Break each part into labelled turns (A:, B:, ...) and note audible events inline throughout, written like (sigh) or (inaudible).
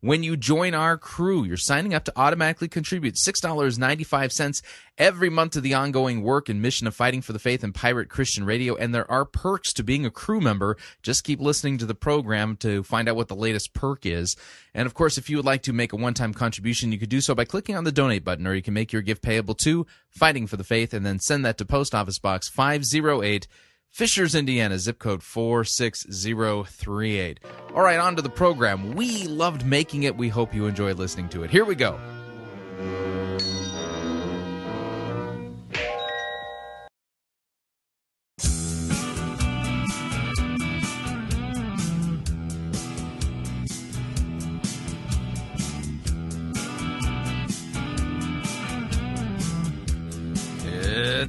A: When you join our crew, you're signing up to automatically contribute $6.95 every month to the ongoing work and mission of Fighting for the Faith and Pirate Christian Radio. And there are perks to being a crew member. Just keep listening to the program to find out what the latest perk is. And of course, if you would like to make a one time contribution, you could do so by clicking on the donate button, or you can make your gift payable to Fighting for the Faith and then send that to Post Office Box 508. Fishers, Indiana, zip code 46038. All right, on to the program. We loved making it. We hope you enjoy listening to it. Here we go.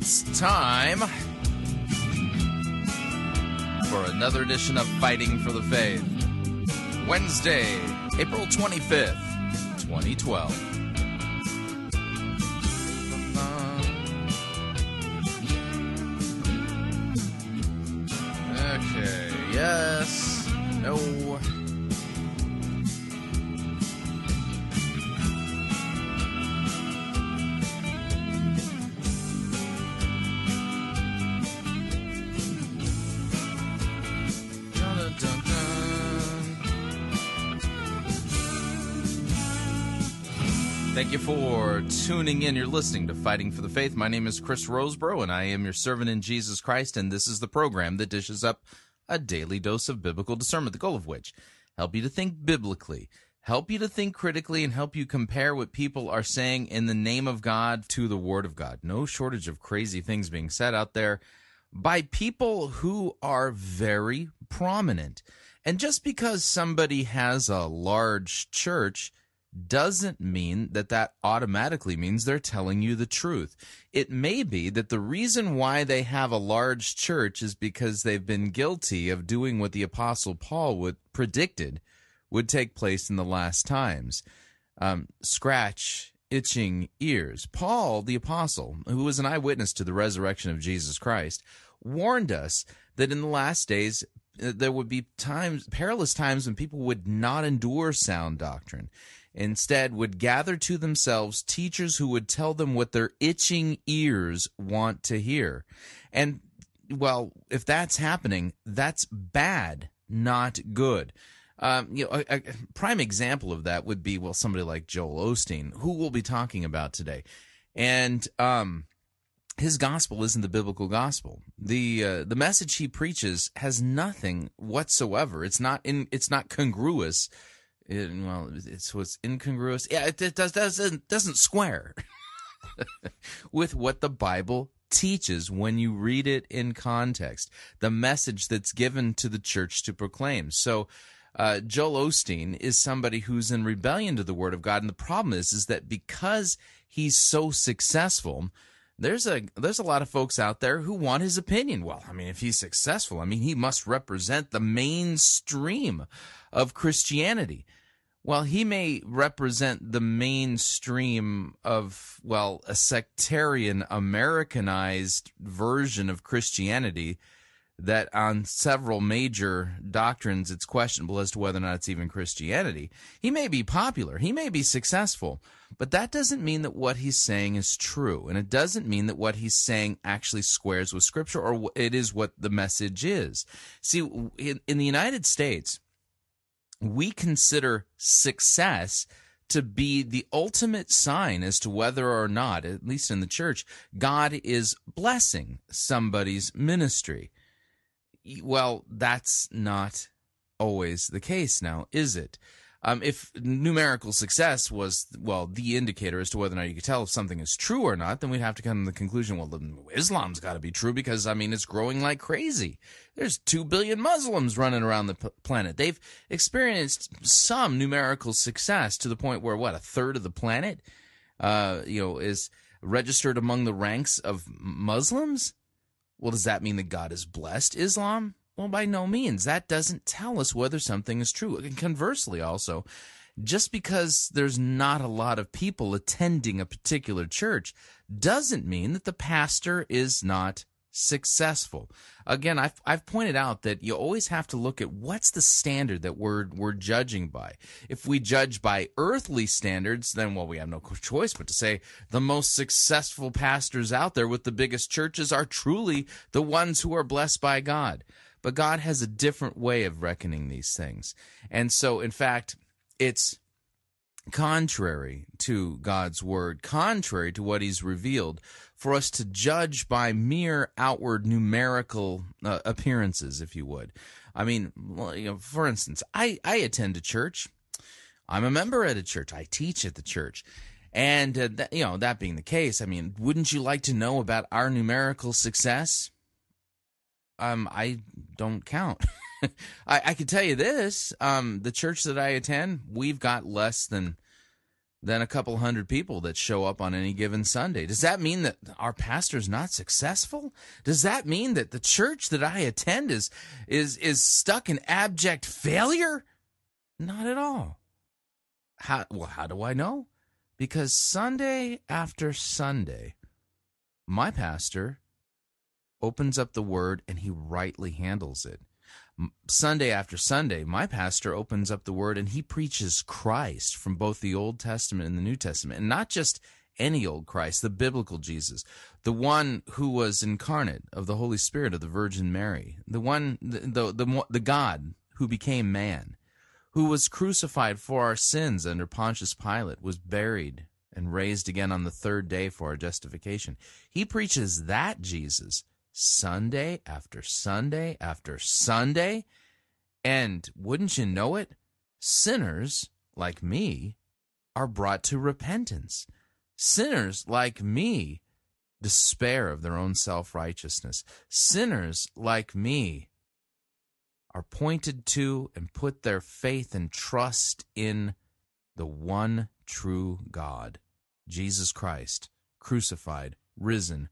A: It's time for another edition of Fighting for the Faith. Wednesday, April 25th, 2012. Okay, yes, no. Thank you for tuning in. You're listening to Fighting for the Faith. My name is Chris Rosebrough, and I am your servant in Jesus Christ. And this is the program that dishes up a daily dose of biblical discernment, the goal of which help you to think biblically, help you to think critically, and help you compare what people are saying in the name of God to the Word of God. No shortage of crazy things being said out there by people who are very prominent. And just because somebody has a large church doesn't mean that that automatically means they're telling you the truth. It may be that the reason why they have a large church is because they've been guilty of doing what the apostle Paul would predicted would take place in the last times. Um, scratch itching ears. Paul, the apostle, who was an eyewitness to the resurrection of Jesus Christ, warned us that in the last days uh, there would be times, perilous times, when people would not endure sound doctrine. Instead, would gather to themselves teachers who would tell them what their itching ears want to hear. And, well, if that's happening, that's bad, not good. Um, you know, a, a prime example of that would be well, somebody like Joel Osteen, who we'll be talking about today, and um, his gospel isn't the biblical gospel. the uh, The message he preaches has nothing whatsoever. It's not in. It's not congruous. It, well, it's what's incongruous. Yeah, it, it does doesn't doesn't square (laughs) with what the Bible teaches when you read it in context. The message that's given to the church to proclaim. So uh, Joel Osteen is somebody who's in rebellion to the Word of God, and the problem is, is that because he's so successful, there's a there's a lot of folks out there who want his opinion. Well, I mean, if he's successful, I mean, he must represent the mainstream of Christianity. Well, he may represent the mainstream of well, a sectarian Americanized version of Christianity that on several major doctrines it's questionable as to whether or not it's even Christianity. He may be popular, he may be successful, but that doesn't mean that what he's saying is true. And it doesn't mean that what he's saying actually squares with Scripture or it is what the message is. See, in, in the United States, we consider success to be the ultimate sign as to whether or not, at least in the church, God is blessing somebody's ministry well, that's not always the case now, is it? Um, if numerical success was, well, the indicator as to whether or not you could tell if something is true or not, then we'd have to come to the conclusion, well, Islam's got to be true because, I mean, it's growing like crazy. There's 2 billion Muslims running around the p- planet. They've experienced some numerical success to the point where, what, a third of the planet, uh, you know, is registered among the ranks of Muslims? Well, does that mean that God has blessed Islam? Well, by no means. That doesn't tell us whether something is true. And conversely, also, just because there's not a lot of people attending a particular church doesn't mean that the pastor is not successful. Again, I've, I've pointed out that you always have to look at what's the standard that we're, we're judging by. If we judge by earthly standards, then, well, we have no choice but to say the most successful pastors out there with the biggest churches are truly the ones who are blessed by God. But God has a different way of reckoning these things. And so, in fact, it's contrary to God's word, contrary to what He's revealed, for us to judge by mere outward numerical uh, appearances, if you would. I mean, for instance, I, I attend a church. I'm a member at a church. I teach at the church. And, uh, you know, that being the case, I mean, wouldn't you like to know about our numerical success? Um, I don't count. (laughs) I, I can tell you this: um, the church that I attend, we've got less than than a couple hundred people that show up on any given Sunday. Does that mean that our pastor's not successful? Does that mean that the church that I attend is is is stuck in abject failure? Not at all. How well, how do I know? Because Sunday after Sunday, my pastor opens up the word and he rightly handles it. Sunday after Sunday, my pastor opens up the word and he preaches Christ from both the Old Testament and the New Testament, and not just any old Christ, the biblical Jesus, the one who was incarnate of the Holy Spirit of the Virgin Mary, the one, the, the, the, the God who became man, who was crucified for our sins under Pontius Pilate, was buried and raised again on the third day for our justification. He preaches that Jesus Sunday after Sunday after Sunday. And wouldn't you know it, sinners like me are brought to repentance. Sinners like me despair of their own self righteousness. Sinners like me are pointed to and put their faith and trust in the one true God, Jesus Christ, crucified, risen,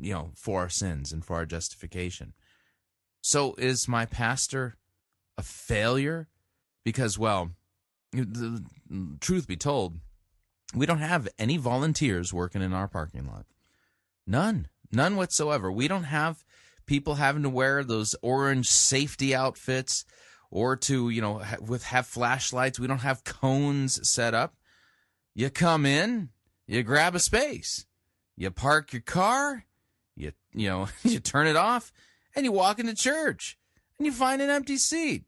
A: you know, for our sins and for our justification. So is my pastor a failure? Because, well, the truth be told, we don't have any volunteers working in our parking lot. None. None whatsoever. We don't have people having to wear those orange safety outfits or to, you know, with have flashlights. We don't have cones set up. You come in, you grab a space. You park your car, you you know (laughs) you turn it off and you walk into church and you find an empty seat.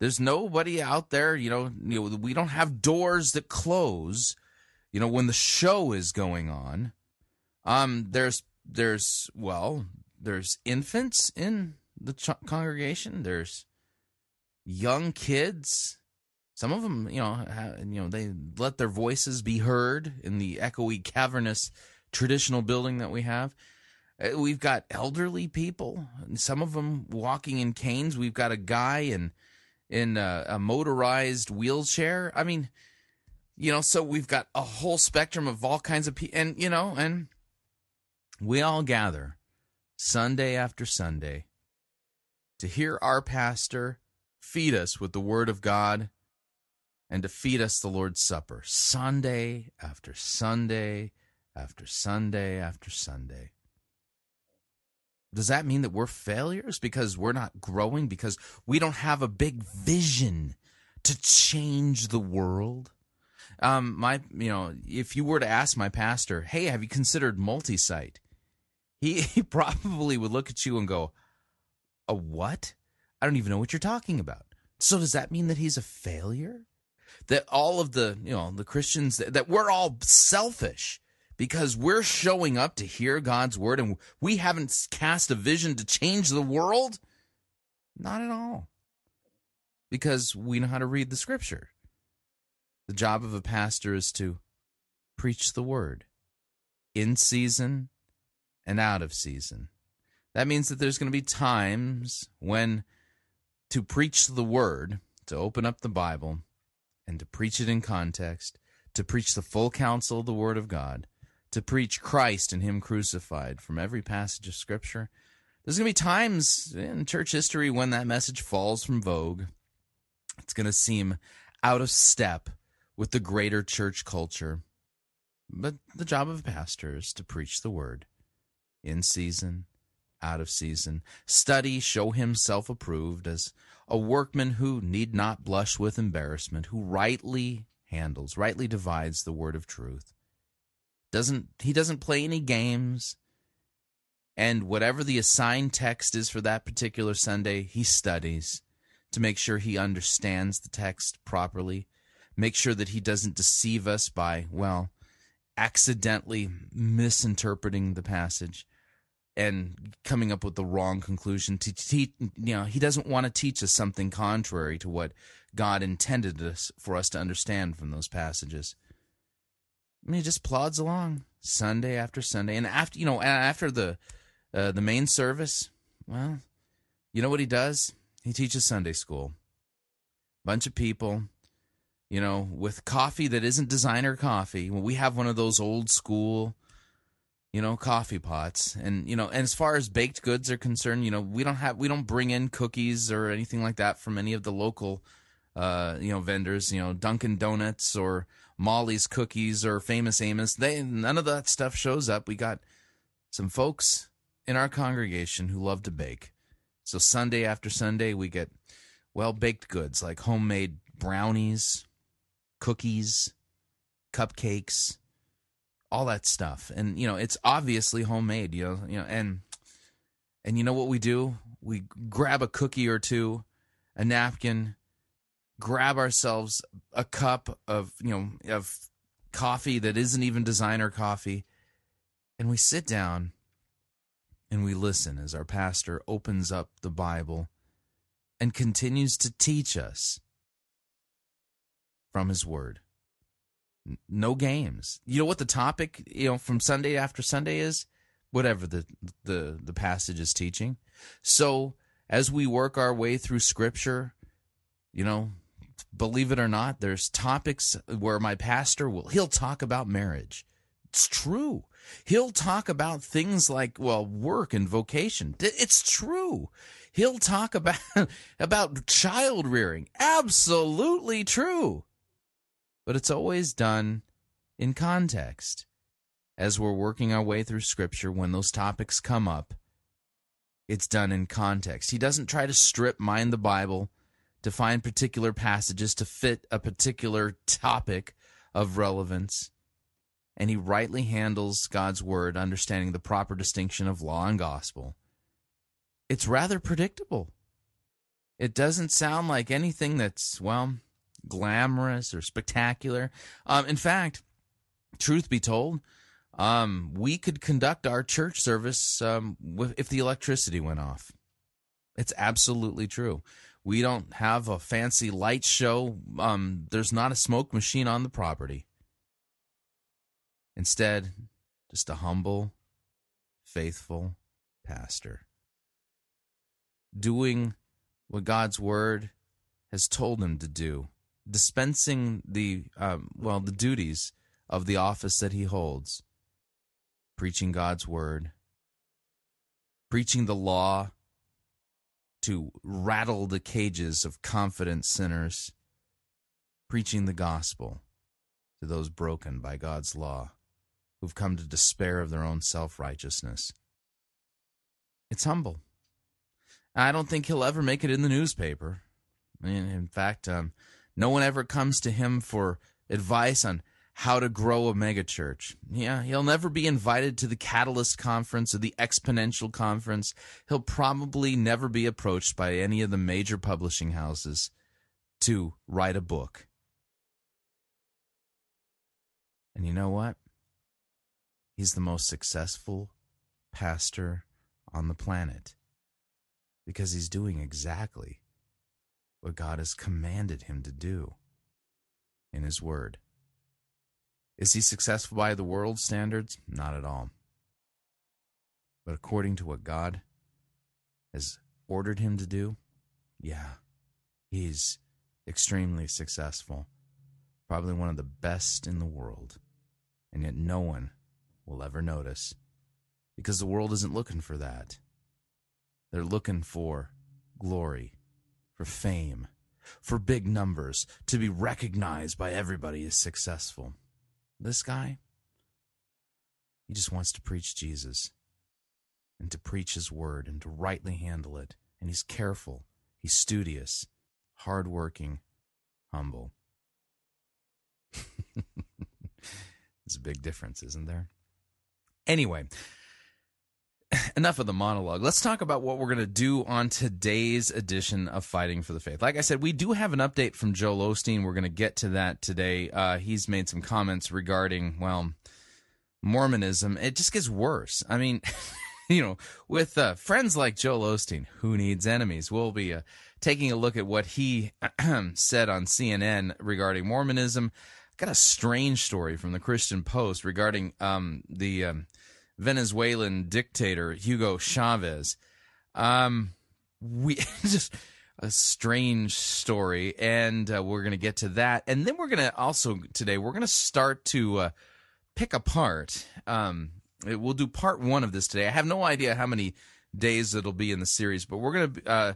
A: There's nobody out there you know, you know we don't have doors that close you know when the show is going on. Um there's there's well there's infants in the ch- congregation. There's young kids. Some of them you know have, you know they let their voices be heard in the echoey cavernous traditional building that we have Uh, we've got elderly people, and some of them walking in canes. We've got a guy in in a, a motorized wheelchair. I mean, you know, so we've got a whole spectrum of all kinds of people, and you know, and we all gather Sunday after Sunday to hear our pastor feed us with the Word of God and to feed us the Lord's Supper Sunday after Sunday after Sunday after Sunday does that mean that we're failures because we're not growing because we don't have a big vision to change the world? Um my you know if you were to ask my pastor hey have you considered multi-site? He, (laughs) he probably would look at you and go a what? I don't even know what you're talking about. So does that mean that he's a failure? That all of the you know the christians that, that we're all selfish because we're showing up to hear God's word and we haven't cast a vision to change the world? Not at all. because we know how to read the scripture. The job of a pastor is to preach the word in season and out of season. That means that there's going to be times when to preach the word, to open up the Bible and to preach it in context, to preach the full counsel of the word of God, to preach Christ and Him crucified from every passage of Scripture. There's going to be times in church history when that message falls from vogue. It's going to seem out of step with the greater church culture. But the job of a pastor is to preach the word in season, out of season, study, show himself approved as a workman who need not blush with embarrassment, who rightly handles, rightly divides the word of truth. Doesn't he doesn't play any games. And whatever the assigned text is for that particular Sunday, he studies to make sure he understands the text properly, make sure that he doesn't deceive us by, well, accidentally misinterpreting the passage and coming up with the wrong conclusion. Teach you know he doesn't want to teach us something contrary to what god intended us for us to understand from those passages He just plods along sunday after sunday. And after you know after the uh, the main service well you know what he does? He teaches sunday school. Bunch of people you know with coffee that isn't designer coffee. Well, we have one of those old school you know, coffee pots. And, you know, and as far as baked goods are concerned, you know, we don't have, we don't bring in cookies or anything like that from any of the local, uh, you know, vendors, you know, Dunkin' Donuts or Molly's Cookies or Famous Amos. They, none of that stuff shows up. We got some folks in our congregation who love to bake. So Sunday after Sunday, we get well baked goods like homemade brownies, cookies, cupcakes, all that stuff. And you know, it's obviously homemade, you know, you know, and and you know what we do? We grab a cookie or two, a napkin, grab ourselves a cup of, you know, of coffee that isn't even designer coffee, and we sit down and we listen as our pastor opens up the Bible and continues to teach us from his word no games. You know what the topic, you know, from Sunday after Sunday is? Whatever the the the passage is teaching. So, as we work our way through scripture, you know, believe it or not, there's topics where my pastor will he'll talk about marriage. It's true. He'll talk about things like well, work and vocation. It's true. He'll talk about (laughs) about child rearing. Absolutely true but it's always done in context. As we're working our way through Scripture, when those topics come up, it's done in context. He doesn't try to strip mine the Bible to find particular passages to fit a particular topic of relevance. And he rightly handles God's word, understanding the proper distinction of law and gospel. It's rather predictable. It doesn't sound like anything that's, well, glamorous or spectacular. Um, in fact, truth be told, um, we could conduct our church service um, if the electricity went off. It's absolutely true. We don't have a fancy light show. Um, there's not a smoke machine on the property. Instead, just a humble, faithful pastor doing what God's word has told him to do dispensing the um, well the duties of the office that he holds preaching god's word preaching the law to rattle the cages of confident sinners preaching the gospel to those broken by god's law who've come to despair of their own self-righteousness. It's humble. I don't think he'll ever make it in the newspaper. In fact um, no one ever comes to him for advice on how to grow a megachurch. Yeah, he'll never be invited to the Catalyst Conference or the Exponential Conference. He'll probably never be approached by any of the major publishing houses to write a book. And you know what? He's the most successful pastor on the planet because he's doing exactly what God has commanded him to do in his word. Is he successful by the world's standards? Not at all. But according to what God has ordered him to do, yeah, he's extremely successful. Probably one of the best in the world. And yet no one will ever notice because the world isn't looking for that. They're looking for glory, for fame, for big numbers, to be recognized by everybody as successful. This guy, he just wants to preach Jesus and to preach his word and to rightly handle it. And he's careful, he's studious, hardworking, humble. (laughs) There's a big difference, isn't there? Anyway, (laughs) enough of the monologue. Let's talk about what we're going to do on today's edition of Fighting for the Faith. Like I said, we do have an update from Joel Osteen. We're going to get to that today. Uh, he's made some comments regarding, well, Mormonism. It just gets worse. I mean, (laughs) you know, with uh, friends like Joel Osteen, who needs enemies? We'll be uh, taking a look at what he (clears throat) said on CNN regarding Mormonism. Got a strange story from the Christian Post regarding um, the. Um, Venezuelan dictator Hugo Chavez. Um, we (laughs) just a strange story, and uh, we're going to get to that, and then we're going to also today we're going to start to uh, pick apart. Um, we'll do part one of this today. I have no idea how many days it'll be in the series, but we're going to. Uh,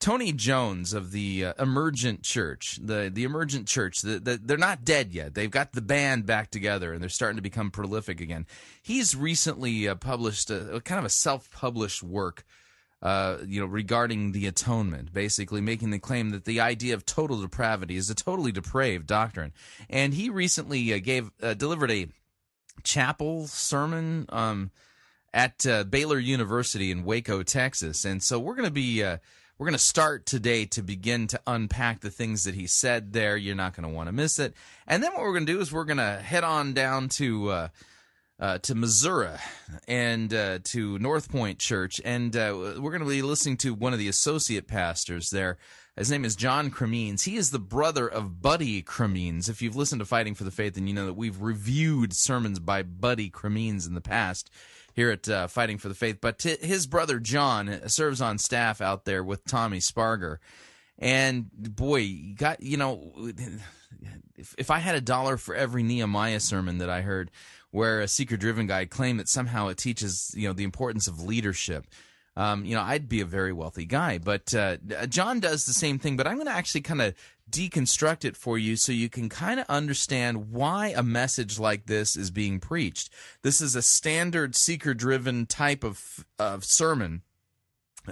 A: Tony Jones of the uh, Emergent Church, the the Emergent Church, the, the, they're not dead yet. They've got the band back together and they're starting to become prolific again. He's recently uh, published a, a, kind of a self-published work, uh, you know, regarding the atonement, basically making the claim that the idea of total depravity is a totally depraved doctrine. And he recently uh, gave uh, delivered a chapel sermon um, at uh, Baylor University in Waco, Texas, and so we're going to be we're going to start today to begin to unpack the things that he said there. You're not going to want to miss it. And then what we're going to do is we're going to head on down to uh, uh, to Missouri and uh, to North Point Church, and uh, we're going to be listening to one of the associate pastors there. His name is John Cremines. He is the brother of Buddy Cremines. If you've listened to Fighting for the Faith, then you know that we've reviewed sermons by Buddy Cremines in the past here at uh, Fighting for the Faith. But t- his brother John serves on staff out there with Tommy Sparger. And boy, got you know, (sighs) if, if I had a dollar for every Nehemiah sermon that I heard, where a seeker-driven guy claimed that somehow it teaches you know the importance of leadership, um, you know, I'd be a very wealthy guy. But uh, John does the same thing. But I'm going to actually kind of deconstruct it for you so you can kind of understand why a message like this is being preached. This is a standard seeker driven type of, of sermon.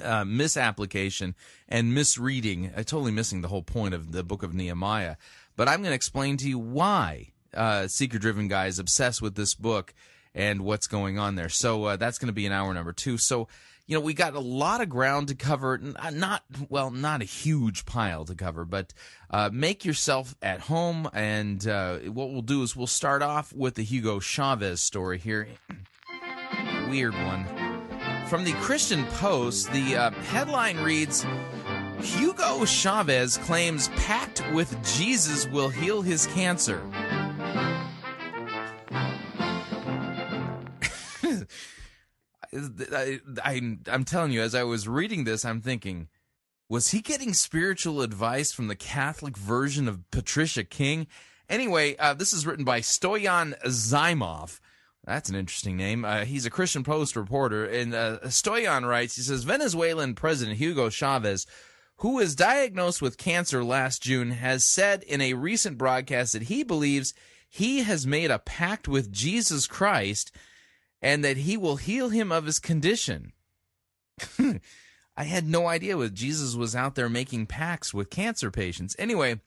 A: Uh, misapplication and misreading, uh, totally missing the whole point of the book of Nehemiah. But I'm going to explain to you why uh, seeker driven guys obsessed with this book and what's going on there. So uh, that's going to be an hour number two. So you know, we got a lot of ground to cover. Uh, not, well, not a huge pile to cover, but uh, make yourself at home. And uh, what we'll do is we'll start off with the Hugo Chavez story here. Weird one. From the Christian Post, the uh, headline reads Hugo Chavez claims pact with Jesus will heal his cancer. I, I, I'm telling you, as I was reading this, I'm thinking, was he getting spiritual advice from the Catholic version of Patricia King? Anyway, uh, this is written by Stoyan Zaimov. That's an interesting name. Uh, he's a Christian Post reporter. And uh, Stoyan writes, he says, Venezuelan President Hugo Chavez, who was diagnosed with cancer last June, has said in a recent broadcast that he believes he has made a pact with Jesus Christ – and that he will heal him of his condition. (laughs) I had no idea what Jesus was out there making pacts with cancer patients. Anyway,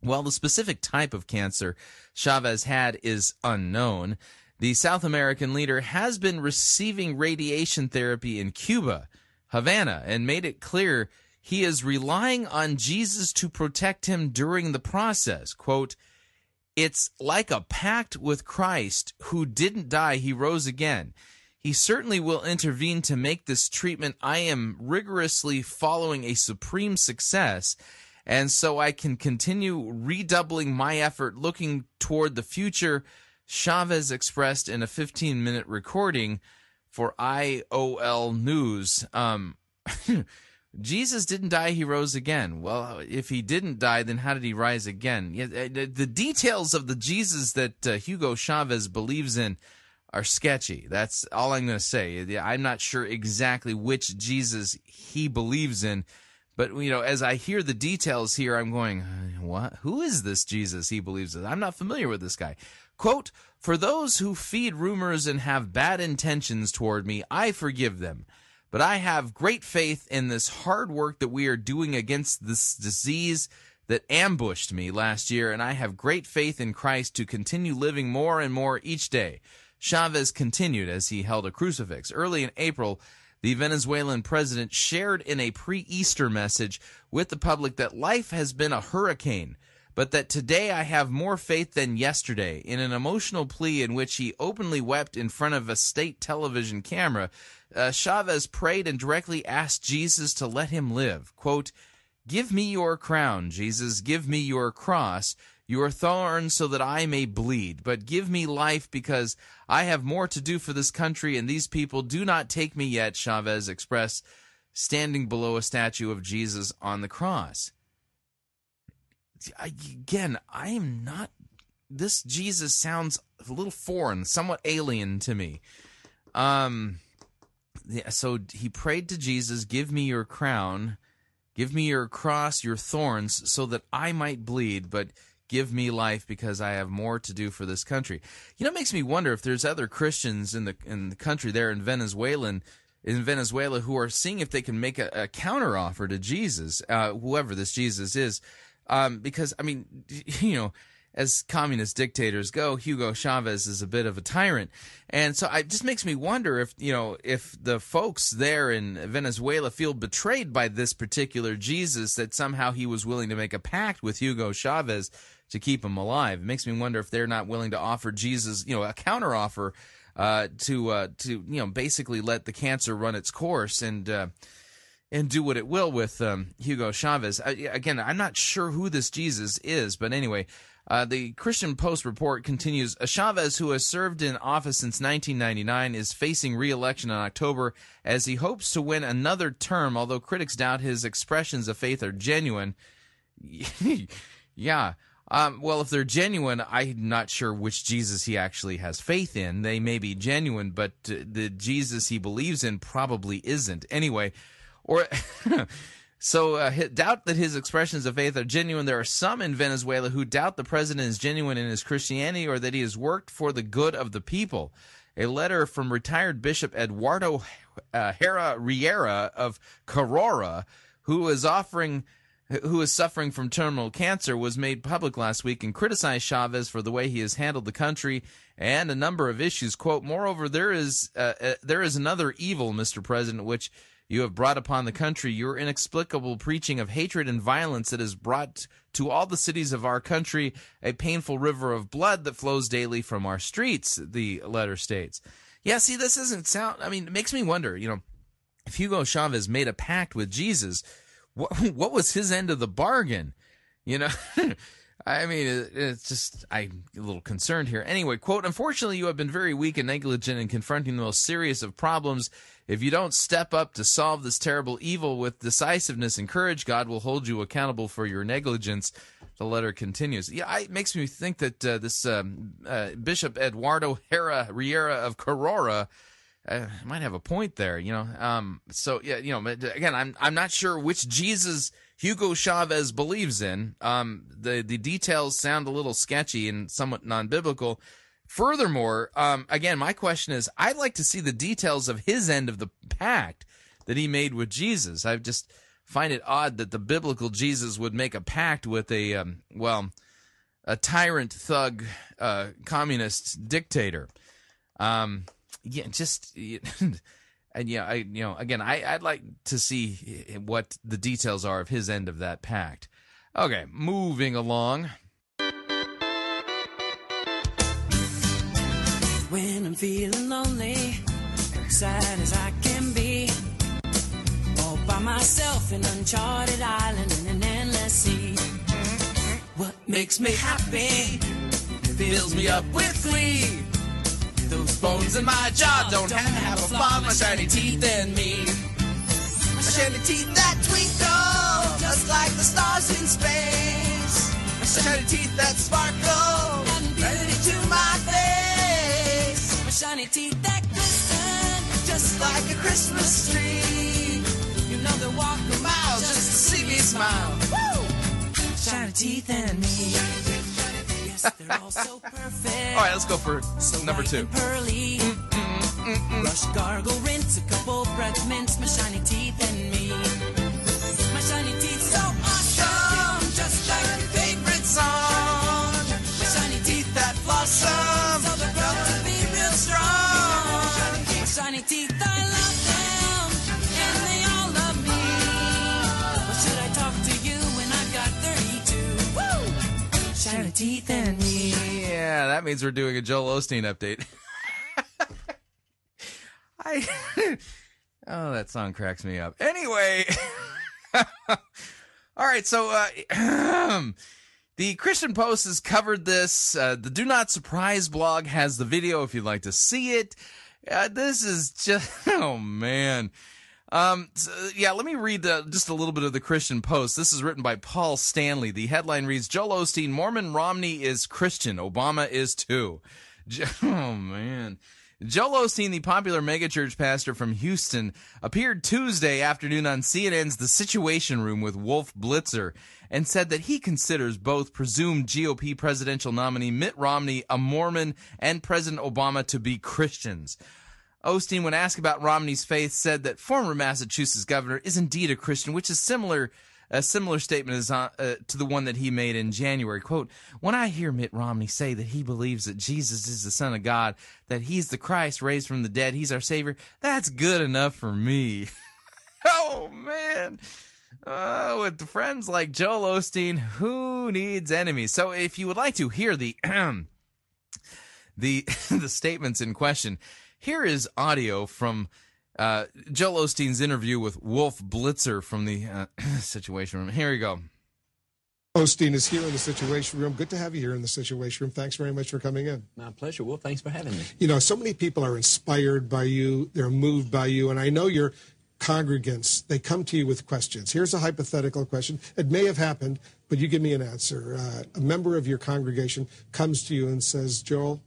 A: while the specific type of cancer Chavez had is unknown, the South American leader has been receiving radiation therapy in Cuba, Havana, and made it clear he is relying on Jesus to protect him during the process. Quote, it's like a pact with Christ who didn't die, he rose again. He certainly will intervene to make this treatment I am rigorously following a supreme success. And so I can continue redoubling my effort looking toward the future, Chavez expressed in a 15 minute recording for IOL News. Um, (laughs) Jesus didn't die, he rose again. Well, if he didn't die, then how did he rise again? Uh, the details of the Jesus that uh, Hugo Chavez believes in are sketchy. That's all I'm going to say. I'm not sure exactly which Jesus he believes in, but you know, as I hear the details here, I'm going, what? Who is this Jesus he believes in? I'm not familiar with this guy. Quote, for those who feed rumors and have bad intentions toward me, I forgive them. But I have great faith in this hard work that we are doing against this disease that ambushed me last year, and I have great faith in Christ to continue living more and more each day. Chavez continued as he held a crucifix. Early in April, the Venezuelan president shared in a pre Easter message with the public that life has been a hurricane, but that today I have more faith than yesterday. In an emotional plea in which he openly wept in front of a state television camera, uh, Chavez prayed and directly asked Jesus to let him live. Quote, Give me your crown, Jesus, give me your cross your thorns so that I may bleed, but give me life because I have more to do for this country and these people do not take me yet, Chavez expressed, standing below a statue of Jesus on the cross. Again, I am not. This Jesus sounds a little foreign, somewhat alien to me. Um, so he prayed to Jesus, "Give me your crown, give me your cross, your thorns, so that I might bleed." But give me life because I have more to do for this country. You know, it makes me wonder if there's other Christians in the in the country there in Venezuela in Venezuela who are seeing if they can make a, a counter offer to Jesus, uh, whoever this Jesus is, um, because I mean, (laughs) you know. As communist dictators go, Hugo Chavez is a bit of a tyrant, and so it just makes me wonder if you know if the folks there in Venezuela feel betrayed by this particular Jesus that somehow he was willing to make a pact with Hugo Chavez to keep him alive. It makes me wonder if they're not willing to offer Jesus, you know, a counteroffer uh, to uh, to you know basically let the cancer run its course and uh, and do what it will with um, Hugo Chavez. again, I'm not sure who this Jesus is, but anyway. Uh, the Christian Post report continues. Chavez, who has served in office since 1999, is facing re-election in October as he hopes to win another term. Although critics doubt his expressions of faith are genuine. (laughs) yeah, um, well, if they're genuine, I'm not sure which Jesus he actually has faith in. They may be genuine, but uh, the Jesus he believes in probably isn't. Anyway, or (laughs) so uh, doubt that his expressions of faith are genuine. There are some in Venezuela who doubt the president is genuine in his Christianity or that he has worked for the good of the people. A letter from retired Bishop Eduardo uh, Riera of Carora, who is offering who is suffering from terminal cancer, was made public last week and criticized Chavez for the way he has handled the country and a number of issues. "Quote: Moreover, there is uh, uh, there is another evil, Mr. President, which you have brought upon the country. Your inexplicable preaching of hatred and violence that has brought to all the cities of our country a painful river of blood that flows daily from our streets." The letter states. Yeah, see, this doesn't sound. I mean, it makes me wonder. You know, if Hugo Chavez made a pact with Jesus what (laughs) what was his end of the bargain? You know, (laughs) I mean, it's just I'm a little concerned here. Anyway, quote: Unfortunately, you have been very weak and negligent in confronting the most serious of problems. If you don't step up to solve this terrible evil with decisiveness and courage, God will hold you accountable for your negligence. The letter continues. Yeah, it makes me think that uh, this um, uh, Bishop Eduardo Herrera Riera of Carora uh, might have a point there, you know. Um, so yeah, you know, again, I'm I'm not sure which Jesus Hugo Chavez believes in. Um, the the details sound a little sketchy and somewhat non-biblical. Furthermore, um, again, my question is, I'd like to see the details of his end of the pact that he made with Jesus. I just find it odd that the biblical Jesus would make a pact with a um, well, a tyrant, thug, uh, communist dictator. Um, yeah, just (laughs) and yeah, I you know again, I I'd like to see what the details are of his end of that pact. Okay, moving along. Feeling lonely, sad as I can be, all by myself in uncharted island in an endless sea. What makes me happy, fills me up with glee. Those bones in my jaw don't have a flaw, my shiny teeth and me. My shiny teeth that twinkle, just like the stars in space. My shiny teeth that sparkle, shiny teeth that glisten, just like a Christmas tree. You know they walk a mile just to see me smile. Woo! Shiny teeth and me. all right, let's go for so number two. Pearly. Brush, gargle, rinse, a couple breath mints, my shiny teeth and me. Teeth and me. Yeah, that means we're doing a Joel Osteen update. (laughs) I (laughs) Oh, that song cracks me up. Anyway, (laughs) all right, so uh, (clears throat) the Christian Post has covered this. Uh, the Do Not Surprise blog has the video if you'd like to see it. Uh, this is just oh man. Um, so, yeah, let me read the, just a little bit of the Christian Post. This is written by Paul Stanley. The headline reads Joel Osteen, Mormon Romney is Christian. Obama is too. (laughs) Oh, man. Joel Osteen, the popular megachurch pastor from Houston, appeared Tuesday afternoon on CNN's The Situation Room with Wolf Blitzer and said that he considers both presumed GOP presidential nominee Mitt Romney a Mormon and President Obama to be Christians. Osteen, when asked about Romney's faith, said that former Massachusetts governor is indeed a Christian, which is similar. A similar statement is uh, uh, to the one that he made in January. Quote, When I hear Mitt Romney say that he believes that Jesus is the Son of God, that he's the Christ raised from the dead, he's our Savior, that's good enough for me. (laughs) oh, man. Uh, with friends like Joel Osteen, who needs enemies? So if you would like to hear the (clears throat) the (laughs) the statements in question, here is audio from uh, Joel Osteen's interview with Wolf Blitzer from the uh, (clears throat) Situation Room. Here we go.
B: Osteen is here in the Situation Room. Good to have you here in the Situation Room. Thanks very much for coming in.
C: My pleasure. Well, thanks for having me.
B: You know, so many people are inspired by you, they're moved by you, and I know your congregants, they come to you with questions. Here's a hypothetical question. It may have happened, but you give me an answer. Uh, a member of your congregation comes to you and says, Joel,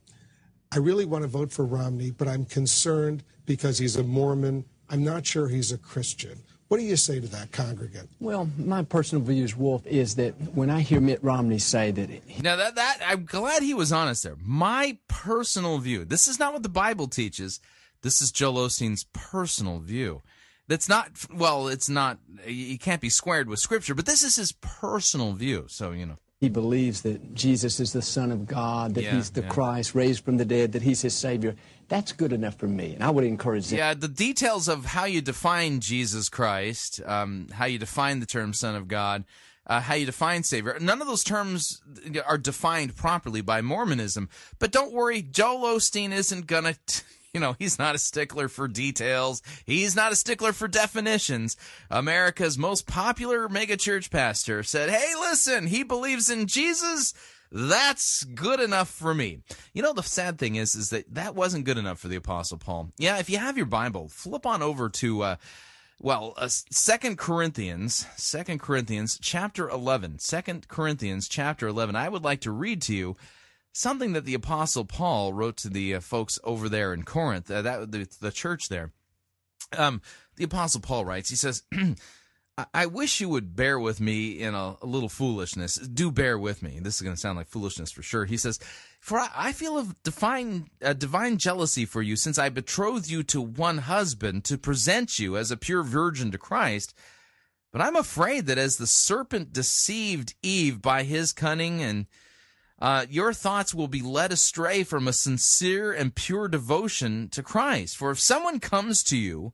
B: I really want to vote for Romney, but I'm concerned because he's a Mormon. I'm not sure he's a Christian. What do you say to that congregant?
C: Well, my personal view as Wolf is that when I hear Mitt Romney say that he,
A: now that that I'm glad he was honest there. My personal view. This is not what the Bible teaches. This is Joel Osteen's personal view. That's not well. It's not. You can't be squared with Scripture. But this is his personal view. So you know
C: he believes that Jesus is the Son of God, that yeah, he's the yeah. Christ raised from the dead, that he's his Savior. That's good enough for me, and I would encourage that.
A: Yeah, the details of how you define Jesus Christ, um, how you define the term Son of God, uh, how you define Savior, none of those terms are defined properly by Mormonism. But don't worry, Joel Osteen isn't gonna. T- (laughs) (laughs) you know, he's not a stickler for details. He's not a stickler for definitions. America's most popular megachurch pastor said, Hey, listen, he believes in Jesus. That's good enough for me. You know, the sad thing is, is that that wasn't good enough for the apostle Paul. Yeah. If you have your Bible, flip on over to, uh, well, uh, Second Corinthians, Second Corinthians, chapter eleven. Second Corinthians, chapter eleven. I would like to read to you something that the apostle Paul wrote to the uh, folks over there in Corinth, uh, that the, the, church there. Um, the apostle Paul writes, he says, (clears throat) I wish you would bear with me in a, a little foolishness. Do bear with me. This is going to sound like foolishness for sure. He says, For I, I feel a divine, a divine jealousy for you, since I betrothed you to one husband to present you as a pure virgin to Christ. But I'm afraid that as the serpent deceived Eve by his cunning and uh, your thoughts will be led astray from a sincere and pure devotion to Christ. For if someone comes to you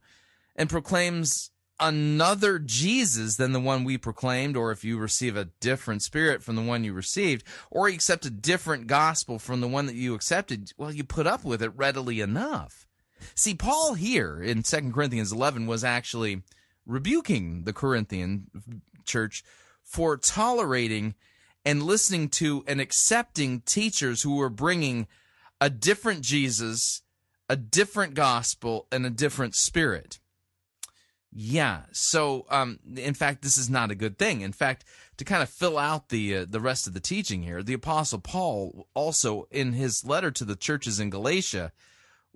A: and proclaims another Jesus than the one we proclaimed, or if you receive a different spirit from the one you received, or you accept a different gospel from the one that you accepted, well, you put up with it readily enough. See, Paul here in 2 Corinthians 11 was actually rebuking the Corinthian church for tolerating and listening to and accepting teachers who were bringing a different Jesus, a different gospel, and a different spirit. Yeah. So, um, in fact, this is not a good thing. In fact, to kind of fill out the uh, the rest of the teaching here, the Apostle Paul also in his letter to the churches in Galatia,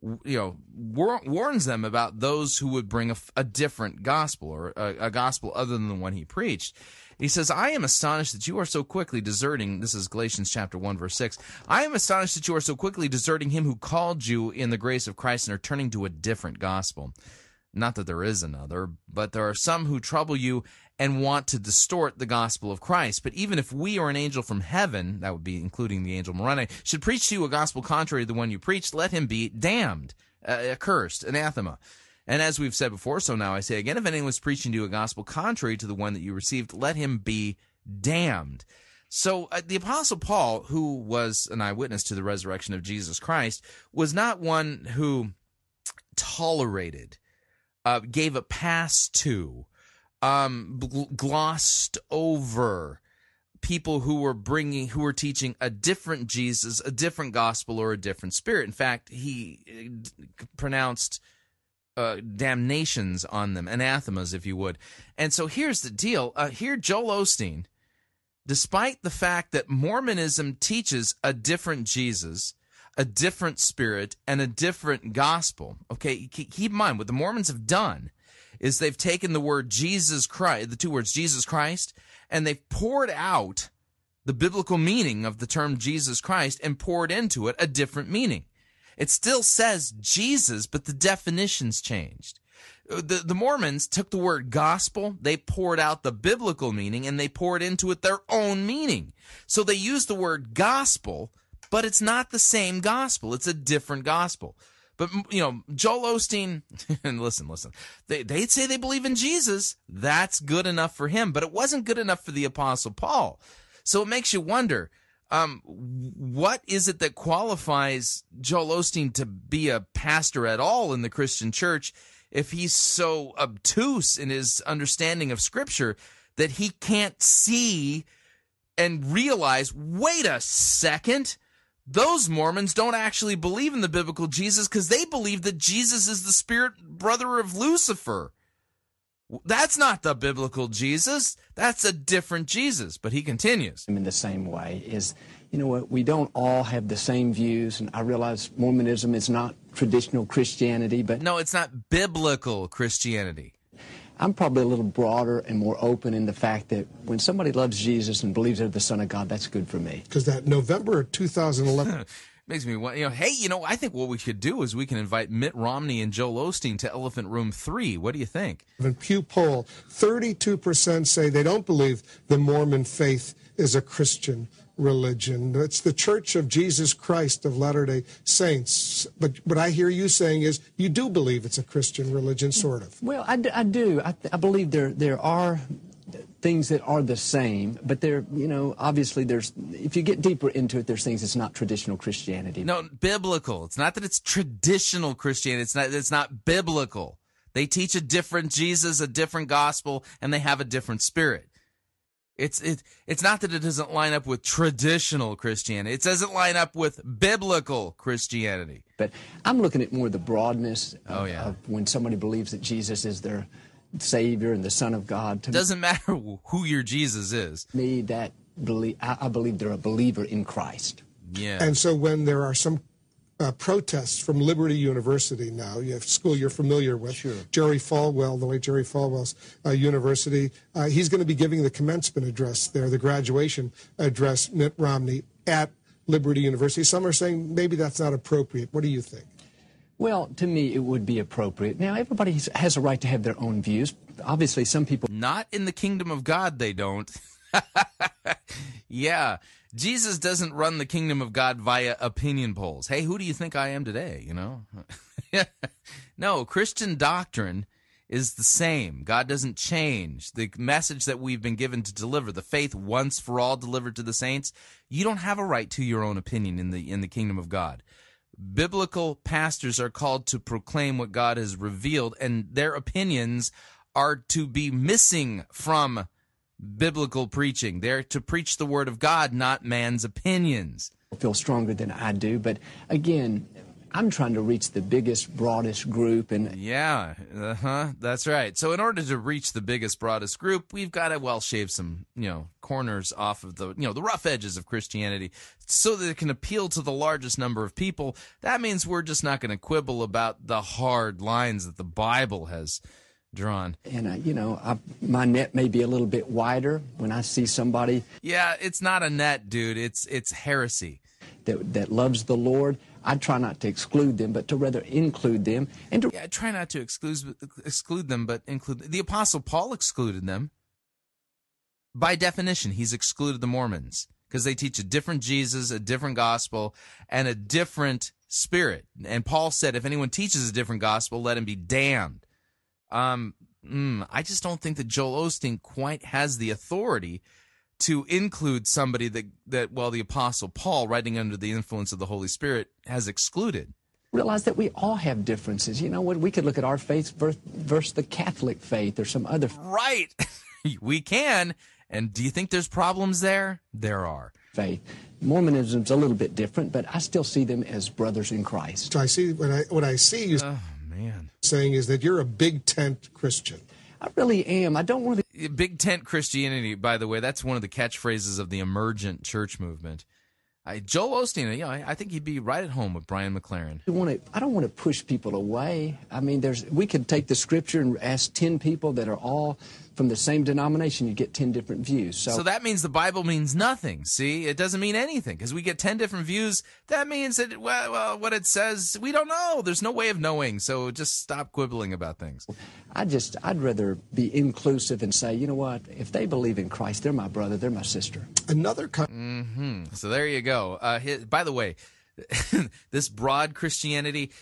A: you know, war- warns them about those who would bring a, different gospel or a, a gospel other than the one he preached. He says, I am astonished that you are so quickly deserting. This is Galatians chapter 1, verse 6. I am astonished that you are so quickly deserting him who called you in the grace of Christ and are turning to a different gospel. Not that there is another, but there are some who trouble you and want to distort the gospel of Christ. But even if we or an angel from heaven, that would be including the angel Moroni, should preach to you a gospel contrary to the one you preach, let him be damned, uh, accursed, anathema. And as we've said before, so now I say again, if anyone is preaching to you a gospel contrary to the one that you received, let him be damned. So uh, the apostle Paul, who was an eyewitness to the resurrection of Jesus Christ, was not one who tolerated uh, gave a pass to, um, glossed over people who were bringing, who were teaching a different Jesus, a different gospel, or a different spirit. In fact, he uh, pronounced uh, damnations on them, anathemas, if you would. And so here's the deal. Uh, here, Joel Osteen, despite the fact that Mormonism teaches a different Jesus, a different spirit and a different gospel. Okay, keep in mind what the Mormons have done is they've taken the word Jesus Christ, the two words Jesus Christ, and they've poured out the biblical meaning of the term Jesus Christ and poured into it a different meaning. It still says Jesus, but the definition's changed. The, the Mormons took the word gospel, they poured out the biblical meaning, and they poured into it their own meaning. So they use the word gospel but it's not the same gospel. It's a different gospel. But you know, Joel Osteen, (laughs) and listen, listen, they they'd say they believe in Jesus. That's good enough for him, but it wasn't good enough for the Apostle Paul. So it makes you wonder, um, what is it that qualifies Joel Osteen to be a pastor at all in the Christian church if he's so obtuse in his understanding of Scripture that he can't see and realize, wait a second, those Mormons don't actually believe in the biblical Jesus because they believe that Jesus is the spirit brother of Lucifer. That's not the biblical Jesus. That's a different Jesus. But he continues.
C: In the same way is, you know what, we don't all have the same views. And I realize Mormonism is not traditional Christianity, but.
A: No, it's not biblical Christianity.
C: I'm probably a little broader and more open in the fact that when somebody loves Jesus and believes they're the Son of God, that's good for me.
B: Because that November 2011. (laughs)
A: Makes me want, you know, hey, you know, I think what we could do is we can invite Mitt Romney and Joel Osteen to Elephant Room 3. What do you think?
B: In Pew poll, 32% say they don't believe the Mormon faith is a Christian religion. It's the Church of Jesus Christ of Latter day Saints. But what I hear you saying is you do believe it's a Christian religion, sort of.
C: Well, I, I do. I, I believe there, there are things that are the same, but they're, you know, obviously there's, if you get deeper into it, there's things that's not traditional Christianity.
A: No, biblical. It's not that it's traditional Christianity. It's not, it's not biblical. They teach a different Jesus, a different gospel, and they have a different spirit. It's it, it's not that it doesn't line up with traditional Christianity. It doesn't line up with biblical Christianity.
C: But I'm looking at more the broadness oh, of,
A: oh, yeah.
C: of when somebody believes that Jesus is their Savior and the Son of God.
A: To doesn't matter (laughs) who your Jesus is.
C: Me, that believe I, I believe they're a believer in Christ.
A: Yeah.
B: And so when there are some uh, protests from Liberty University now. You have school you're familiar with.
C: Sure.
B: Jerry Falwell, the late Jerry Falwell's uh, university. Uh, he's going to be giving the commencement address there, the graduation address, Mitt Romney, at Liberty University. Some are saying maybe that's not appropriate. What do you think?
C: Well, to me, it would be appropriate. Now, everybody has a right to have their own views. Obviously, some people.
A: Not in the kingdom of God, they don't. (laughs) yeah. Jesus doesn't run the kingdom of God via opinion polls. Hey, who do you think I am today? You know? (laughs) no, Christian doctrine is the same. God doesn't change. The message that we've been given to deliver, the faith once for all delivered to the saints, you don't have a right to your own opinion in the in the kingdom of God. Biblical pastors are called to proclaim what God has revealed and their opinions are to be missing from biblical preaching. They're to preach the word of God, not man's opinions.
C: Feel stronger than I do, but again, I'm trying to reach the biggest, broadest group, and
A: yeah, uh huh, that's right. So in order to reach the biggest, broadest group, we've got to well shave some, you know, corners off of the, you know, the rough edges of Christianity, so that it can appeal to the largest number of people. That means we're just not going to quibble about the hard lines that the Bible has drawn.
C: And, uh, you know, I, my net may be a little bit wider when I see somebody.
A: Yeah, it's not a net, dude. It's it's heresy.
C: That, that loves the Lord. I try not to exclude them, but to rather include them. And to
A: yeah, try not to exclude exclude them, but include the Apostle Paul excluded them. By definition, he's excluded the Mormons because they teach a different Jesus, a different gospel, and a different spirit. And Paul said, if anyone teaches a different gospel, let him be damned. Um, mm, I just don't think that Joel Osteen quite has the authority to include somebody that, that well, the Apostle Paul, writing under the influence of the Holy Spirit, has excluded.
C: Realize that we all have differences. You know what? We could look at our faith versus the Catholic faith or some other. (laughs)
A: Right. (laughs) we can. And do you think there's problems there? There are.
C: Faith. Mormonism's a little bit different, but I still see them as brothers in Christ.
B: So I see what I what I see you
A: oh, man.
B: saying is that you're a big tent Christian.
C: I really am. I don't want
A: to. Big tent Christianity, by the way, that's one of the catchphrases of the emergent church movement. I, Joel Osteen, you know, I, I, think he'd be right at home with Brian McLaren.
C: I, want to, I don't want to push people away. I mean, there's we could take the scripture and ask ten people that are all from the same denomination, you get 10 different views. So,
A: so that means the Bible means nothing. See, it doesn't mean anything because we get 10 different views. That means that, well, well, what it says, we don't know. There's no way of knowing. So just stop quibbling about things.
C: I just, I'd rather be inclusive and say, you know what? If they believe in Christ, they're my brother, they're my sister.
B: Another. Con-
A: mm-hmm. So there you go. Uh, his, by the way, (laughs) this broad Christianity,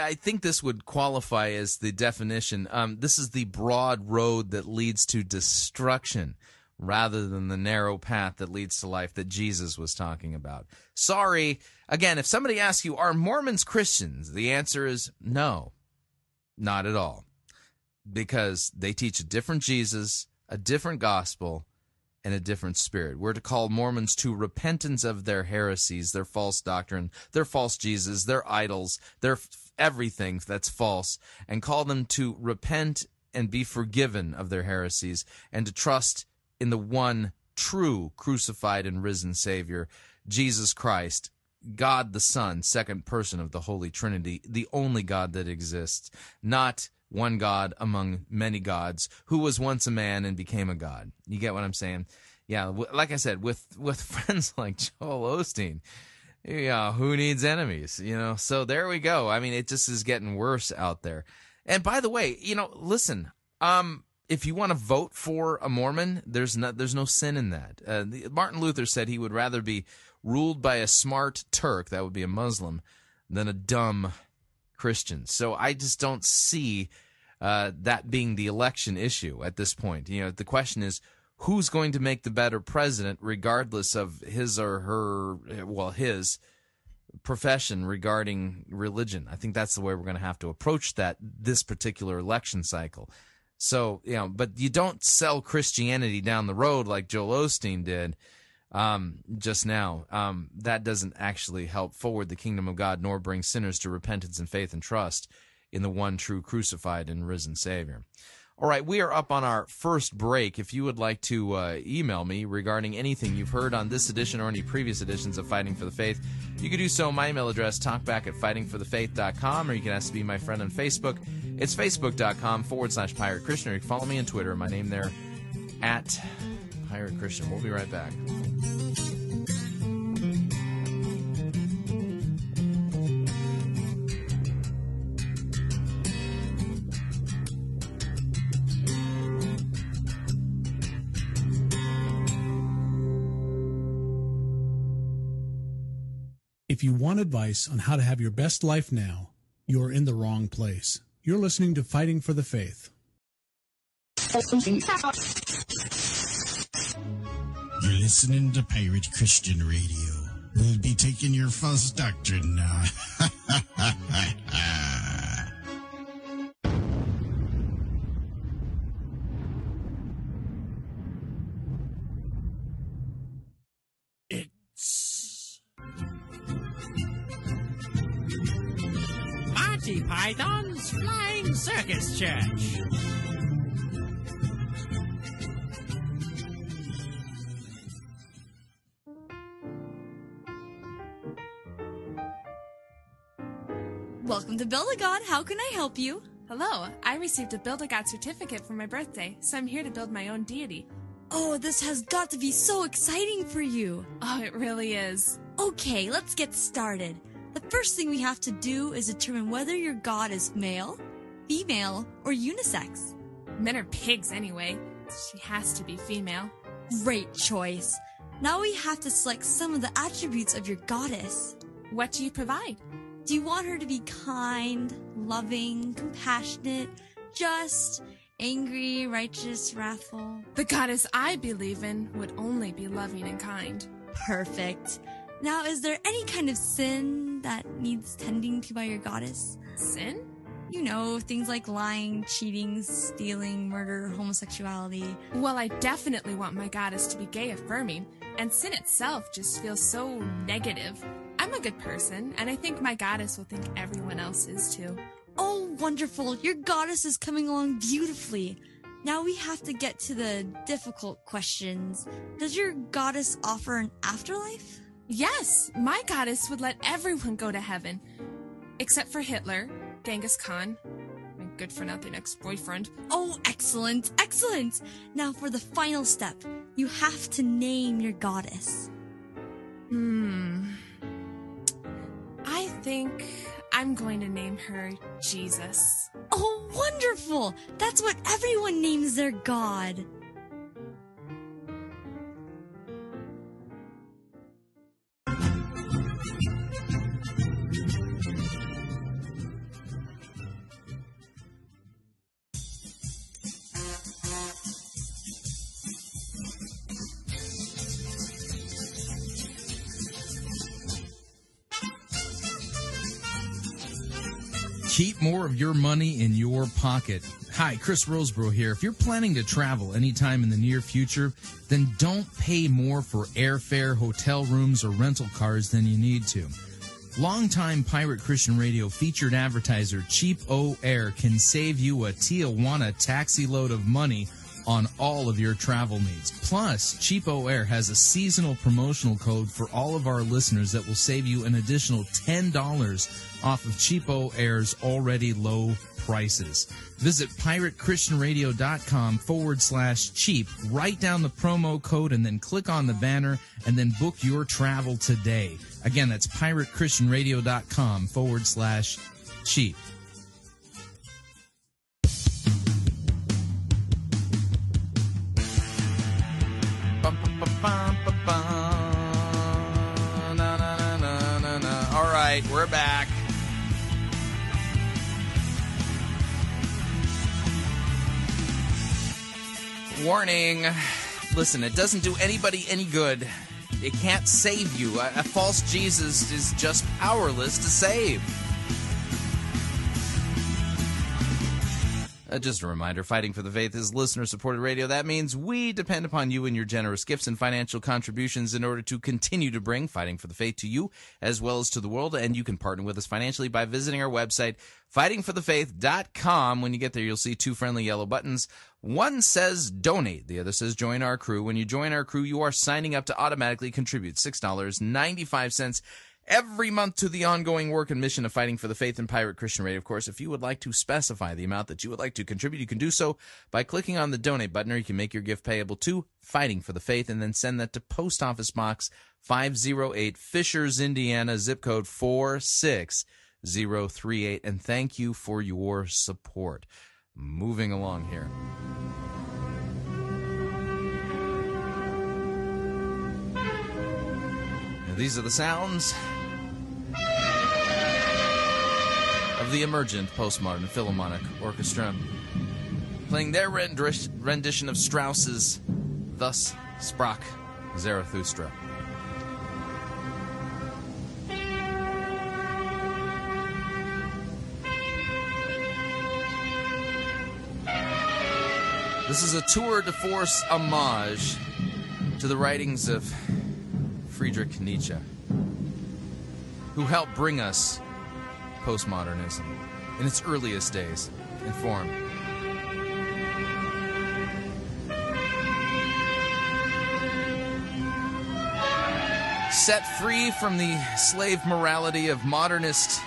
A: I think this would qualify as the definition. Um, this is the broad road that leads to destruction rather than the narrow path that leads to life that Jesus was talking about. Sorry. Again, if somebody asks you, are Mormons Christians? The answer is no, not at all. Because they teach a different Jesus, a different gospel, and a different spirit. We're to call Mormons to repentance of their heresies, their false doctrine, their false Jesus, their idols, their everything that's false, and call them to repent and be forgiven of their heresies and to trust in the one true crucified and risen Savior, Jesus Christ, God the Son, second person of the Holy Trinity, the only God that exists, not one God among many gods, who was once a man and became a god. You get what I'm saying? Yeah, like I said, with with (laughs) friends like Joel Osteen, yeah, who needs enemies? You know. So there we go. I mean, it just is getting worse out there. And by the way, you know, listen, um, if you want to vote for a Mormon, there's no there's no sin in that. Uh, the, Martin Luther said he would rather be ruled by a smart Turk, that would be a Muslim, than a dumb Christians. So I just don't see uh, that being the election issue at this point. You know, the question is who's going to make the better president, regardless of his or her, well, his profession regarding religion. I think that's the way we're going to have to approach that this particular election cycle. So, you know, but you don't sell Christianity down the road like Joel Osteen did um, just now. Um, that doesn't actually help forward the kingdom of God nor bring sinners to repentance and faith and trust in the one true crucified and risen Savior. All right, we are up on our first break. If you would like to uh, email me regarding anything you've heard on this edition or any previous editions of Fighting for the Faith, you can do so. My email address, talkback at fightingforthefaith.com, or you can ask to be my friend on Facebook. It's facebook.com forward slash pirate or you can follow me on Twitter. My name there, at Pirate Christian. We'll be right back.
D: If you want advice on how to have your best life now, you're in the wrong place. You're listening to Fighting for the Faith
E: listening to Pirate Christian Radio. We'll be taking your false doctrine now. (laughs)
F: it's Monty Python's Flying Circus Church.
G: Build a God. How can I help you?
H: Hello, I received a Build a God certificate for my birthday, so I'm here to build my own deity.
G: Oh, this has got to be so exciting for you.
H: Oh, it really is.
G: Okay, let's get started. The first thing we have to do is determine whether your God is male, female, or unisex.
H: Men are pigs anyway. She has to be female.
G: Great choice. Now we have to select some of the attributes of your goddess.
H: What do you provide?
G: Do you want her to be kind, loving, compassionate, just, angry, righteous, wrathful?
H: The goddess I believe in would only be loving and kind.
G: Perfect. Now, is there any kind of sin that needs tending to by your goddess?
H: Sin?
G: You know, things like lying, cheating, stealing, murder, homosexuality.
H: Well, I definitely want my goddess to be gay affirming, and sin itself just feels so negative. I'm a good person, and I think my goddess will think everyone else is too.
G: Oh, wonderful. Your goddess is coming along beautifully. Now we have to get to the difficult questions. Does your goddess offer an afterlife?
H: Yes, my goddess would let everyone go to heaven. Except for Hitler, Genghis Khan, my good for nothing ex boyfriend.
G: Oh, excellent, excellent. Now for the final step, you have to name your goddess.
H: Hmm. I think I'm going to name her Jesus.
G: Oh, wonderful! That's what everyone names their god.
A: Keep more of your money in your pocket. Hi, Chris Rosebrough here. If you're planning to travel anytime in the near future, then don't pay more for airfare, hotel rooms, or rental cars than you need to. Longtime Pirate Christian Radio featured advertiser Cheap O Air can save you a Tijuana taxi load of money on all of your travel needs. Plus, CheapOair has a seasonal promotional code for all of our listeners that will save you an additional $10 off of CheapOair's already low prices. Visit piratechristianradio.com forward slash cheap. Write down the promo code and then click on the banner and then book your travel today. Again, that's piratechristianradio.com forward slash cheap. All right, we're back. Warning. Listen, it doesn't do anybody any good. It can't save you. A, a false Jesus is just powerless to save. Uh, just a reminder Fighting for the Faith is listener supported radio. That means we depend upon you and your generous gifts and financial contributions in order to continue to bring Fighting for the Faith to you as well as to the world. And you can partner with us financially by visiting our website, fightingforthefaith.com. When you get there, you'll see two friendly yellow buttons. One says donate, the other says join our crew. When you join our crew, you are signing up to automatically contribute $6.95 every month to the ongoing work and mission of fighting for the faith in Pirate Christian Radio. Of course, if you would like to specify the amount that you would like to contribute, you can do so by clicking on the donate button, or you can make your gift payable to Fighting for the Faith and then send that to Post Office Box 508 Fishers, Indiana, zip code 46038. And thank you for your support. Moving along here. These are the sounds the emergent postmodern Philharmonic Orchestra, playing their rendition of Strauss's Thus Sprach Zarathustra. This is a tour de force homage to the writings of Friedrich Nietzsche, who helped bring us postmodernism in its earliest days in form. Set free from the slave morality of modernist,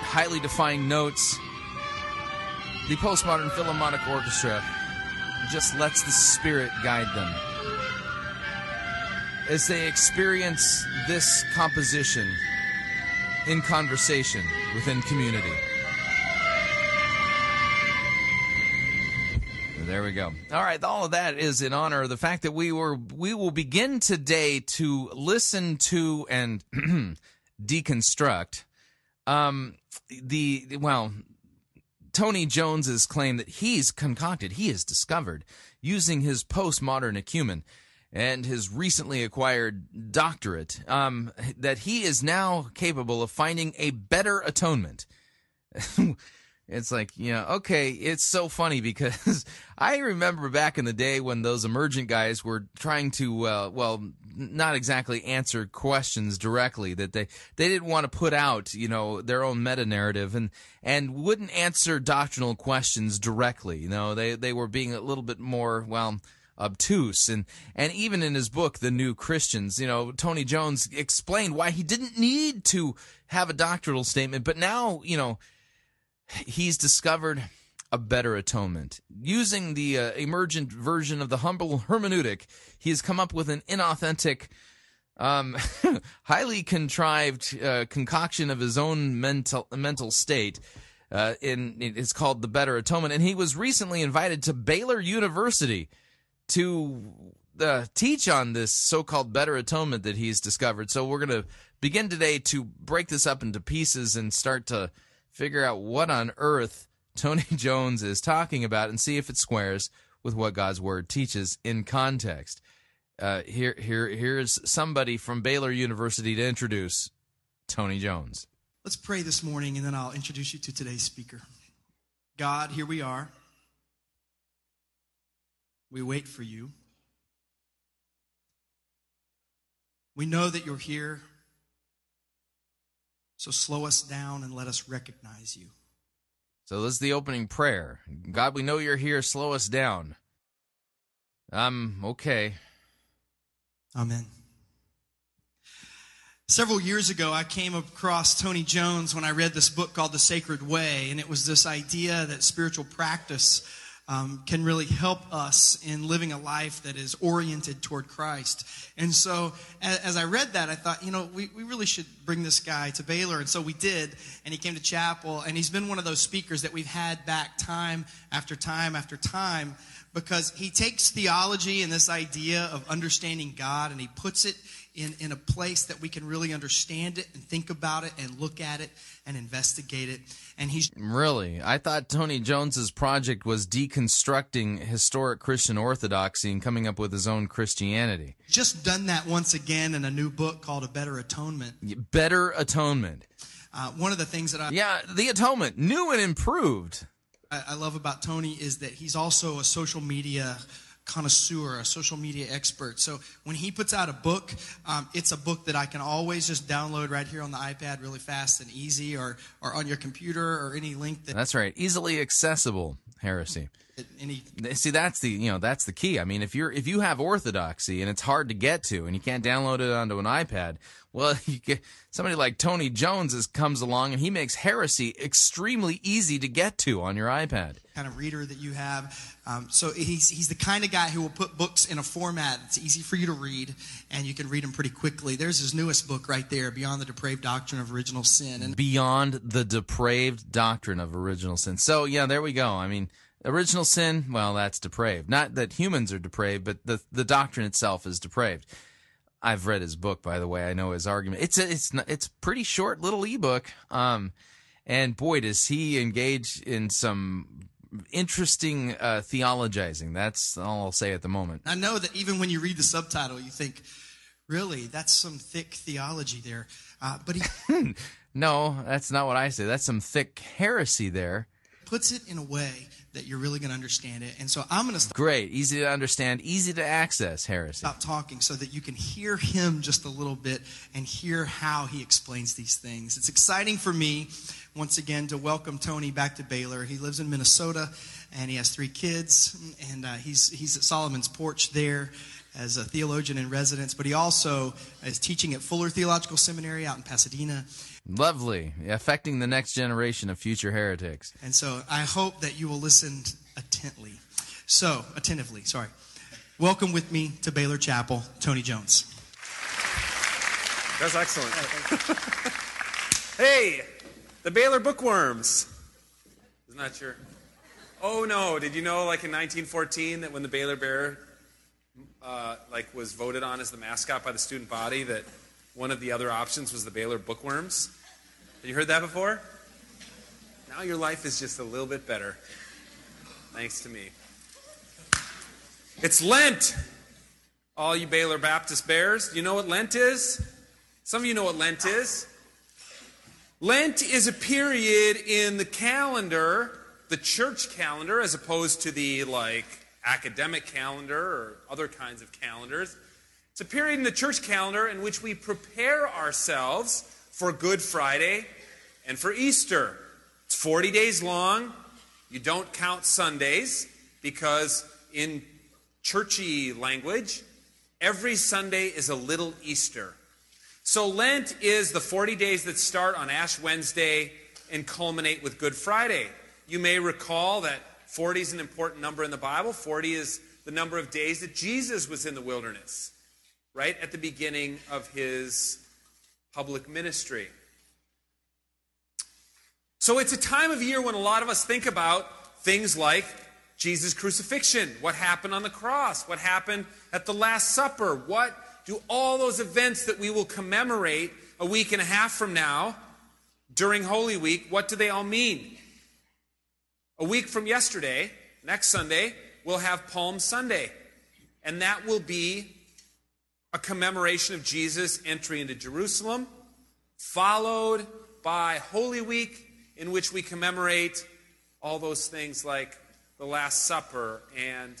A: highly defined notes, the postmodern Philharmonic Orchestra just lets the spirit guide them as they experience this composition in conversation within community. There we go. All right, all of that is in honor of the fact that we were we will begin today to listen to and (clears throat) deconstruct um the well Tony Jones's claim that he's concocted, he has discovered using his postmodern acumen and his recently acquired doctorate um, that he is now capable of finding a better atonement. (laughs) it's like, you know, okay, it's so funny because (laughs) I remember back in the day when those emergent guys were trying to, uh, well, not exactly answer questions directly that they they didn't want to put out you know their own meta narrative and and wouldn't answer doctrinal questions directly you know they they were being a little bit more well obtuse. And and even in his book the new christians you know tony jones explained why he didn't need to have a doctrinal statement but now you know he's discovered a better atonement. Using the uh, emergent version of the humble hermeneutic he has come up with an inauthentic um, (laughs) highly contrived uh, concoction of his own mental mental state uh, in it's called the better atonement. And he was recently invited to baylor university to uh, teach on this so-called better atonement that he's discovered. So we're going to begin today to break this up into pieces and start to figure out what on earth Tony (laughs) Jones is talking about and see if it squares with what God's word teaches in context. Uh, here, here, here's somebody from Baylor University to introduce Tony Jones.
I: Let's pray this morning, and then I'll introduce you to today's speaker. God, here we are. We wait for you. We know that you're here. So slow us down and let us recognize you.
A: So this is the opening prayer. God, we know you're here. Slow us down. I'm okay.
I: Amen. Several years ago, I came across Tony Jones when I read this book called The Sacred Way, and it was this idea that spiritual practice um, can really help us in living a life that is oriented toward Christ. And so, as, as, I read that, I thought, you know, we, we really should bring this guy to Baylor. And so we did. And he came to chapel, and he's been one of those speakers that we've had back time after time after time because he takes theology and this idea of understanding God and he puts it in, in a place that we can really understand it and think about it and look at it and investigate it. And he's
A: really, I thought Tony Jones's project was deconstructing historic Christian orthodoxy and coming up with his own Christianity.
I: Just done that once again in a new book called A Better Atonement.
A: Better Atonement.
I: Uh, one of the things that I
A: yeah, the atonement, new and improved.
I: I, I love about Tony is that he's also a social media connoisseur, a social media expert. So when he puts out a book, um, it's a book that I can always just download right here on the iPad really fast and easy or, or on your computer or any link that.
A: That's right. Easily accessible heresy.
I: Any,
A: See, that's the you know that's the key. I mean, if you're if you have orthodoxy and it's hard to get to, and you can't download it onto an iPad, well, (laughs) you get somebody like Tony Jones is, comes along and he makes heresy extremely easy to get to on your iPad.
I: Kind of reader that you have. Um, so he's he's the kind of guy who will put books in a format that's easy for you to read, and you can read them pretty quickly. There's his newest book right there, Beyond the Depraved Doctrine of Original Sin, and
A: Beyond the Depraved Doctrine of Original Sin. So yeah, there we go. I mean original sin, well, that's depraved. Not that humans are depraved, but the the doctrine itself is depraved. I've read his book, by the way. I know his argument. It's a, it's it's pretty short little ebook. Um, and boy, does he engage in some interesting uh, theologizing. That's all I'll say at the moment.
I: I know that even when you read the subtitle, you think, really, that's some thick theology there. Uh, but he. (laughs)
A: no, that's not what I say. That's some thick heresy there
I: puts it in a way that you're really going to understand it. And so I'm going to stop,
A: Great. Easy to understand, easy to access heresy.
I: stop talking so that you can hear him just a little bit and hear how he explains these things. It's exciting for me, once again, to welcome Tony back to Baylor. He lives in Minnesota and he has three kids, and uh, he's, he's at Solomon's Porch there as a theologian in residence, but he also is teaching at Fuller Theological Seminary out in Pasadena.
A: Lovely. Affecting the next generation of future heretics.
I: And so I hope that you will listen attentively. So, attentively, sorry. Welcome with me to Baylor Chapel, Tony Jones.
J: That's excellent. (laughs) hey, the Baylor bookworms. Isn't that your? Oh no! Did you know, like in 1914, that when the Baylor Bear, uh, like, was voted on as the mascot by the student body, that one of the other options was the Baylor bookworms? Have you heard that before? Now your life is just a little bit better, thanks to me. It's Lent. All you Baylor Baptist Bears, you know what Lent is? Some of you know what Lent is. Lent is a period in the calendar, the church calendar, as opposed to the like academic calendar or other kinds of calendars. It's a period in the church calendar in which we prepare ourselves for Good Friday and for Easter. It's 40 days long. You don't count Sundays because in churchy language, every Sunday is a little Easter. So Lent is the 40 days that start on Ash Wednesday and culminate with Good Friday. You may recall that 40 is an important number in the Bible. 40 is the number of days that Jesus was in the wilderness, right at the beginning of his public ministry. So it's a time of year when a lot of us think about things like Jesus' crucifixion, what happened on the cross, what happened at the Last Supper, what do all those events that we will commemorate a week and a half from now during Holy Week, what do they all mean? A week from yesterday, next Sunday, we'll have Palm Sunday. And that will be a commemoration of Jesus' entry into Jerusalem, followed by Holy Week, in which we commemorate all those things like the Last Supper and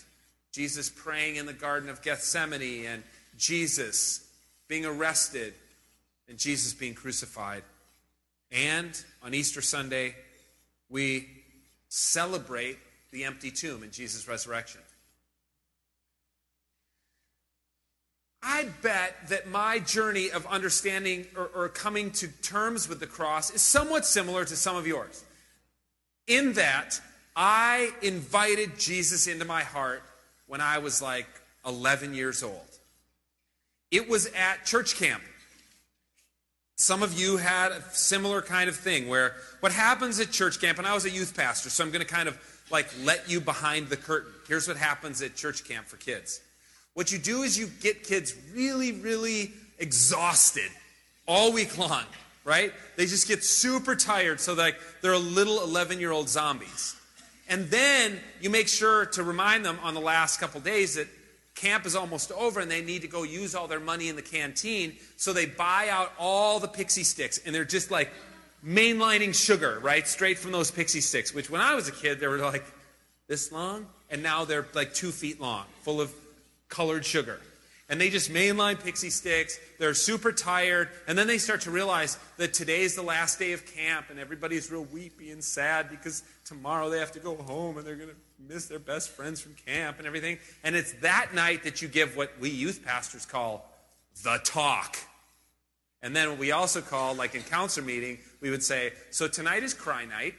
J: Jesus praying in the Garden of Gethsemane and Jesus being arrested and Jesus being crucified. And on Easter Sunday, we celebrate the empty tomb and Jesus' resurrection. I bet that my journey of understanding or, or, coming to terms with the cross is somewhat similar to some of yours. In that, I invited Jesus into my heart when I was like 11 years old. It was at church camp. Some of you had a similar kind of thing where what happens at church camp, and I was a youth pastor, so I'm going to kind of like let you behind the curtain. Here's what happens at church camp for kids. What you do is you get kids really, really exhausted all week long, right? They just get super tired, so like they're little 11 year old zombies. And then you make sure to remind them on the last couple days that camp is almost over and they need to go use all their money in the canteen. So they buy out all the pixie sticks and they're just like mainlining sugar, right? Straight from those pixie sticks, which when I was a kid, they were like this long. And now they're like two feet long, full of colored sugar. And they just mainline pixie sticks. They're super tired. And then they start to realize that today's the last day of camp and everybody's real weepy and sad because tomorrow they have to go home and they're going to miss their best friends from camp and everything. And it's that night that you give what we youth pastors call the talk. And then what we also call, like in counselor meeting, we would say, so tonight is cry night.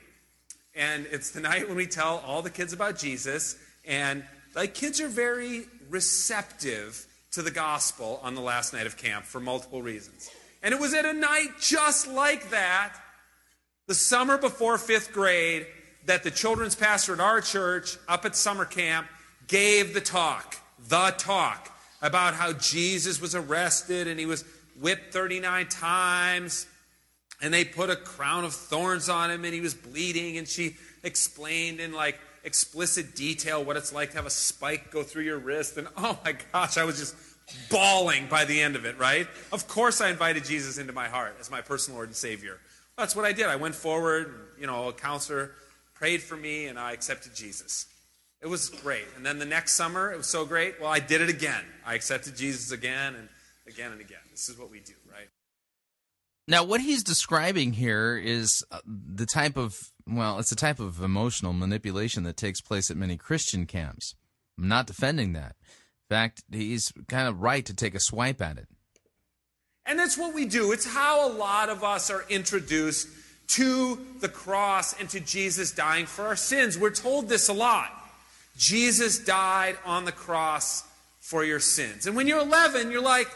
J: And it's the (laughs) night when we tell all the kids about Jesus. And like kids are very receptive to the gospel on the last night of camp for multiple reasons. And it was at a night just like that, the summer before fifth grade, that the children's pastor at our church up at summer camp gave the talk, the talk, about how Jesus was arrested and he was whipped 39 times and they put a crown of thorns on him and he was bleeding and she explained in like explicit detail what it's like to have a spike go through your wrist and oh my gosh i was just bawling by the end of it right of course i invited jesus into my heart as my personal lord and savior that's what i did i went forward you know a counselor prayed for me, and I accepted Jesus. It was great. And then the next summer, it was so great. Well, I did it again. I accepted Jesus again and again and again. This is what we do, right?
A: Now, what he's describing here is uh, the type of, well, it's a type of emotional manipulation that takes place at many Christian camps. I'm not defending that. In fact, he's kind of right to take a swipe at it.
J: And that's what we do. It's how a lot of us are introduced to the cross and to Jesus dying for our sins. We're told this a lot. Jesus died on the cross for your sins. And when you're 11, you're like,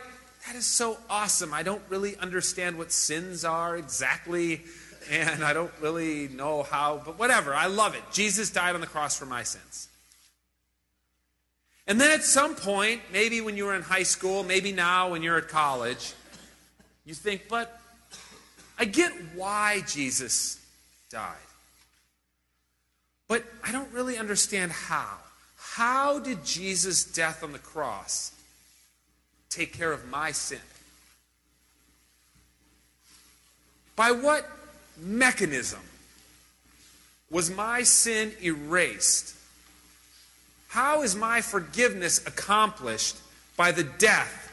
J: that is so awesome. I don't really understand what sins are exactly, and I don't really know how, but whatever. I love it. Jesus died on the cross for my sins. And then at some point, maybe when you were in high school, maybe now when you're at college, you think, but I get why Jesus died. But I don't really understand how. How did Jesus' death on the cross take care of my sin? By what mechanism was my sin erased? How is my forgiveness accomplished by the death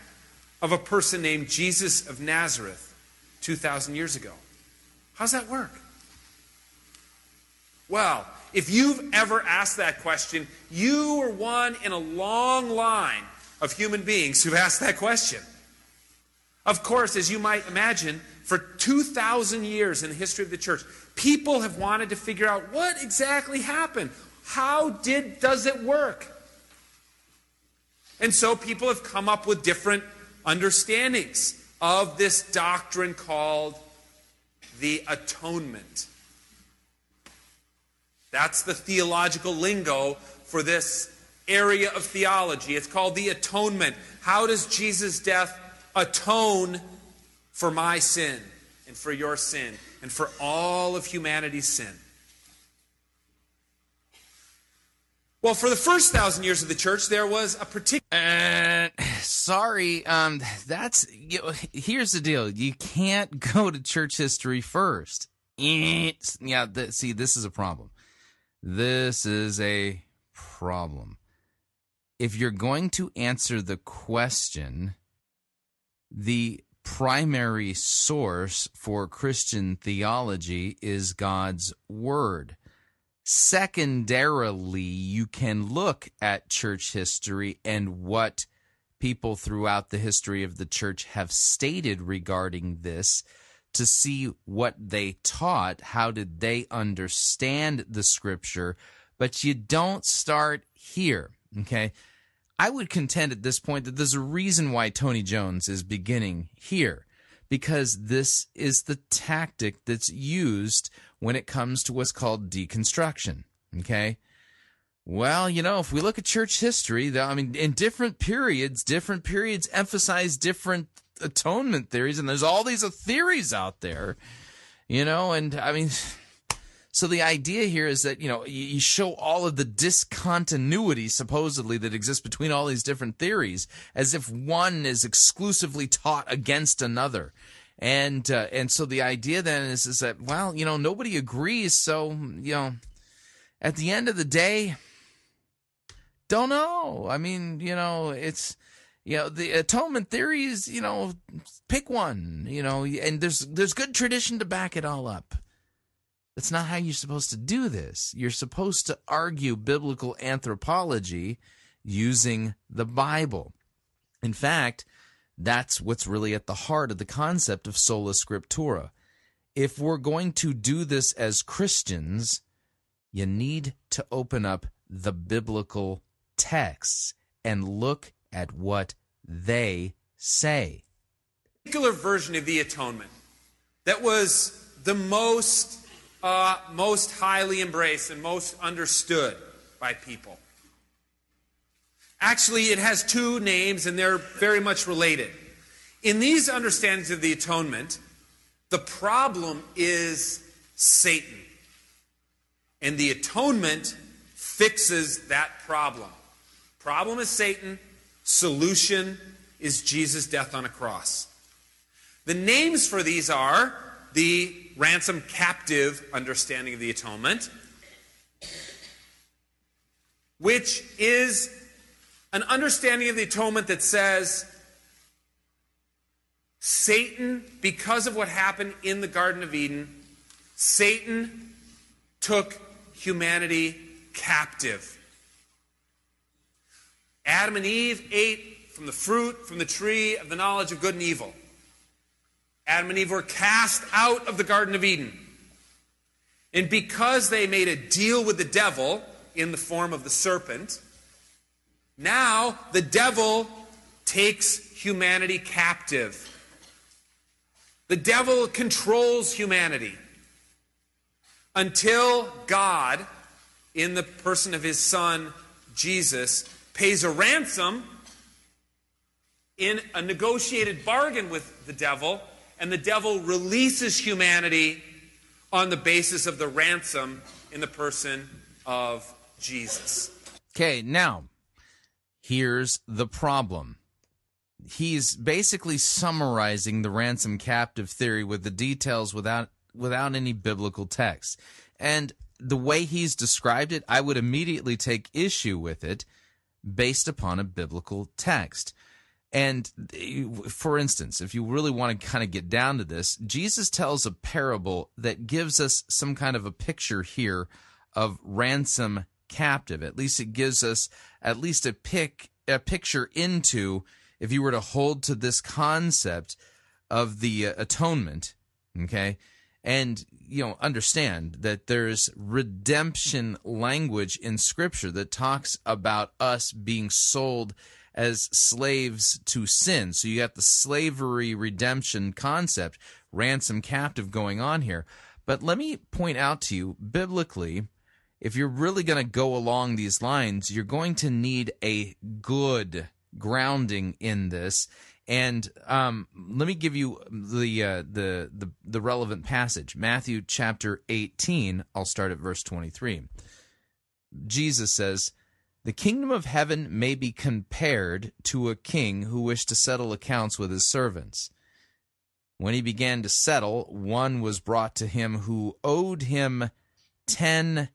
J: of a person named Jesus of Nazareth 2,000 years ago? How's that work? Well, if you've ever asked that question, you are one in a long line of human beings who've asked that question. Of course, as you might imagine, for 2,000 years in the history of the church, people have wanted to figure out what exactly happened. How did does it work? And so people have come up with different understandings of this doctrine called the atonement. That's the theological lingo for this area of theology. It's called the atonement. How does Jesus' death atone for my sin and for your sin and for all of humanity's sin? Well, for the first thousand years of the church, there was a particular.
A: Uh, sorry, um, that's you know, here's the deal. You can't (laughs) go to church history first. Yeah, th- see, this is a problem. This is a problem. If you're going to answer the question, the primary source for Christian theology is God's Word. Secondarily, you can look at church history and what people throughout the history of the church have stated regarding this to see what they taught. How did they understand the scripture? But you don't start here. Okay. I would contend at this point that there's a reason why Tony Jones is beginning here because this is the tactic that's used when it comes to what's called deconstruction. Okay. Well, you know, if we look at church history, I mean, in different periods, different periods emphasize different atonement theories, and there's all these theories out there, you know, and I mean, (laughs) so the idea here is that, you know, you show all of the discontinuity supposedly that exists between all these different theories as if one is exclusively taught against another. And uh, and so the idea then is is that well, you know, nobody agrees, so, you know, at the end of the day, don't know. I mean, you know, it's you know the atonement theory is you know pick one you know and there's there's good tradition to back it all up that's not how you're supposed to do this. You're supposed to argue biblical anthropology using the bible. In fact that's what's really at the heart of the concept of sola scriptura. If we're going to do this as christians you need to open up the biblical texts and look at what they say.
J: Particular version of the atonement that was the most uh, most highly embraced and most understood by people. Actually, it has two names and they're very much related. In these understandings of the atonement, the problem is Satan. And the atonement fixes that problem. Problem is Satan, solution is Jesus' death on a cross. The names for these are the ransom captive understanding of the atonement, which is an understanding of the atonement that says Satan, because of what happened in the Garden of Eden, Satan took humanity captive. Adam and Eve ate from the fruit from the tree of the knowledge of good and evil. Adam and Eve were cast out of the Garden of Eden. And because they made a deal with the devil in the form of the serpent, now the devil takes humanity captive. The devil controls humanity until God, in the person of his son Jesus, pays a ransom in a negotiated bargain with the devil, and the devil releases humanity on the basis of the ransom in the person of Jesus.
A: Okay, now here's the problem. He's basically summarizing the ransom captive theory with the details without without any biblical text. And the way he's described it, I would immediately take issue with it based upon a biblical text. And for instance, if you really want to kind of get down to this, Jesus tells a parable that gives us some kind of a picture here of ransom captive. At least it gives us at least a pick a picture into if you were to hold to this concept of the uh, atonement, okay? And you know, understand that there's redemption language in scripture that talks about us being sold as slaves to sin. So you got the slavery redemption concept, ransom captive going on here. But let me point out to you, biblically, if you're really going to go along these lines, you're going to need a good grounding in this. And um, let me give you the, uh, the the the relevant passage, Matthew chapter 18. I'll start at verse 23. Jesus says, "The kingdom of heaven may be compared to a king who wished to settle accounts with his servants." When he began to settle, one was brought to him who owed him ten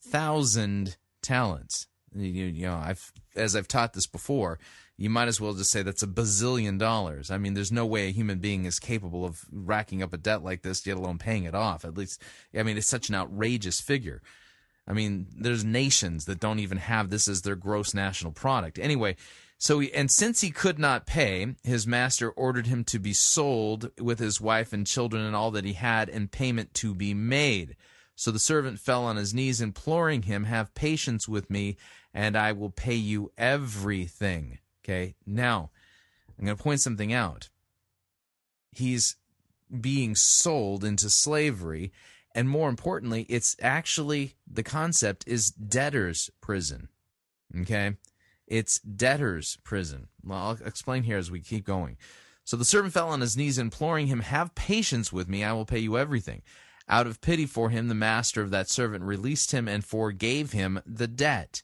A: thousand talents. You, you, know, I've as I've taught this before, you might as well just say that's a bazillion dollars. I mean, there's no way a human being is capable of racking up a debt like this, let alone paying it off. At least, I mean, it's such an outrageous figure. I mean, there's nations that don't even have this as their gross national product. Anyway, so he, and since he could not pay, his master ordered him to be sold with his wife and children and all that he had, and payment to be made. So the servant fell on his knees, imploring him, Have patience with me, and I will pay you everything. Okay, now I'm going to point something out. He's being sold into slavery, and more importantly, it's actually the concept is debtor's prison. Okay, it's debtor's prison. Well, I'll explain here as we keep going. So the servant fell on his knees, imploring him, Have patience with me, I will pay you everything. Out of pity for him, the master of that servant released him and forgave him the debt.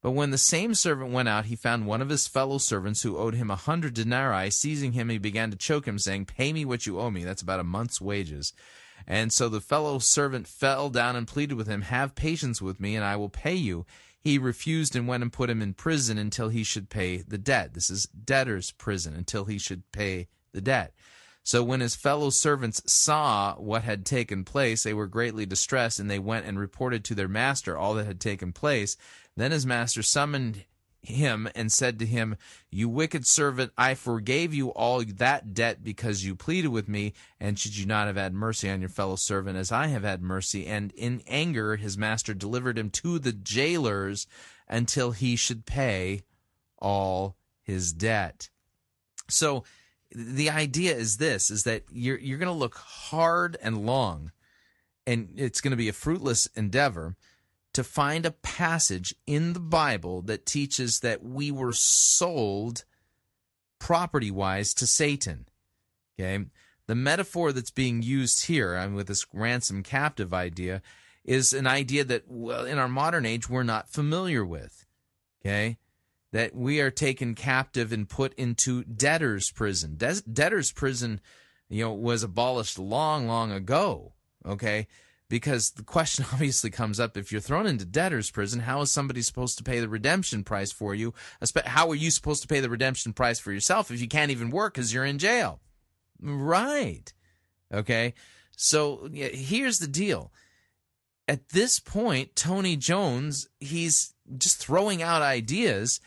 A: But when the same servant went out, he found one of his fellow servants who owed him a hundred denarii. Seizing him, he began to choke him, saying, Pay me what you owe me. That's about a month's wages. And so the fellow servant fell down and pleaded with him, Have patience with me, and I will pay you. He refused and went and put him in prison until he should pay the debt. This is debtor's prison, until he should pay the debt. So when his fellow servants saw what had taken place, they were greatly distressed, and they went and reported to their master all that had taken place. Then his master summoned him and said to him, You wicked servant, I forgave you all that debt because you pleaded with me, and should you not have had mercy on your fellow servant as I have had mercy? And in anger, his master delivered him to the jailers until he should pay all his debt. So, the idea is this is that you're you're going to look hard and long and it's going to be a fruitless endeavor to find a passage in the Bible that teaches that we were sold property wise to Satan. Okay? The metaphor that's being used here I mean, with this ransom captive idea is an idea that well, in our modern age we're not familiar with. Okay? that we are taken captive and put into debtor's prison. De- debtor's prison, you know, was abolished long, long ago. Okay, because the question (laughs) obviously comes up if you're thrown into debtor's prison, how is somebody supposed to pay the redemption price for you? How are you supposed to pay the redemption price for yourself if you can't even work because you're in jail? Right. Okay. So here's the deal. At this point, Tony Jones, he's just throwing out ideas.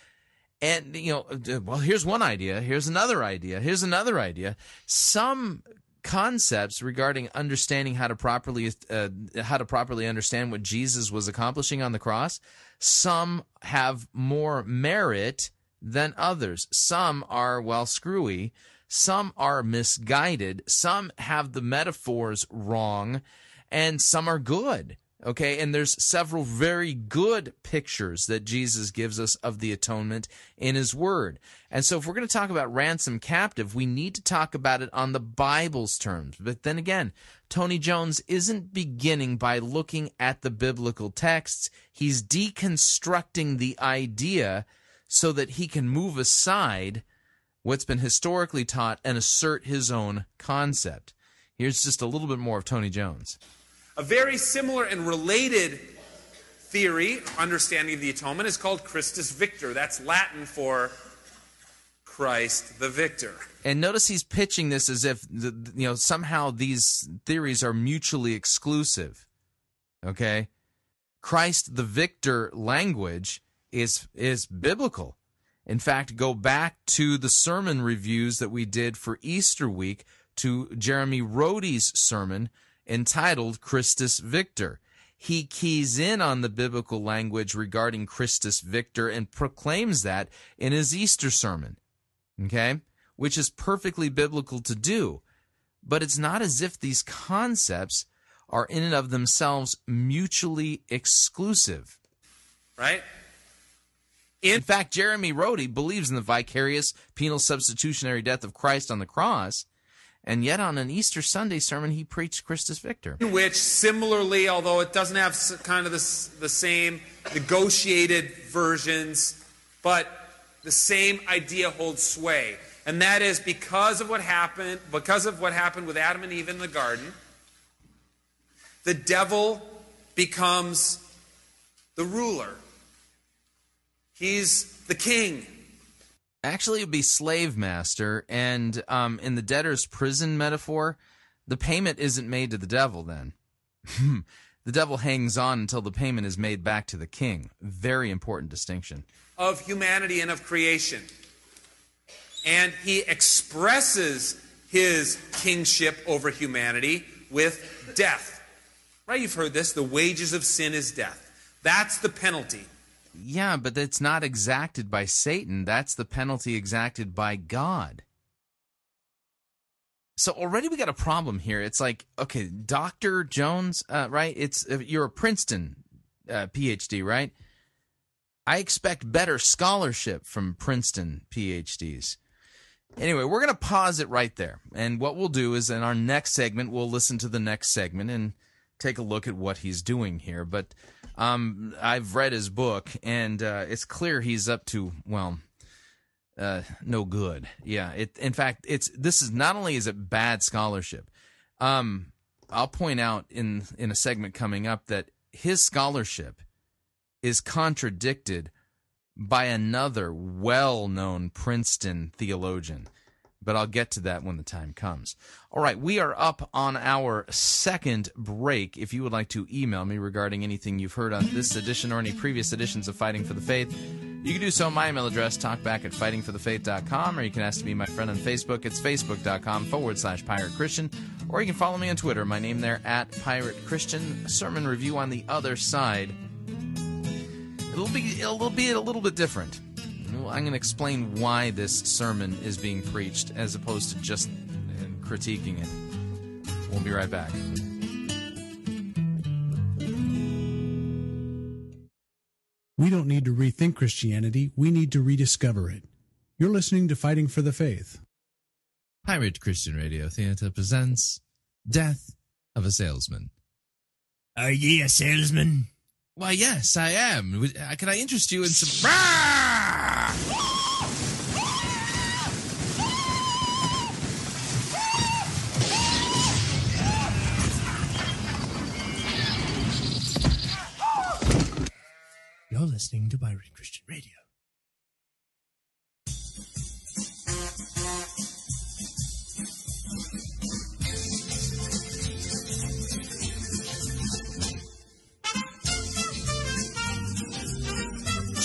A: And, you know, uh, well, here's one idea. Here's another idea. Here's another idea. Some concepts regarding understanding how to properly uh, how to properly understand what Jesus was accomplishing on the cross. Some have more merit than others. Some are well screwy. Some are misguided. Some have the metaphors wrong. And some are good Okay, and there's several very good pictures that Jesus gives us of the atonement in his word. And so if we're going to talk about ransom captive, we need to talk about it on the Bible's terms. But then again, Tony Jones isn't beginning by looking at the biblical texts. He's deconstructing the idea so that he can move aside what's been historically taught and assert his own concept. Here's just a little bit more of Tony Jones.
J: A very similar and related theory, understanding of the atonement, is called Christus Victor. That's Latin for Christ the victor.
A: And notice he's pitching this as if you know somehow these theories are mutually exclusive. Okay? Christ the victor language is is biblical. In fact, go back to the sermon reviews that we did for Easter week to Jeremy Rhode's sermon entitled Christus Victor. He keys in on the biblical language regarding Christus Victor and proclaims that in his Easter sermon. Okay? Which is perfectly biblical to do. But it's not as if these concepts are in and of themselves mutually exclusive.
J: Right?
A: In, fact, Jeremy Rhode believes in the vicarious penal substitutionary death of Christ on the cross and yet, on an Easter Sunday sermon, he preached Christus Victor.
J: Which, similarly, although it doesn't have kind of the, the same negotiated versions, but the same idea holds sway. And that is because of what happened, because of what happened with Adam and Eve in the garden, the devil becomes the ruler. He's the king.
A: Actually, it would be slave master, and um, in the debtor's prison metaphor, the payment isn't made to the devil. Then, the devil hangs on until the payment is made back to the king. Very important distinction
J: of humanity and of creation, and he expresses his kingship over humanity with death. Right? You've heard this. The wages of sin is death. That's the penalty.
A: Yeah, but it's not exacted by Satan. That's the penalty exacted by God. So already we got a problem here. It's like, okay, Dr. Jones, uh, right? It's you're a Princeton uh, PhD, right? I expect better scholarship from Princeton PhDs. Anyway, we're going to pause it right there. And what we'll do is in our next segment, we'll listen to the next segment and take a look at what he's doing here. But um, I've read his book, and uh, it's clear he's up to well, uh, no good. Yeah. It. In fact, it's this is not only is it bad scholarship. Um, I'll point out in in a segment coming up that his scholarship is contradicted by another well-known Princeton theologian but I'll get to that when the time comes. All right, we are up on our second break. If you would like to email me regarding anything you've heard on this edition or any previous editions of Fighting for the Faith, you can do so. At my email address, talkback at fightingforthefaith.com, or you can ask to be my friend on Facebook. It's facebook.com forward slash pirate Christian, or you can follow me on Twitter. My name there at Pirate Christian. Sermon review on the other side. It'll be, it'll be a little bit different. I'm going to explain why this sermon is being preached as opposed to just critiquing it. We'll be right back.
D: We don't need to rethink Christianity, we need to rediscover it. You're listening to Fighting for the Faith.
A: Pirate Christian Radio Theater presents Death of a Salesman.
F: Are ye a salesman?
A: Why, yes, I am. Uh, can I interest you in some. You're listening to Pirate Christian Radio.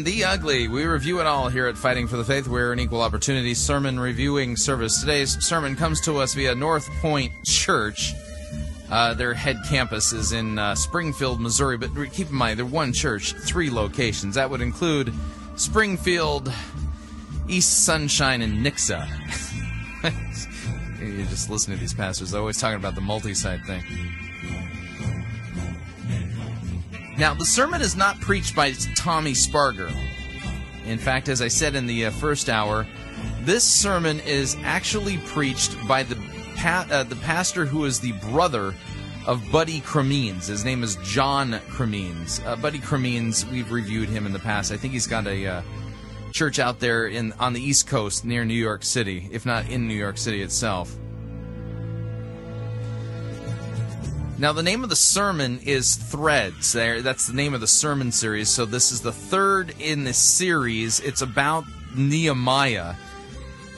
A: And the ugly. We review it all here at Fighting for the Faith. We're an equal opportunity sermon reviewing service. Today's sermon comes to us via North Point Church. Uh, their head campus is in uh, Springfield, Missouri, but keep in mind, they're one church, three locations. That would include Springfield, East Sunshine, and Nixa. (laughs) you just listen to these pastors, they're always talking about the multi site thing. Now, the sermon is not preached by Tommy Sparger. In fact, as I said in the uh, first hour, this sermon is actually preached by the pa- uh, the pastor who is the brother of Buddy Cremines. His name is John Cremines. Uh, Buddy Cremines, we've reviewed him in the past. I think he's got a uh, church out there in on the East Coast near New York City, if not in New York City itself. Now, the name of the sermon is Threads. There, that's the name of the sermon series. So this is the third in this series. It's about Nehemiah,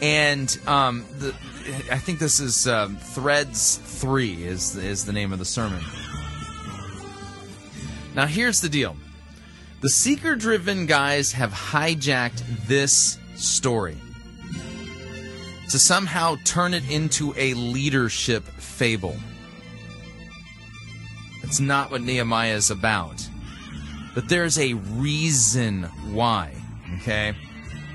A: and um, the, I think this is um, Threads Three is is the name of the sermon. Now, here's the deal: the seeker-driven guys have hijacked this story to somehow turn it into a leadership fable. It's not what Nehemiah is about. But there's a reason why, okay?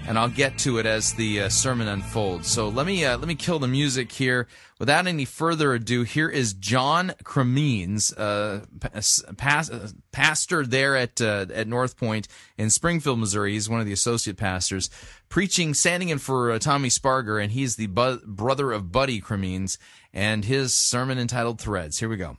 A: And I'll get to it as the uh, sermon unfolds. So let me uh, let me kill the music here. Without any further ado, here is John Cremines, uh, pas- pastor there at uh, at North Point in Springfield, Missouri. He's one of the associate pastors, preaching, standing in for uh, Tommy Sparger, and he's the bu- brother of Buddy Cremines, and his sermon entitled Threads. Here we go.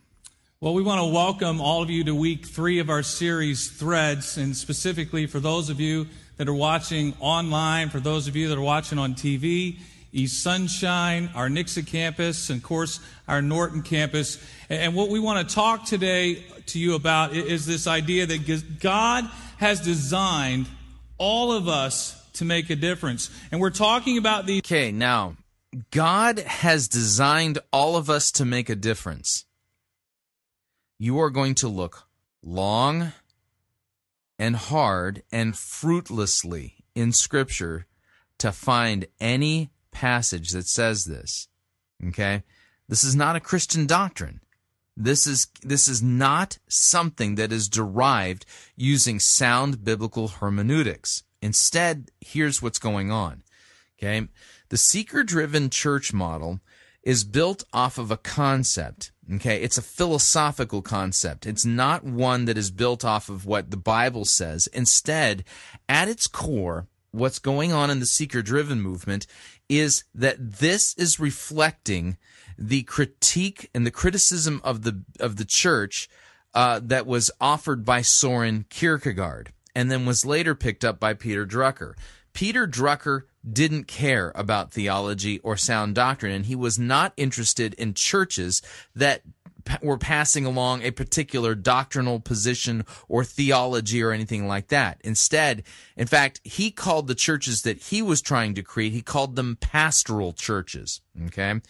K: Well, we want to welcome all of you to week three of our series, Threads, and specifically for those of you that are watching online, for those of you that are watching on TV, East Sunshine, our Nixa campus, and of course, our Norton campus. And what we want to talk today to you about is this idea that God has designed all of us to make a difference. And we're talking about the.
A: Okay, now, God has designed all of us to make a difference you are going to look long and hard and fruitlessly in Scripture to find any passage that says this. Okay? This is not a Christian doctrine. This is this is not something that is derived using sound biblical hermeneutics. Instead, here's what's going on. Okay? The seeker-driven church model is built off of a concept Okay, it's a philosophical concept. It's not one that is built off of what the Bible says. Instead, at its core, what's going on in the seeker driven movement is that this is reflecting the critique and the criticism of the of the church uh, that was offered by Soren Kierkegaard and then was later picked up by Peter Drucker. Peter Drucker didn't care about theology or sound doctrine, and he was not interested in churches that were passing along a particular doctrinal position or theology or anything like that. Instead, in fact, he called the churches that he was trying to create, he called them pastoral churches. Okay.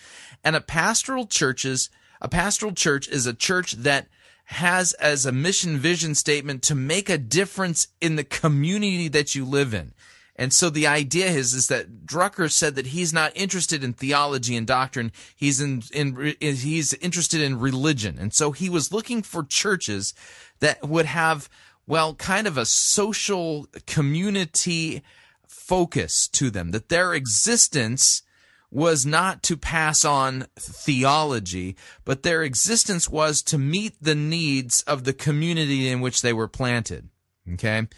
A: And a pastoral churches, a pastoral church is a church that has as a mission vision statement to make a difference in the community that you live in. And so the idea is, is that Drucker said that he's not interested in theology and doctrine. He's in, in, he's interested in religion. And so he was looking for churches that would have, well, kind of a social community focus to them, that their existence was not to pass on theology, but their existence was to meet the needs of the community in which they were planted. Okay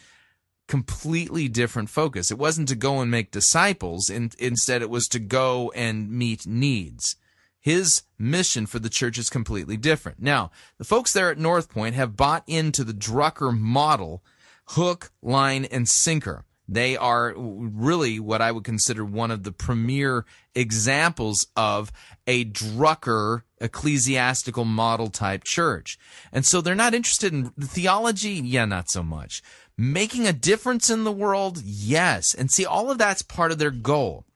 A: completely different focus. It wasn't to go and make disciples. In, instead, it was to go and meet needs. His mission for the church is completely different. Now, the folks there at North Point have bought into the Drucker model, hook, line, and sinker. They are really what I would consider one of the premier examples of a Drucker ecclesiastical model type church. And so they're not interested in theology. Yeah, not so much. Making a difference in the world? Yes. And see, all of that's part of their goal.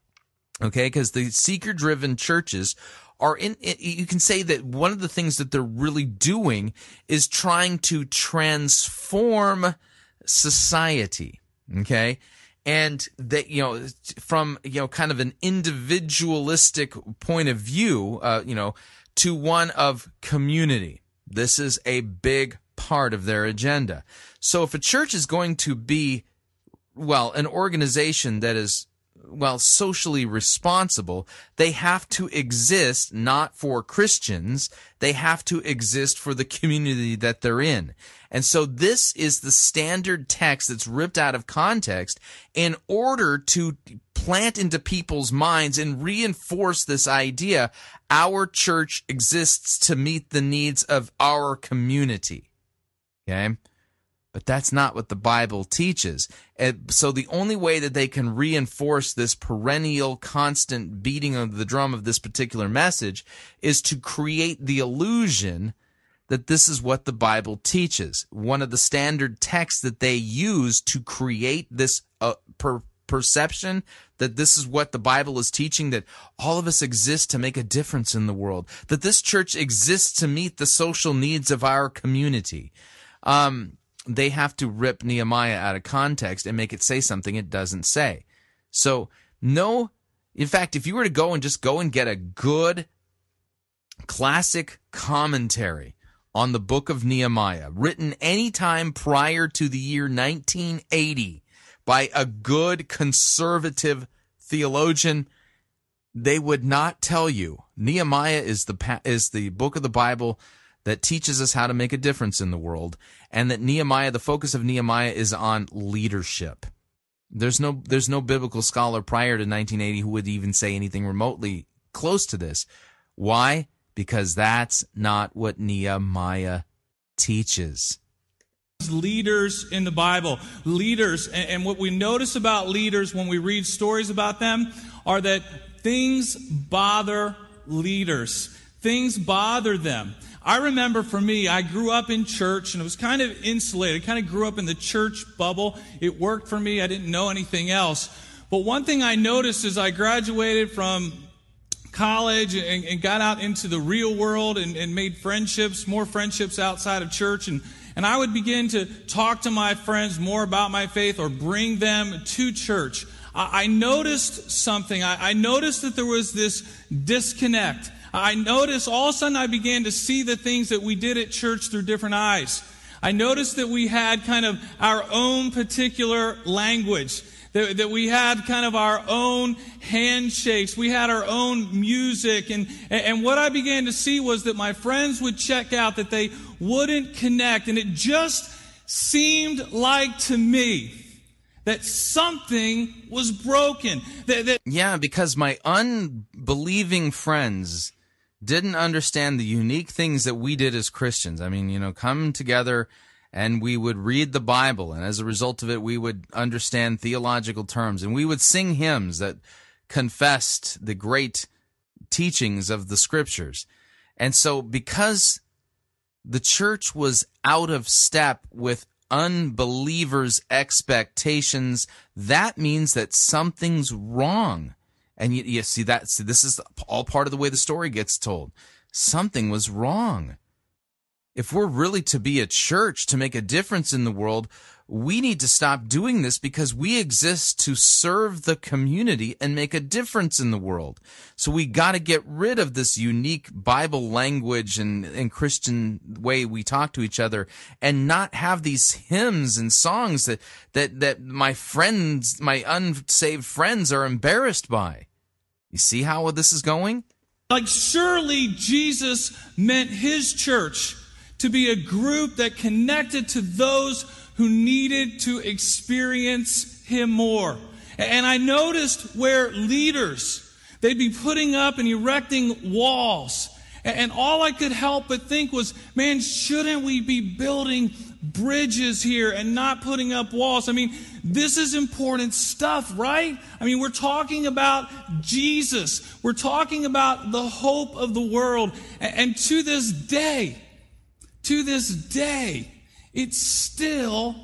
A: Okay. Because the seeker driven churches are in, you can say that one of the things that they're really doing is trying to transform society. Okay. And that, you know, from, you know, kind of an individualistic point of view, uh, you know, to one of community. This is a big part of their agenda. So if a church is going to be, well, an organization that is, well, socially responsible, they have to exist not for Christians, they have to exist for the community that they're in. And so this is the standard text that's ripped out of context in order to plant into people's minds and reinforce this idea our church exists to meet the needs of our community. Okay? But that's not what the Bible teaches. And so the only way that they can reinforce this perennial, constant beating of the drum of this particular message is to create the illusion that this is what the Bible teaches. One of the standard texts that they use to create this uh, per- perception that this is what the Bible is teaching that all of us exist to make a difference in the world, that this church exists to meet the social needs of our community um, they have to rip Nehemiah out of context and make it say something it doesn't say. So, no, in fact, if you were to go and just go and get a good classic commentary on the book of Nehemiah, written any time prior to the year 1980 by a good conservative theologian, they would not tell you Nehemiah is the is the book of the Bible that teaches us how to make a difference in the world, and that Nehemiah, the focus of Nehemiah is on leadership. There's no there's no biblical scholar prior to 1980 who would even say anything remotely close to this. Why? Because that's not what Nehemiah teaches
K: leaders in the Bible. Leaders, and, what we notice about leaders when we read stories about them are that things bother leaders. Things bother them. I remember for me, I grew up in church and it was kind of insulated. I kind of grew up in the church bubble. It worked for me. I didn't know anything else. But one thing I noticed as I graduated from college and, and got out into the real world and, and, made friendships, more friendships outside of church. And, and I would begin to talk to my friends more about my faith or bring them to church. I, noticed something. I noticed that there was this disconnect. I noticed all of a sudden I began to see the things that we did at church through different eyes. I noticed that we had kind of our own particular language. That, that, we had kind of our own handshakes. We had our own music. And, and what I began to see was that my friends would check out, that they wouldn't connect. And it just seemed like to me that something was broken. That, that
A: Yeah, because my unbelieving friends didn't understand the unique things that we did as Christians. I mean, you know, come together and we would read the Bible, and as a result of it, we would understand theological terms, and we would sing hymns that confessed the great teachings of the scriptures. And so, because the church was out of step with unbelievers' expectations, that means that something's wrong. And you, you see that see, this is all part of the way the story gets told. Something was wrong. If we're really to be a church to make a difference in the world, we need to stop doing this because we exist to serve the community and make a difference in the world. So we got to get rid of this unique Bible language and, and Christian way we talk to each other and not have these hymns and songs that, that, that my friends, my unsaved friends are embarrassed by. You see how this is going?
K: Like, surely Jesus meant his church to be a group that connected to those who needed to experience him more. And I noticed where leaders, they'd be putting up and erecting walls. And all I could help but think was, man, shouldn't we be building bridges here and not putting up walls? I mean, this is important stuff, right? I mean, we're talking about Jesus. We're talking about the hope of the world. And to this day, to this day, it still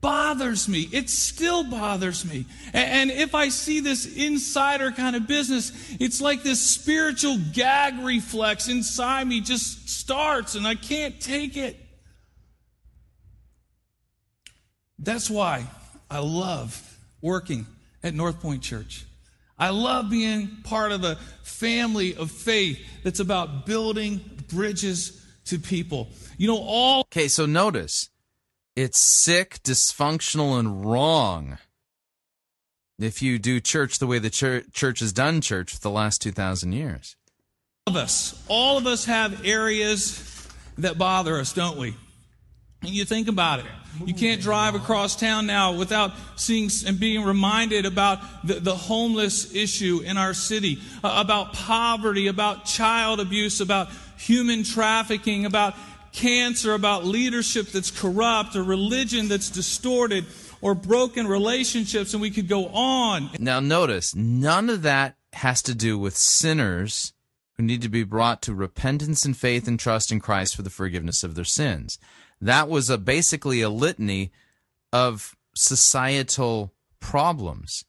K: bothers me. It still bothers me. And if I see this insider kind of business, it's like this spiritual gag reflex inside me just starts and I can't take it. That's why I love working at North Point Church. I love being part of a family of faith that's about building bridges to people. You know, all.
A: Okay, so notice it's sick, dysfunctional, and wrong if you do church the way the church, church has done church for the last 2,000 years.
K: All of us, all of us have areas that bother us, don't we? And you think about it. You can't drive across town now without seeing and being reminded about the, the homeless issue in our city, about poverty, about child abuse, about human trafficking, about cancer, about leadership that's corrupt, or religion that's distorted, or broken relationships, and we could go on.
A: Now, notice, none of that has to do with sinners who need to be brought to repentance and faith and trust in Christ for the forgiveness of their sins. That was a, basically a litany of societal problems.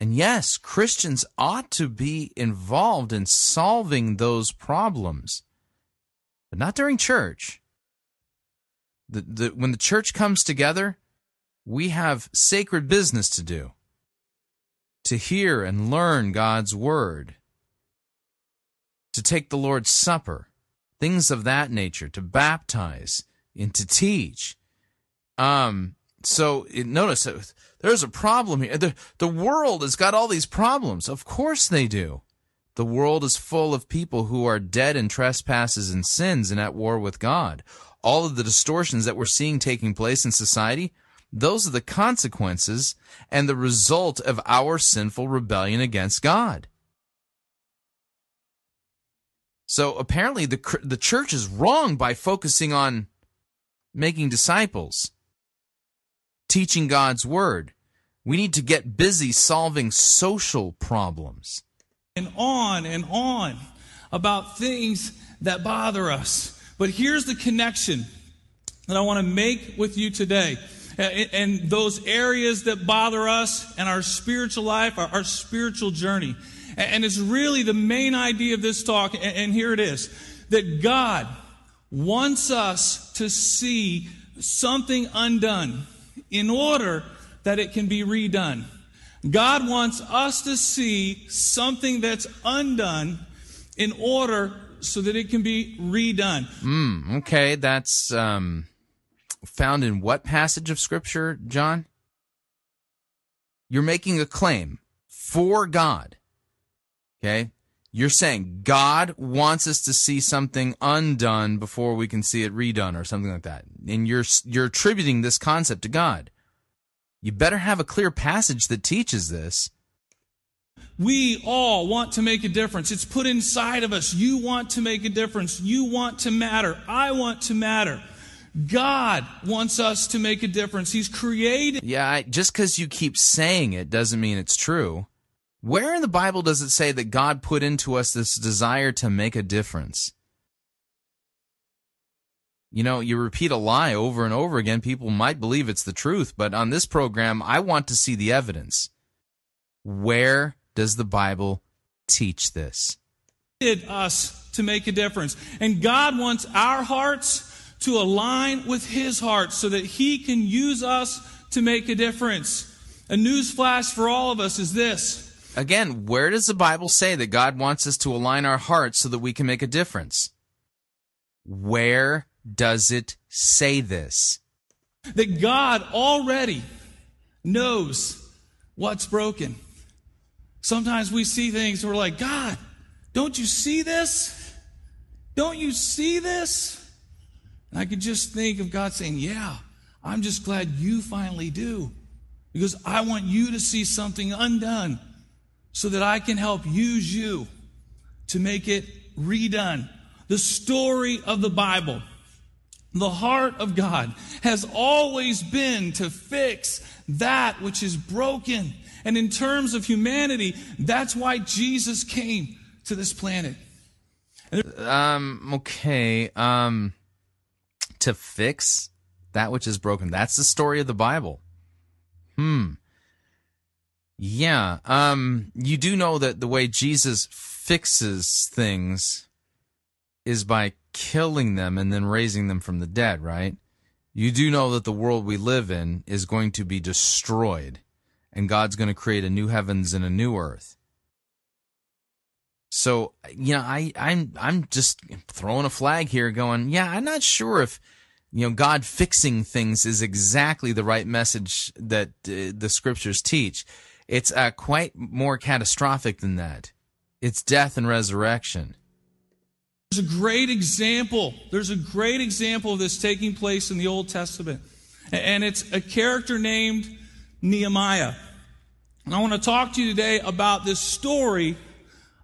A: And yes, Christians ought to be involved in solving those problems, but not during church. The, the, when the church comes together, we have sacred business to do to hear and learn God's word, to take the Lord's Supper, things of that nature, to baptize and to teach. Um, so notice there's a problem here. The, the world has got all these problems. Of course they do. The world is full of people who are dead in trespasses and sins and at war with God. All of the distortions that we're seeing taking place in society, those are the consequences and the result of our sinful rebellion against God. So apparently the the church is wrong by focusing on making disciples, teaching God's word. We need to get busy solving social problems.
K: And on and on about things that bother us. But here's the connection that I want to make with you today. And those areas that bother us and our spiritual life, our, spiritual journey. And it's really the main idea of this talk. And here it is that God wants us to see something undone in order that it can be redone. God wants us to see something that's undone in order so that it can be redone.
A: Mm, okay, that's um, found in what passage of Scripture, John? You're making a claim for God. Okay? You're saying God wants us to see something undone before we can see it redone or something like that. And you're you're attributing this concept to God. You better have a clear passage that teaches this.
K: We all want to make a difference. It's put inside of us. You want to make a difference. You want to matter. I want to matter. God wants us to make a difference. He's created.
A: Yeah, I, just because you keep saying it doesn't mean it's true. Where in the Bible does it say that God put into us this desire to make a difference? You know, you repeat a lie over and over again, people might believe it's the truth, but on this program, I want to see the evidence. Where does the Bible teach this?
K: Us to make a difference. And God wants our hearts to align with His heart so that He can use us to make a difference. A newsflash for all of us is this.
A: Again, where does the Bible say that God wants us to align our hearts so that we can make a difference? Where does it say this?
K: That God already knows what's broken. Sometimes we see things we're like, God, don't you see this? Don't you see this? And I could just think of God saying, Yeah, I'm just glad you finally do. Because I want you to see something undone so that I can help use you to make it redone. The story of the Bible, the heart of God, has always been to fix that which is broken. And in terms of humanity, that's why Jesus came to this planet.
A: Um, okay. Um, to fix that which is broken. That's the story of the Bible. Hmm. Yeah. Um, you do know that the way Jesus fixes things is by killing them and then raising them from the dead, right? You do know that the world we live in is going to be destroyed and God's going to create a new heavens and a new earth. So, you know, I, I'm, I'm just throwing a flag here going, yeah, I'm not sure if, you know, God fixing things is exactly the right message that uh, the scriptures teach. It's uh, quite more catastrophic than that. It's death and resurrection.
K: There's a great example. There's a great example of this taking place in the Old Testament. And it's a character named Nehemiah. And I want to talk to you today about this story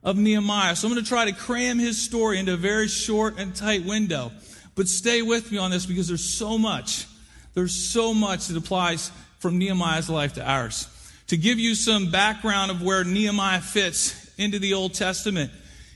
K: of Nehemiah. So I'm going to try to cram his story into a very short and tight window. But stay with me on this because there's so much. There's so much that applies from Nehemiah's life to ours. To give you some background of where Nehemiah fits into the Old Testament,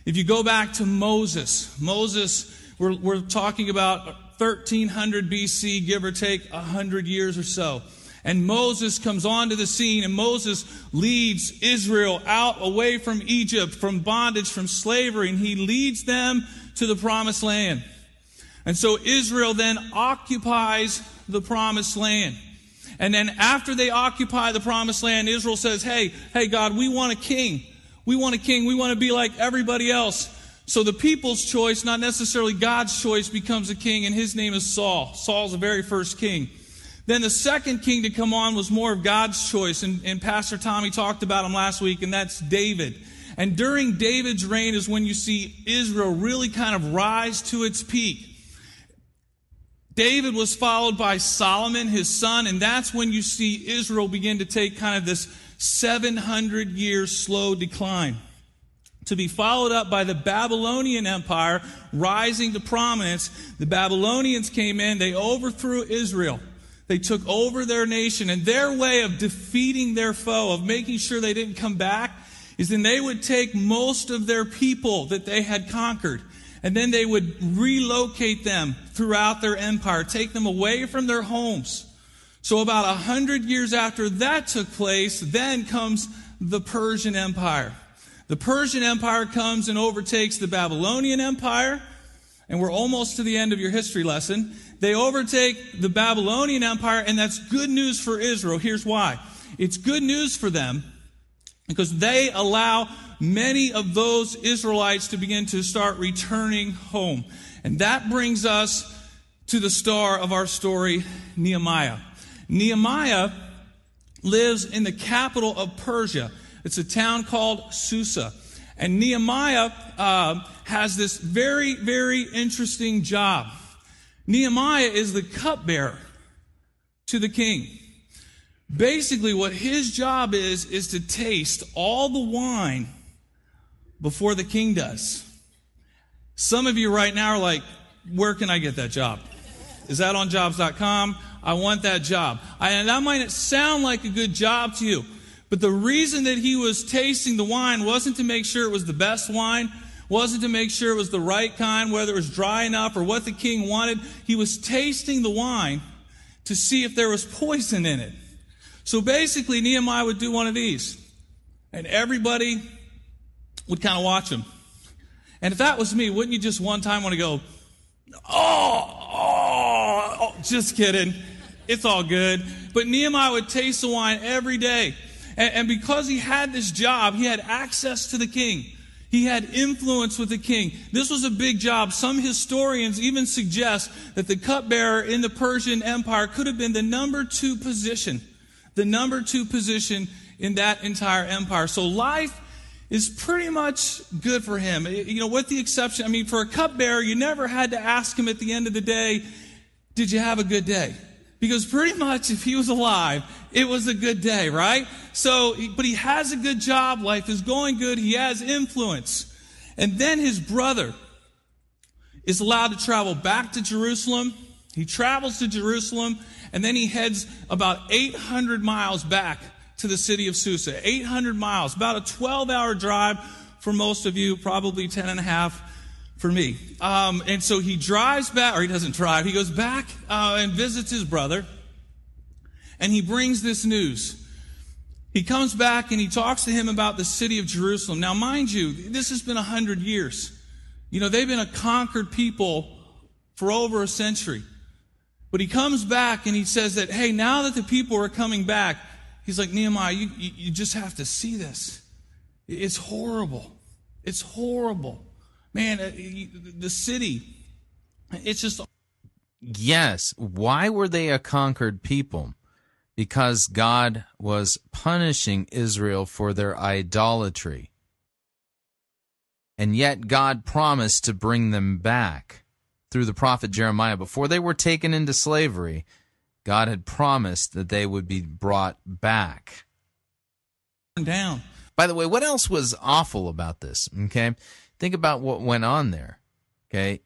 K: if you go back to Moses, Moses, we're, we're talking about 1300 BC, give or take 100 years or so. And Moses comes onto the scene, and Moses leads Israel out away from Egypt, from bondage, from slavery, and he leads them to the promised land. And so Israel then occupies the promised land. And then after they occupy the promised land, Israel says, Hey, hey, God, we want a king. We want a king. We want to be like everybody else. So the people's choice, not necessarily God's choice, becomes a king, and his name is Saul. Saul's the very first king. Then the second king to come on was more of God's choice, and, and Pastor Tommy talked about him last week, and that's David. And during David's reign is when you see Israel really kind of rise to its peak. David was followed by Solomon, his son, and that's when you see Israel begin to take kind of this 700 year slow decline. To be followed up by the Babylonian Empire rising to prominence. The Babylonians came in, they overthrew Israel. They took over their nation, and their way of defeating their foe, of making sure they didn't come back, is then they would take most of their people that they had conquered, and then they would relocate them throughout their empire, take them away from their homes. So, about a hundred years after that took place, then comes the Persian Empire. The Persian Empire comes and overtakes the Babylonian Empire, and we're almost to the end of your history lesson. They overtake the Babylonian Empire, and that's good news for Israel. Here's why. It's good news for them because they allow many of those Israelites to begin to start returning home. And that brings us to the star of our story, Nehemiah. Nehemiah lives in the capital of Persia. It's a town called Susa. And Nehemiah uh, has this very, very interesting job. Nehemiah is the cupbearer to the king. Basically, what his job is, is to taste all the wine before the king does. Some of you right now are like, where can I get that job? Is that on jobs.com? I want that job. And that might sound like a good job to you. But the reason that he was tasting the wine wasn't to make sure it was the best wine, wasn't to make sure it was the right kind, whether it was dry enough or what the king wanted. He was tasting the wine to see if there was poison in it. So basically, Nehemiah would do one of these, and everybody would kind of watch him. And if that was me, wouldn't you just one time want to go, oh, oh, oh, just kidding. It's all good. But Nehemiah would taste the wine every day. And, and because he had this job, he had access to the king. He had influence with the king. This was a big job. Some historians even suggest that the cupbearer in the Persian Empire could have been the number two position, the number two position in that entire empire. So life is pretty much good for him. You know, with the exception, I mean, for a cupbearer, you never had to ask him at the end of the day, did you have a good day? Because pretty much if he was alive, it was a good day, right? So, but he has a good job. Life is going good. He has influence. And then his brother is allowed to travel back to Jerusalem. He travels to Jerusalem and then he heads about 800 miles back to the city of Susa. 800 miles, about a 12 hour drive for most of you, probably 10 and a half for me. Um, and so he drives back, or he doesn't drive, he goes back uh, and visits his brother, and he brings this news. He comes back and he talks to him about the city of Jerusalem. Now, mind you, this has been a hundred years. You know, they've been a conquered people for over a century. But he comes back and he says that, hey, now that the people are coming back, he's like, Nehemiah, you, you, you just have to see this. It's horrible. It's horrible. Man, uh, the city, it's just.
A: Yes. Why were they a conquered people? Because God was punishing Israel for their idolatry. And yet God promised to bring them back through the prophet Jeremiah. Before they were taken into slavery, God had promised that they would be brought back.
K: Down.
A: By the way, what else was awful about this? Okay. Think about what went on there. Okay.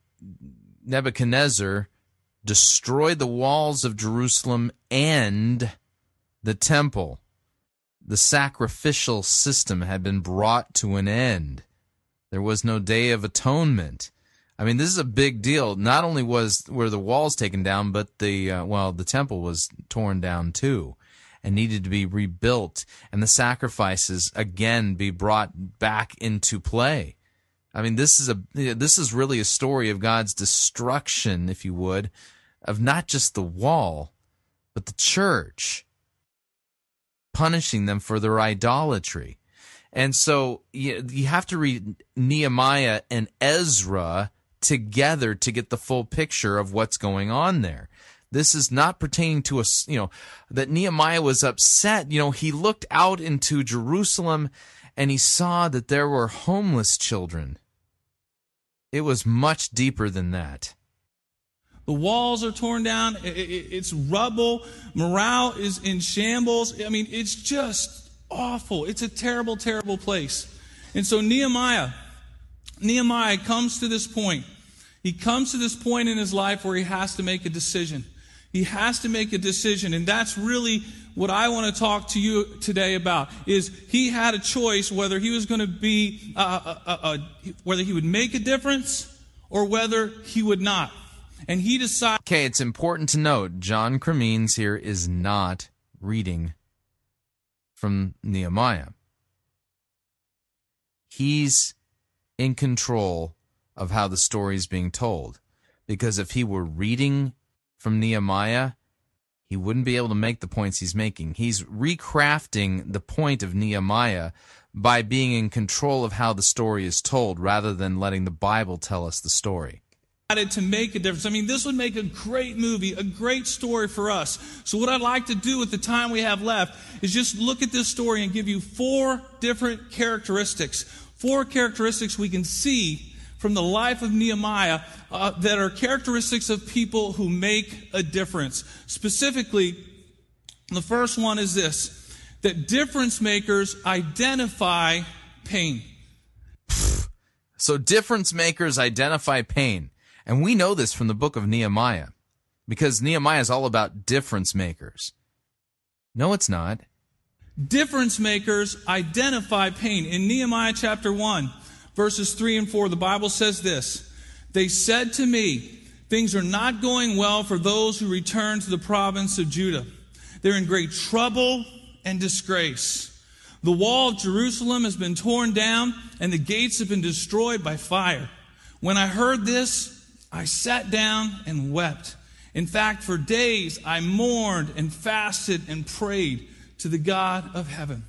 A: Nebuchadnezzar destroyed the walls of Jerusalem and the temple. The sacrificial system had been brought to an end. There was no day of atonement. I mean, this is a big deal. Not only was were the walls taken down, but the uh, well, the temple was torn down too, and needed to be rebuilt, and the sacrifices again be brought back into play. I mean, this is a this is really a story of God's destruction, if you would, of not just the wall, but the church, punishing them for their idolatry. And so you, you have to read Nehemiah and Ezra together to get the full picture of what's going on there. This is not pertaining to us, you know, that Nehemiah was upset. You know, he looked out into Jerusalem and he saw that there were homeless children it was much deeper than that.
K: The walls are torn down. It's rubble. Morale is in shambles. I mean, it's just awful. It's a terrible, terrible place. And so Nehemiah, Nehemiah comes to this point. He comes to this point in his life where he has to make a decision. He has to make a decision. And that's really what I want to talk to you today about is he had a choice whether he was going to be, uh, uh, uh, uh, whether he would make a difference or whether he would not. And he decided.
A: Okay, it's important to note John Cremines here is not reading from Nehemiah. He's in control of how the story is being told. Because if he were reading from Nehemiah, he wouldn't be able to make the points he's making. He's recrafting the point of Nehemiah by being in control of how the story is told rather than letting the Bible tell us the story.
K: To make a difference. I mean, this would make a great movie, a great story for us. So, what I'd like to do with the time we have left is just look at this story and give you four different characteristics. Four characteristics we can see from the life of Nehemiah uh, that are characteristics of people who make a difference. Specifically, The first one is this that difference makers identify pain. (sighs)
A: So difference makers identify pain. And we know this from the book of Nehemiah because Nehemiah is all about difference makers. No, it's not.
K: Difference makers identify pain. In Nehemiah chapter 1, verses 3 and 4, the Bible says this They said to me, Things are not going well for those who return to the province of Judah. They're in great trouble and disgrace. The wall of Jerusalem has been torn down, and the gates have been destroyed by fire. When I heard this, I sat down and wept. In fact, for days I mourned and fasted and prayed to the God of heaven.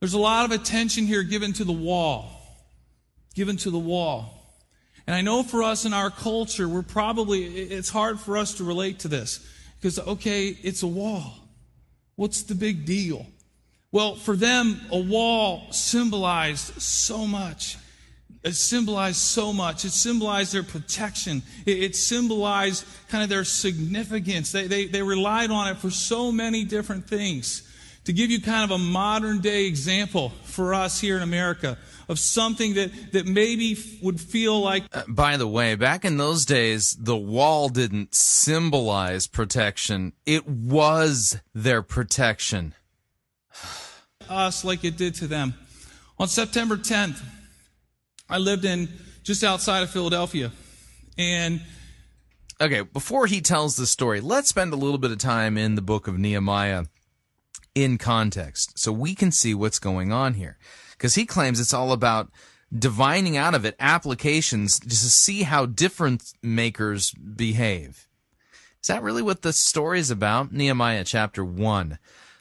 K: There's a lot of attention here given to the wall, given to the wall. And I know for us in our culture, we're probably, it's hard for us to relate to this because, okay, it's a wall. What's the big deal? Well, for them, a wall symbolized so much. It symbolized so much. It symbolized their protection. It, it symbolized kind of their significance. They, they, they relied on it for so many different things. To give you kind of a modern day example for us here in America of something that, that maybe would feel like.
A: Uh, by the way, back in those days, the wall didn't symbolize protection, it was their protection. (sighs)
K: us like it did to them. On September 10th, I lived in just outside of Philadelphia. And
A: okay, before he tells the story, let's spend a little bit of time in the book of Nehemiah in context so we can see what's going on here. Because he claims it's all about divining out of it applications to see how different makers behave. Is that really what the story is about? Nehemiah chapter 1.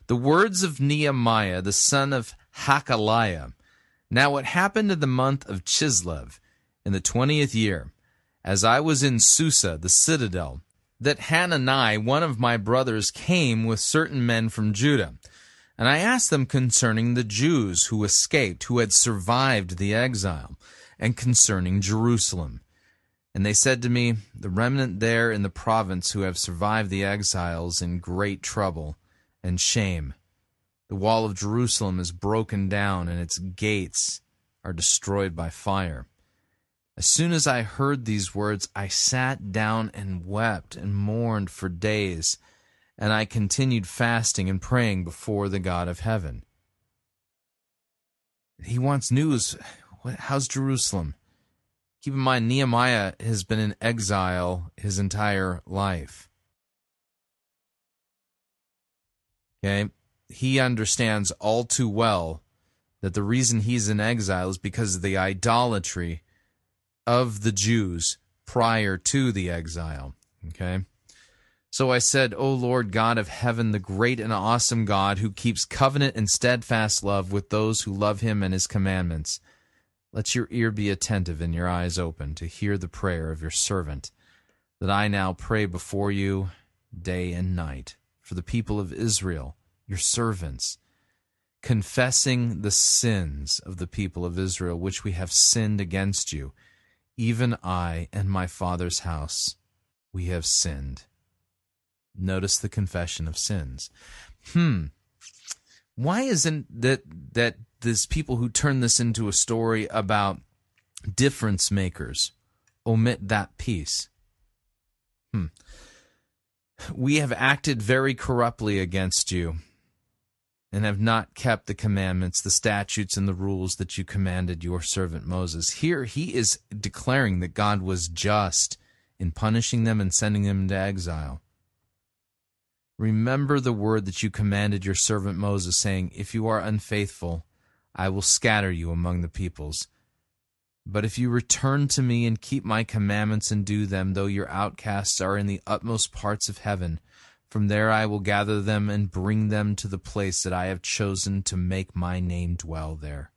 A: The words of Nehemiah, the son of Hakaliah. Now what happened in the month of Chislev, in the twentieth year, as I was in Susa, the citadel, that Hanani, one of my brothers, came with certain men from Judah. And I asked them concerning the Jews who escaped, who had survived the exile, and concerning Jerusalem. And they said to me, The remnant there in the province who have survived the exiles in great trouble and shame. The wall of Jerusalem is broken down, and its gates are destroyed by fire. As soon as I heard these words, I sat down and wept and mourned for days, and I continued fasting and praying before the God of heaven. He wants news. How's Jerusalem? Keep in mind, Nehemiah has been in exile his entire life. Okay? he understands all too well that the reason he's in exile is because of the idolatry of the Jews prior to the exile. Okay? So I said, O Lord God of heaven, the great and awesome God who keeps covenant and steadfast love with those who love him and his commandments, let your ear be attentive and your eyes open to hear the prayer of your servant, that I now pray before you day and night for the people of Israel your servants, confessing the sins of the people of Israel, which we have sinned against you. Even I and my father's house, we have sinned. Notice the confession of sins. Hmm. Why isn't that that these people who turn this into a story about difference makers omit that piece? Hmm. We have acted very corruptly against you and have not kept the commandments, the statutes, and the rules that you commanded your servant Moses. Here he is declaring that God was just in punishing them and sending them into exile. Remember the word that you commanded your servant Moses, saying, If you are unfaithful, I will scatter you among the peoples. But if you return to me and keep my commandments and do them, though your outcasts are in the utmost parts of heaven, from there I will gather them and bring them to the place that I have chosen to make my name dwell there.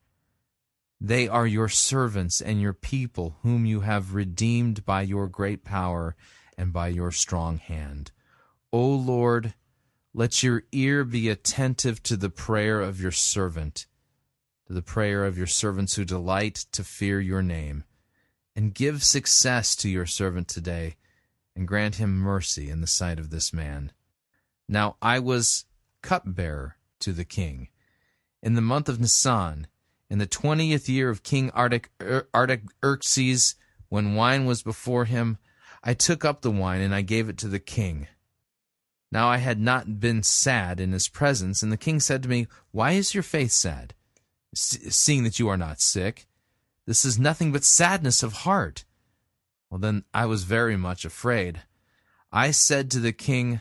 A: They are your servants and your people, whom you have redeemed by your great power and by your strong hand. O Lord, let your ear be attentive to the prayer of your servant, to the prayer of your servants who delight to fear your name, and give success to your servant today, and grant him mercy in the sight of this man Now I was cupbearer to the king. In the month of Nisan, in the twentieth year of King er, Artaxerxes, when wine was before him, I took up the wine and I gave it to the king. Now I had not been sad in his presence, and the king said to me, Why is your face sad? seeing that you are not sick. This is nothing but sadness of heart. Well, then I was very much afraid. I said to the king,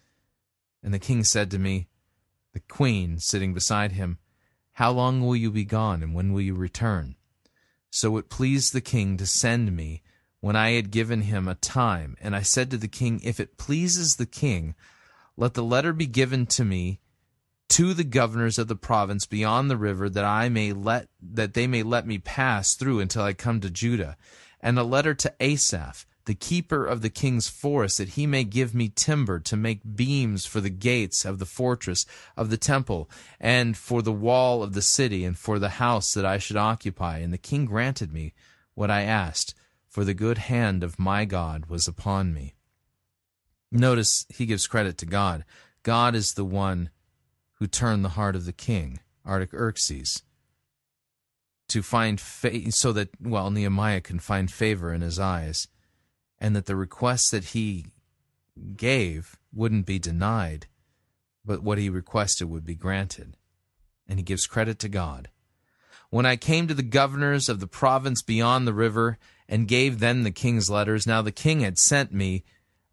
A: And the king said to me, the queen sitting beside him, How long will you be gone, and when will you return? So it pleased the king to send me when I had given him a time. And I said to the king, If it pleases the king, let the letter be given to me to the governors of the province beyond the river that I may let that they may let me pass through until I come to Judah, and a letter to Asaph, the keeper of the king's forest, that he may give me timber to make beams for the gates of the fortress of the temple, and for the wall of the city, and for the house that I should occupy. And the king granted me what I asked, for the good hand of my God was upon me. Notice he gives credit to God. God is the one who turned the heart of the king, Artaxerxes, to find fa- so that well Nehemiah can find favor in his eyes, and that the request that he gave wouldn't be denied, but what he requested would be granted. And he gives credit to God. When I came to the governors of the province beyond the river and gave them the king's letters, now the king had sent me,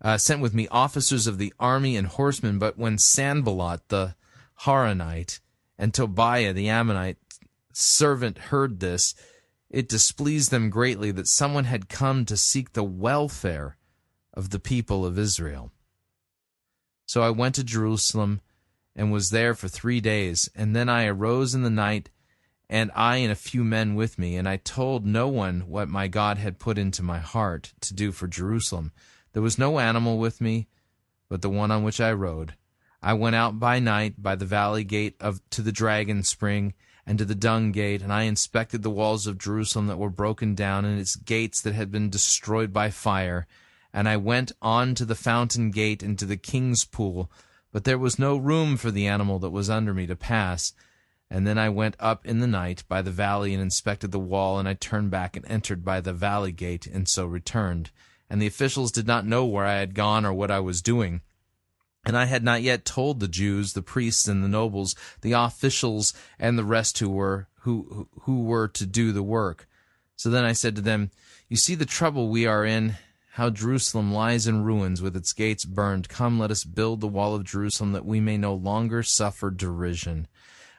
A: uh, sent with me officers of the army and horsemen. But when Sanballat the Horonite, and Tobiah the Ammonite servant heard this, it displeased them greatly that someone had come to seek the welfare of the people of Israel. So I went to Jerusalem and was there for three days, and then I arose in the night, and I and a few men with me, and I told no one what my God had put into my heart to do for Jerusalem. There was no animal with me, but the one on which I rode I went out by night by the valley gate of to the dragon spring and to the dung gate, and I inspected the walls of Jerusalem that were broken down and its gates that had been destroyed by fire. And I went on to the fountain gate and to the king's pool, but there was no room for the animal that was under me to pass. And then I went up in the night by the valley and inspected the wall, and I turned back and entered by the valley gate, and so returned. And the officials did not know where I had gone or what I was doing. And I had not yet told the Jews, the priests and the nobles, the officials and the rest who were who who were to do the work. So then I said to them, You see the trouble we are in, how Jerusalem lies in ruins with its gates burned. Come, let us build the wall of Jerusalem that we may no longer suffer derision.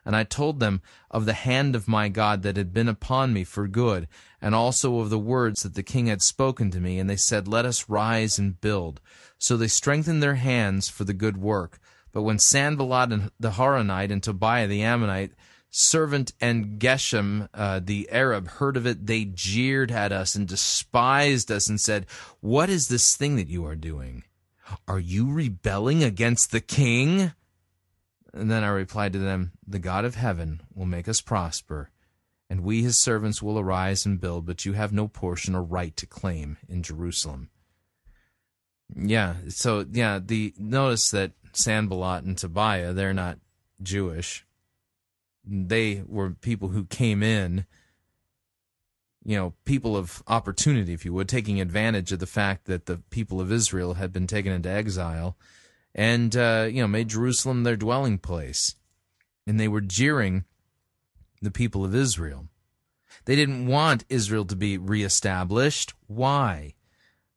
A: And I told them of the hand of my God that had been upon me for good, and also of the words that the king had spoken to me. And they said, Let us rise and build. So they strengthened their hands for the good work. But when Sanballat the Horonite and Tobiah the Ammonite servant and Geshem uh, the Arab heard of it, they jeered at us and despised us and said, What is this thing that you are doing? Are you rebelling against the king? And then I replied to them, The God of heaven will make us prosper, and we his servants will arise and build, but you have no portion or right to claim in Jerusalem. Yeah. So yeah, the notice that Sanballat and Tobiah, they're not Jewish. They were people who came in, you know, people of opportunity, if you would, taking advantage of the fact that the people of Israel had been taken into exile and, uh, you know, made Jerusalem their dwelling place. And they were jeering the people of Israel. They didn't want Israel to be reestablished. Why?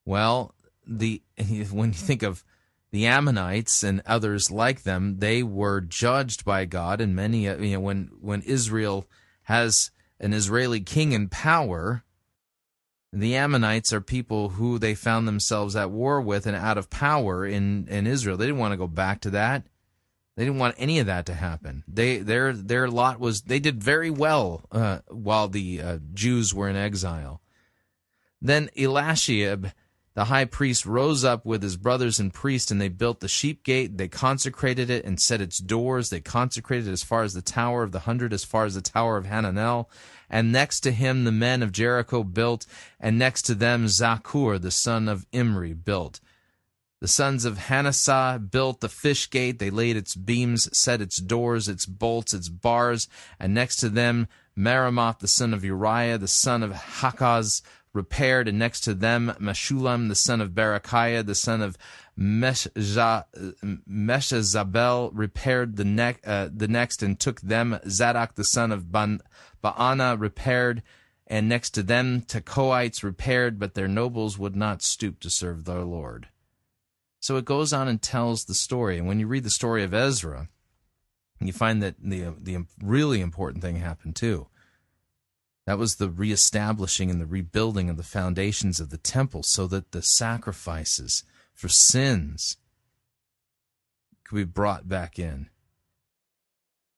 A: Well, the (laughs) when you think of the Ammonites and others like them, they were judged by God, and many uh, you know when when Israel has an Israeli king in power, the Ammonites are people who they found themselves at war with and out of power in in Israel. They didn't want to go back to that. They didn't want any of that to happen. They their their lot was they did very well uh, while the uh, Jews were in exile. Then Eliashib, the high priest, rose up with his brothers and priests, and they built the sheep gate. They consecrated it and set its doors. They consecrated it as far as the tower of the hundred, as far as the tower of Hananel. And next to him the men of Jericho built, and next to them Zaccur, the son of Imri, built. The sons of Hanassah built the fish gate. They laid its beams, set its doors, its bolts, its bars, and next to them Meremoth, the son of Uriah, the son of Hakkoz, repaired, and next to them Meshullam, the son of Berechiah, the son of Meshezabel, repaired the, ne- uh, the next, and took them Zadok, the son of Ban- Baana, repaired, and next to them Tekoites repaired, but their nobles would not stoop to serve their Lord. So it goes on and tells the story. And when you read the story of Ezra, you find that the the really important thing happened too. That was the reestablishing and the rebuilding of the foundations of the temple so that the sacrifices for sins could be brought back in.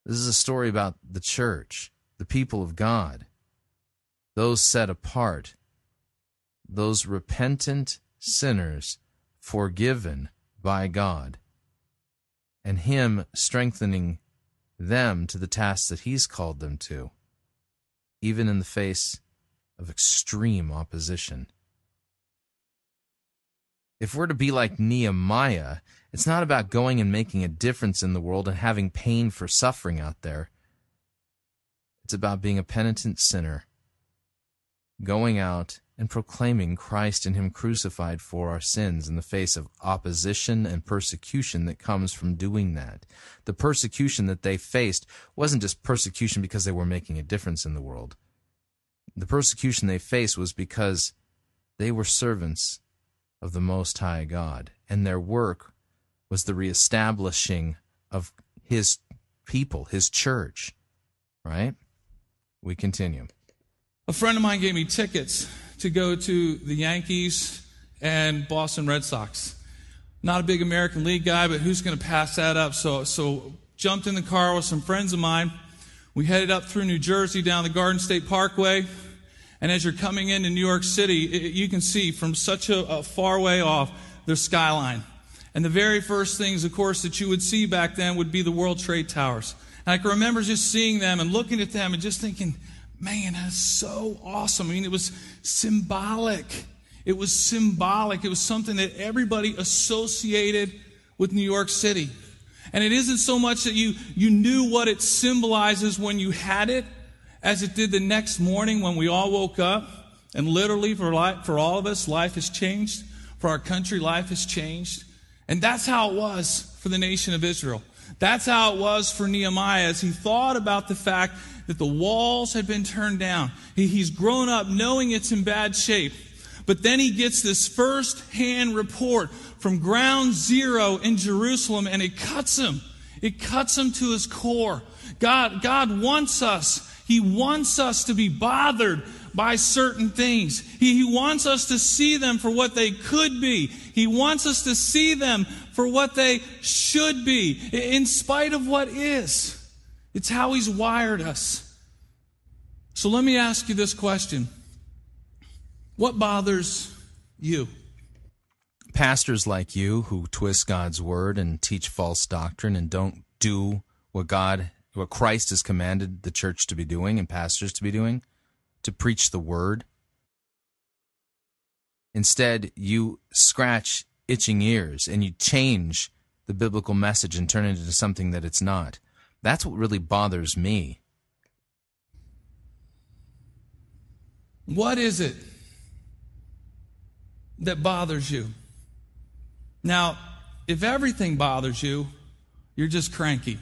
A: This is a story about the church, the people of God, those set apart, those repentant sinners forgiven by God, and Him strengthening them to the task that He's called them to, even in the face of extreme opposition. If we're to be like Nehemiah, it's not about going and making a difference in the world and having pain for suffering out there. It's about being a penitent sinner, going out and proclaiming Christ and Him crucified for our sins in the face of opposition and persecution that comes from doing that. The persecution that they faced wasn't just persecution because they were making a difference in the world. The persecution they faced was because they were servants of the Most High God, and their work was the reestablishing of His people, His church. Right? We continue.
K: A friend of mine gave me tickets to go to the Yankees and Boston Red Sox. Not a big American League guy, but who's going to pass that up? So, so jumped in the car with some friends of mine. We headed up through New Jersey down the Garden State Parkway. And as you're coming into New York City, it, you can see from such a, a far way off the skyline. And the very first things, of course, that you would see back then would be the World Trade Towers. And I can remember just seeing them and looking at them and just thinking, man, that's so awesome. I mean, it was symbolic. It was symbolic. It was something that everybody associated with New York City. And it isn't so much that you, you knew what it symbolizes when you had it, as it did the next morning when we all woke up. And literally, for, life, for all of us, life has changed. For our country, life has changed. And that's how it was for the nation of Israel. That's how it was for Nehemiah as he thought about the fact that the walls had been turned down. He, he's grown up knowing it's in bad shape. But then he gets this first hand report from ground zero in Jerusalem and it cuts him. It cuts him to his core. God, God wants us. He wants us to be bothered by certain things. He, he wants us to see them for what they could be. He wants us to see them for what they should be, in spite of what is. It's how He's wired us. So let me ask you this question What bothers you?
A: Pastors like you who twist God's word and teach false doctrine and don't do what God, what Christ has commanded the church to be doing and pastors to be doing, to preach the word. Instead, you scratch itching ears and you change the biblical message and turn it into something that it's not. That's what really bothers me.
K: What is it that bothers you? Now, if everything bothers you, you're just cranky.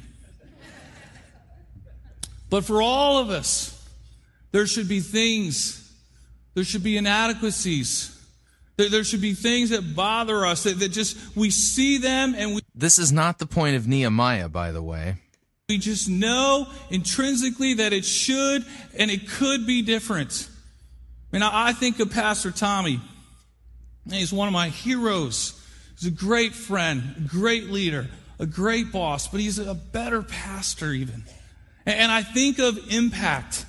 K: But for all of us, there should be things, there should be inadequacies. There, there should be things that bother us that, that just we see them and we.
A: This is not the point of Nehemiah, by the way.
K: We just know intrinsically that it should and it could be different. I mean, I think of Pastor Tommy. He's one of my heroes. He's a great friend, a great leader, a great boss, but he's a better pastor, even. And I think of impact.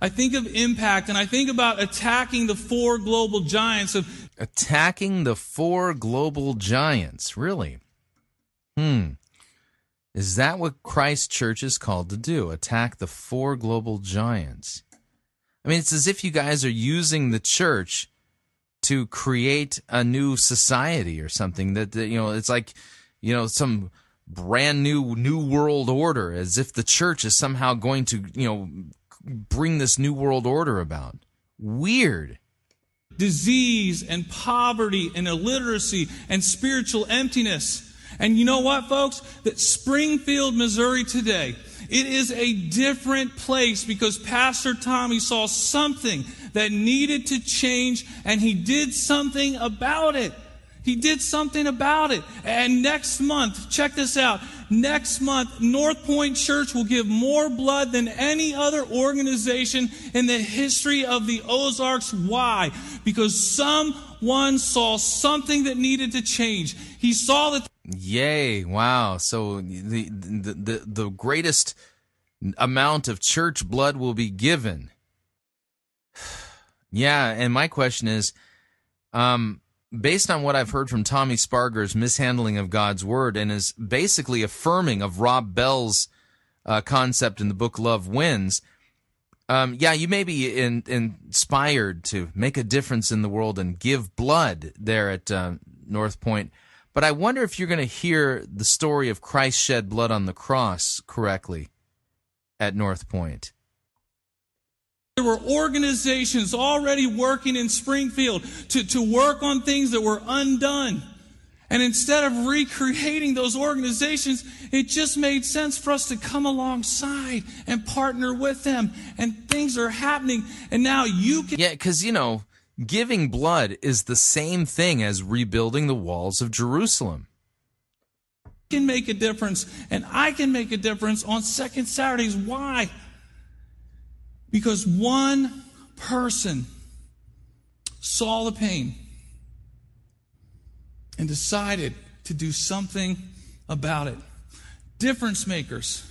K: I think of impact, and I think about attacking the four global giants of.
A: Attacking the four global giants, really? Hmm. Is that what Christ Church is called to do? Attack the four global giants? I mean, it's as if you guys are using the church to create a new society or something that, that you know, it's like, you know, some brand new new world order as if the church is somehow going to, you know, bring this new world order about. Weird.
K: Disease and poverty and illiteracy and spiritual emptiness. And you know what, folks? That Springfield, Missouri today, it is a different place because Pastor Tommy saw something that needed to change and he did something about it. He did something about it. And next month, check this out. Next month, North Point Church will give more blood than any other organization in the history of the Ozarks. Why? Because someone saw something that needed to change. He saw that.
A: Yay! Wow. So the the the, the greatest amount of church blood will be given. (sighs) yeah, and my question is, um, based on what I've heard from Tommy Sparger's mishandling of God's word and is basically affirming of Rob Bell's uh, concept in the book Love Wins. Um, yeah, you may be in, inspired to make a difference in the world and give blood there at uh, North Point. But I wonder if you're going to hear the story of Christ shed blood on the cross correctly at North Point.
K: There were organizations already working in Springfield to, to work on things that were undone. And instead of recreating those organizations, it just made sense for us to come alongside and partner with them. And things are happening. And now you can.
A: Yeah, because, you know, giving blood is the same thing as rebuilding the walls of Jerusalem.
K: Can make a difference, and I can make a difference on second Saturdays. Why? Because one person saw the pain and decided to do something about it. Difference makers,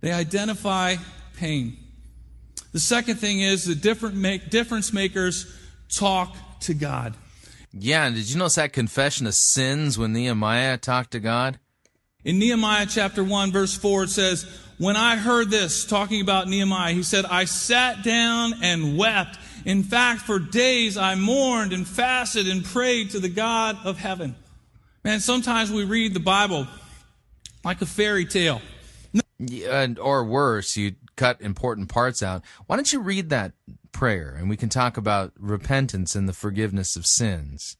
K: they identify pain. The second thing is the different make, difference makers talk to God.
A: Yeah, did you notice that confession of sins when Nehemiah talked to God?
K: In Nehemiah chapter 1, verse 4, it says, When I heard this, talking about Nehemiah, he said, I sat down and wept. In fact, for days I mourned and fasted and prayed to the God of heaven. Man, sometimes we read the Bible like a fairy tale.
A: Yeah, or worse, you cut important parts out. Why don't you read that prayer and we can talk about repentance and the forgiveness of sins?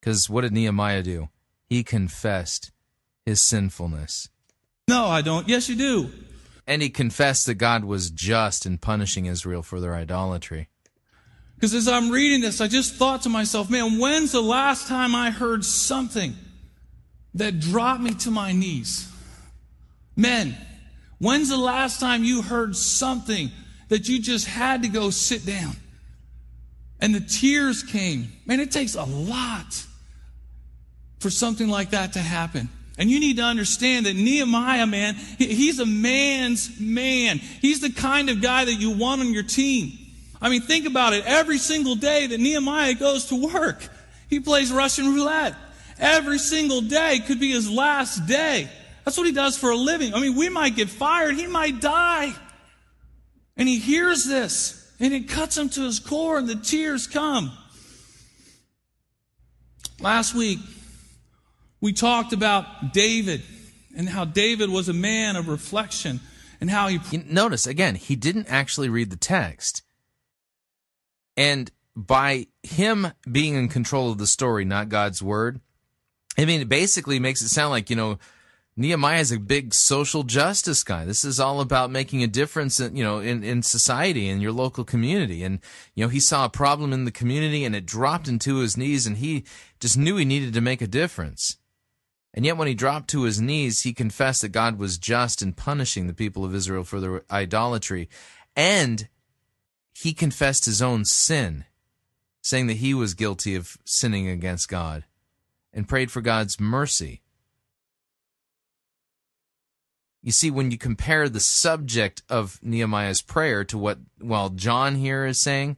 A: Because what did Nehemiah do? He confessed his sinfulness.
K: No, I don't. Yes, you do.
A: And he confessed that God was just in punishing Israel for their idolatry.
K: Because as I'm reading this, I just thought to myself, man, when's the last time I heard something that dropped me to my knees? Men, when's the last time you heard something that you just had to go sit down? And the tears came. Man, it takes a lot for something like that to happen. And you need to understand that Nehemiah, man, he's a man's man. He's the kind of guy that you want on your team. I mean, think about it. Every single day that Nehemiah goes to work, he plays Russian roulette. Every single day could be his last day. That's what he does for a living. I mean, we might get fired. He might die. And he hears this and it cuts him to his core and the tears come. Last week, we talked about David and how David was a man of reflection and how he.
A: Notice, again, he didn't actually read the text. And by him being in control of the story, not God's word, I mean, it basically makes it sound like, you know, Nehemiah is a big social justice guy. This is all about making a difference, in, you know, in, in society, in your local community. And, you know, he saw a problem in the community and it dropped into his knees and he just knew he needed to make a difference. And yet, when he dropped to his knees, he confessed that God was just in punishing the people of Israel for their idolatry. And he confessed his own sin, saying that he was guilty of sinning against God, and prayed for God's mercy. You see, when you compare the subject of Nehemiah's prayer to what, well, John here is saying,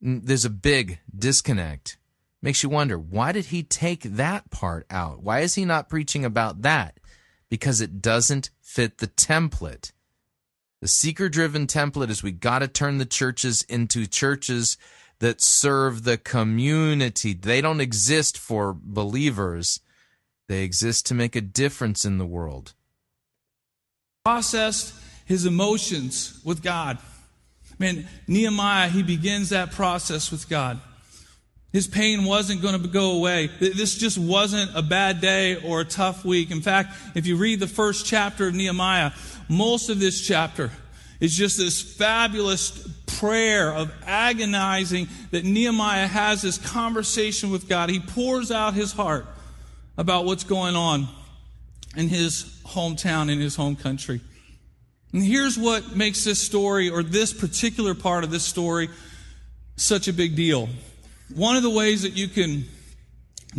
A: there's a big disconnect. Makes you wonder, why did he take that part out? Why is he not preaching about that? Because it doesn't fit the template. The seeker driven template is we got to turn the churches into churches that serve the community. They don't exist for believers, they exist to make a difference in the world.
K: Processed his emotions with God. Man, Nehemiah, he begins that process with God. His pain wasn't going to go away. This just wasn't a bad day or a tough week. In fact, if you read the first chapter of Nehemiah, most of this chapter is just this fabulous prayer of agonizing that Nehemiah has this conversation with God. He pours out his heart about what's going on in his hometown, in his home country. And here's what makes this story, or this particular part of this story, such a big deal. One of the ways that you can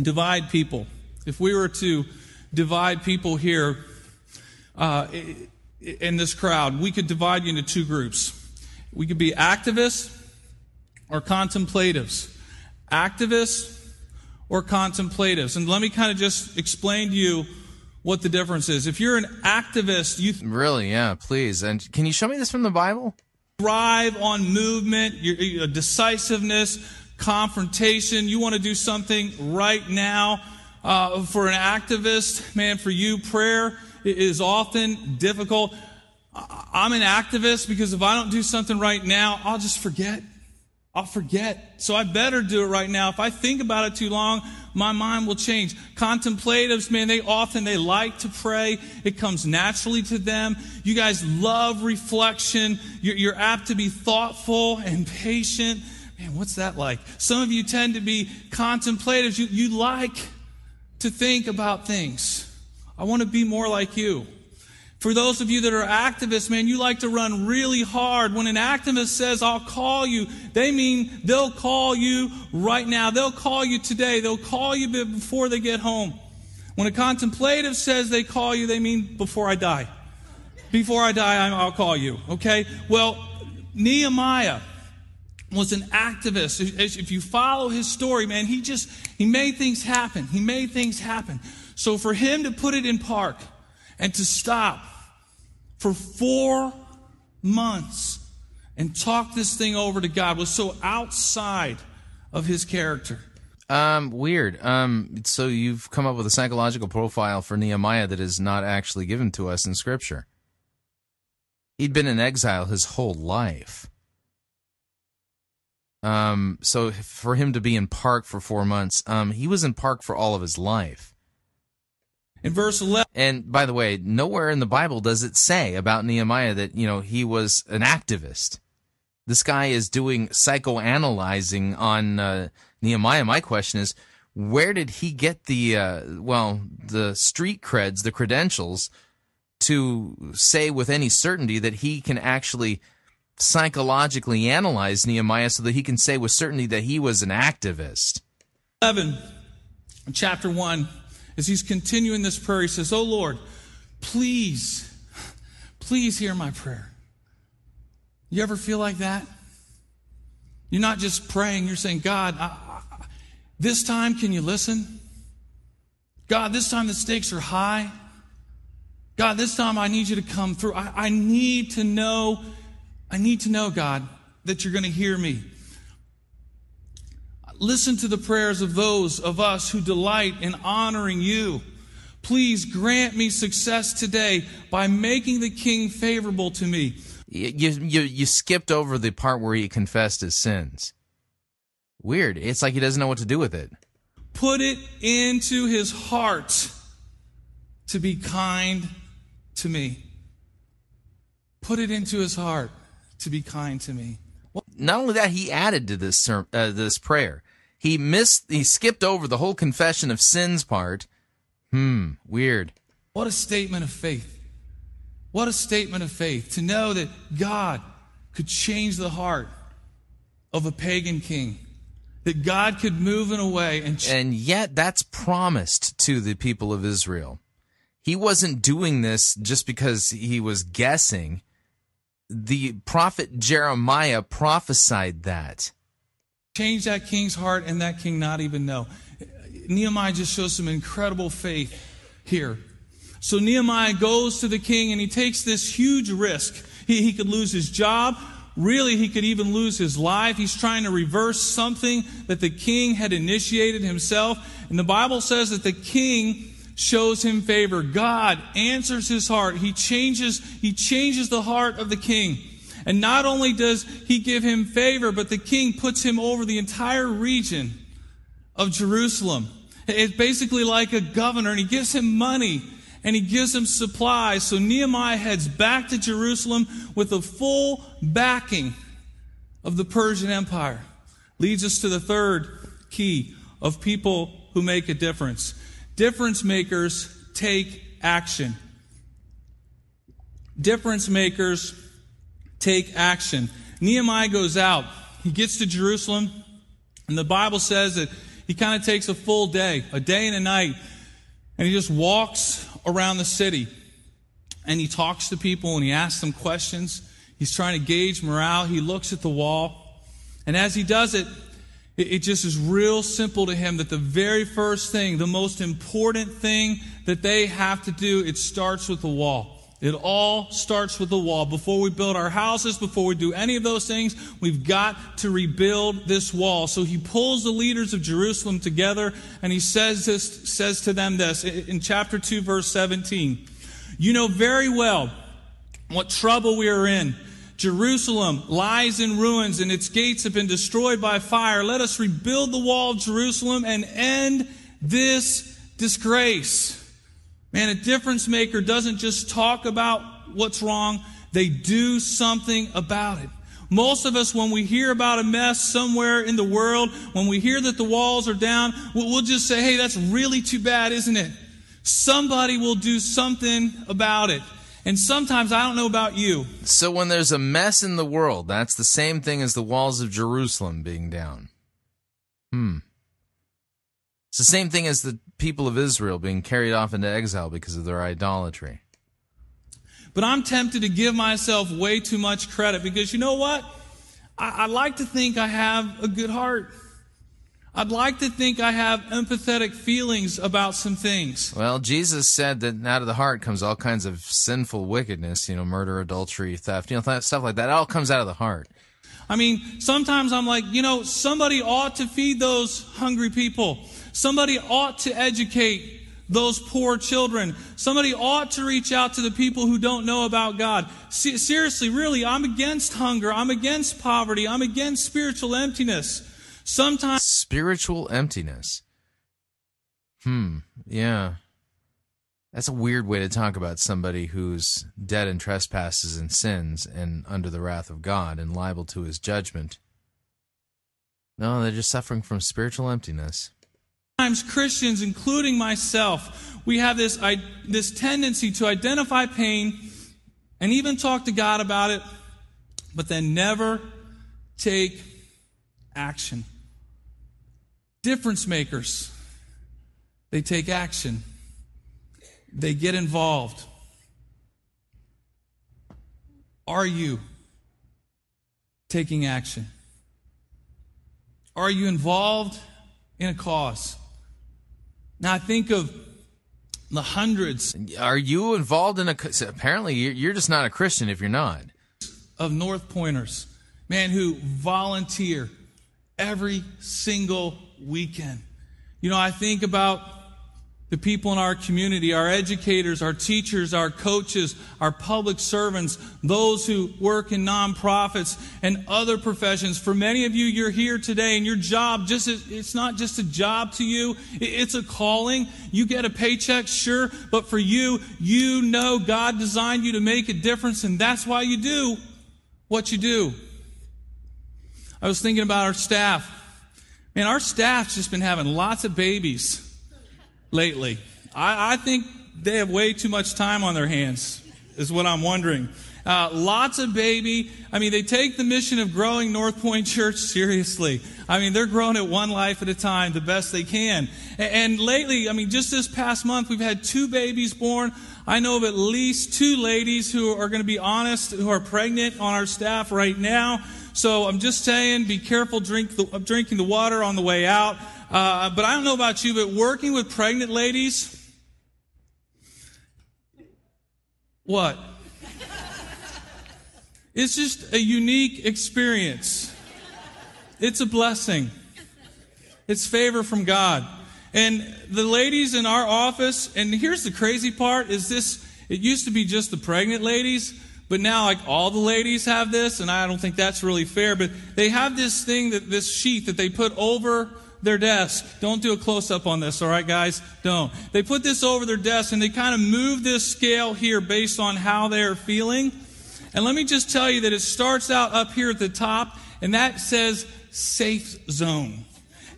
K: divide people, if we were to divide people here uh, in this crowd, we could divide you into two groups. We could be activists or contemplatives. Activists or contemplatives. And let me kind of just explain to you what the difference is. If you're an activist, you th- (laughs)
A: really, yeah, please. And can you show me this from the Bible?
K: Thrive on movement, your, your decisiveness, confrontation. You want to do something right now. Uh, for an activist, man, for you, prayer is often difficult. I'm an activist because if I don't do something right now, I'll just forget. I'll forget. So I better do it right now. If I think about it too long, my mind will change. Contemplatives, man, they often, they like to pray. It comes naturally to them. You guys love reflection. You're, you're apt to be thoughtful and patient. Man, what's that like? Some of you tend to be contemplatives. You, you like to think about things. I want to be more like you. For those of you that are activists, man, you like to run really hard. When an activist says, I'll call you, they mean they'll call you right now. They'll call you today. They'll call you before they get home. When a contemplative says they call you, they mean before I die. Before I die, I'll call you. Okay? Well, Nehemiah was an activist. If you follow his story, man, he just, he made things happen. He made things happen. So for him to put it in park and to stop for four months and talk this thing over to God was so outside of his character.
A: Um, weird. Um, so you've come up with a psychological profile for Nehemiah that is not actually given to us in Scripture. He'd been in exile his whole life. Um, so for him to be in park for four months, um, he was in park for all of his life
K: in verse 11.
A: And by the way, nowhere in the Bible does it say about Nehemiah that, you know, he was an activist. This guy is doing psychoanalyzing on uh, Nehemiah. My question is, where did he get the, uh, well, the street creds, the credentials to say with any certainty that he can actually psychologically analyze Nehemiah so that he can say with certainty that he was an activist?
K: 11, chapter 1 as he's continuing this prayer, he says, Oh Lord, please, please hear my prayer. You ever feel like that? You're not just praying, you're saying, God, I, I, this time can you listen? God, this time the stakes are high. God, this time I need you to come through. I, I need to know, I need to know, God, that you're going to hear me. Listen to the prayers of those of us who delight in honoring you. Please grant me success today by making the king favorable to me.
A: You, you, you skipped over the part where he confessed his sins. Weird. It's like he doesn't know what to do with it.
K: Put it into his heart to be kind to me. Put it into his heart to be kind to me.
A: Not only that, he added to this uh, this prayer. He missed. He skipped over the whole confession of sins part. Hmm. Weird.
K: What a statement of faith. What a statement of faith to know that God could change the heart of a pagan king. That God could move in a way and.
A: Ch- and yet, that's promised to the people of Israel. he wasn't doing this just because he was guessing. The prophet Jeremiah prophesied that.
K: Change that king's heart and that king not even know. Nehemiah just shows some incredible faith here. So Nehemiah goes to the king and he takes this huge risk. He, he could lose his job. Really, he could even lose his life. He's trying to reverse something that the king had initiated himself. And the Bible says that the king shows him favor. God answers his heart. He changes, he changes the heart of the king. And not only does he give him favor, but the king puts him over the entire region of Jerusalem. It's basically like a governor, and he gives him money and he gives him supplies. So Nehemiah heads back to Jerusalem with the full backing of the Persian Empire. Leads us to the third key of people who make a difference. Difference makers take action. Difference makers take action. Nehemiah goes out. He gets to Jerusalem, and the Bible says that he kind of takes a full day, a day and a night, and he just walks around the city. And he talks to people and he asks them questions. He's trying to gauge morale. He looks at the wall. And as he does it, it, it just is real simple to him that the very first thing, the most important thing that they have to do, it starts with the wall. It all starts with the wall. Before we build our houses, before we do any of those things, we've got to rebuild this wall. So he pulls the leaders of Jerusalem together and he says this, says to them this in chapter 2 verse 17. You know very well what trouble we are in. Jerusalem lies in ruins and its gates have been destroyed by fire. Let us rebuild the wall of Jerusalem and end this disgrace. Man, a difference maker doesn't just talk about what's wrong, they do something about it. Most of us, when we hear about a mess somewhere in the world, when we hear that the walls are down, we'll just say, hey, that's really too bad, isn't it? Somebody will do something about it. And sometimes I don't know about you.
A: So when there's a mess in the world, that's the same thing as the walls of Jerusalem being down. Hmm. It's the same thing as the people of Israel being carried off into exile because of their idolatry.
K: But I'm tempted to give myself way too much credit because you know what? I, I like to think I have a good heart. I'd like to think I have empathetic feelings about some things.
A: Well, Jesus said that out of the heart comes all kinds of sinful wickedness, you know, murder, adultery, theft, you know, stuff like that. It all comes out of the heart.
K: I mean, sometimes I'm like, you know, somebody ought to feed those hungry people. Somebody ought to educate those poor children. Somebody ought to reach out to the people who don't know about God. seriously, really, I'm against hunger. I'm against poverty. I'm against spiritual emptiness. Sometimes
A: spiritual emptiness. Hmm. Yeah. That's a weird way to talk about somebody who's dead in trespasses and sins and under the wrath of God and liable to his judgment. No, they're just suffering from spiritual emptiness.
K: Sometimes Christians, including myself, we have this, I, this tendency to identify pain and even talk to God about it, but then never take action difference makers. They take action, they get involved. Are you taking action? Are you involved in a cause? Now, I think of the hundreds.
A: Are you involved in a? Apparently, you're just not a Christian if you're not.
K: Of North Pointers, man, who volunteer every single weekend. You know, I think about the people in our community, our educators, our teachers, our coaches, our public servants, those who work in nonprofits and other professions. For many of you, you're here today and your job just, it's not just a job to you. It's a calling. You get a paycheck, sure, but for you, you know God designed you to make a difference and that's why you do what you do. I was thinking about our staff. Man, our staff's just been having lots of babies lately. I, I think they have way too much time on their hands, is what I'm wondering. Uh, lots of baby. I mean, they take the mission of growing North Point Church seriously. I mean, they're growing it one life at a time, the best they can. And, and lately, I mean, just this past month, we've had two babies born. I know of at least two ladies who are going to be honest, who are pregnant on our staff right now. So I'm just saying, be careful drink the, drinking the water on the way out. Uh, but I don't know about you, but working with pregnant ladies, what? It's just a unique experience. It's a blessing. It's favor from God. And the ladies in our office, and here's the crazy part is this, it used to be just the pregnant ladies, but now like all the ladies have this, and I don't think that's really fair, but they have this thing that, this sheet that they put over their desk. Don't do a close up on this, all right, guys? Don't. They put this over their desk and they kind of move this scale here based on how they're feeling. And let me just tell you that it starts out up here at the top, and that says safe zone.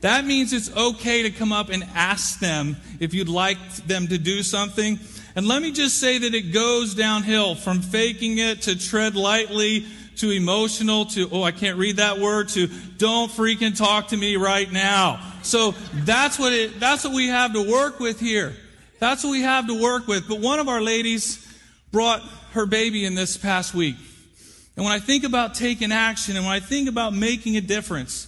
K: That means it's okay to come up and ask them if you'd like them to do something. And let me just say that it goes downhill from faking it to tread lightly to emotional to, oh, I can't read that word to don't freaking talk to me right now. So that's what it, that's what we have to work with here. That's what we have to work with. But one of our ladies brought her baby in this past week. And when I think about taking action and when I think about making a difference,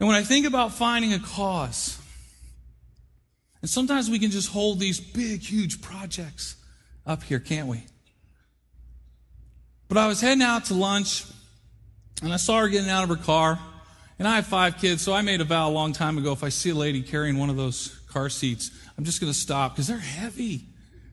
K: and when I think about finding a cause, and sometimes we can just hold these big, huge projects up here, can't we? But I was heading out to lunch, and I saw her getting out of her car. And I have five kids, so I made a vow a long time ago if I see a lady carrying one of those car seats, I'm just going to stop because they're heavy.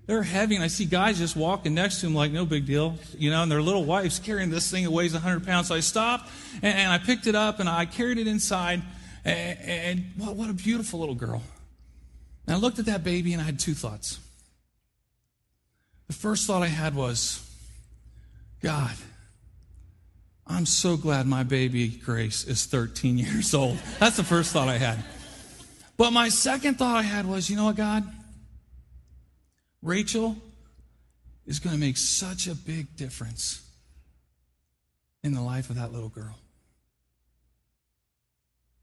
K: They're heavy, and I see guys just walking next to them like no big deal, you know, and their little wife's carrying this thing that weighs 100 pounds. So I stopped and, and I picked it up and I carried it inside, and, and what, what a beautiful little girl. And I looked at that baby and I had two thoughts. The first thought I had was, God, I'm so glad my baby Grace is 13 (laughs) years old. That's the first thought I had. But my second thought I had was, you know what, God? Rachel is going to make such a big difference in the life of that little girl.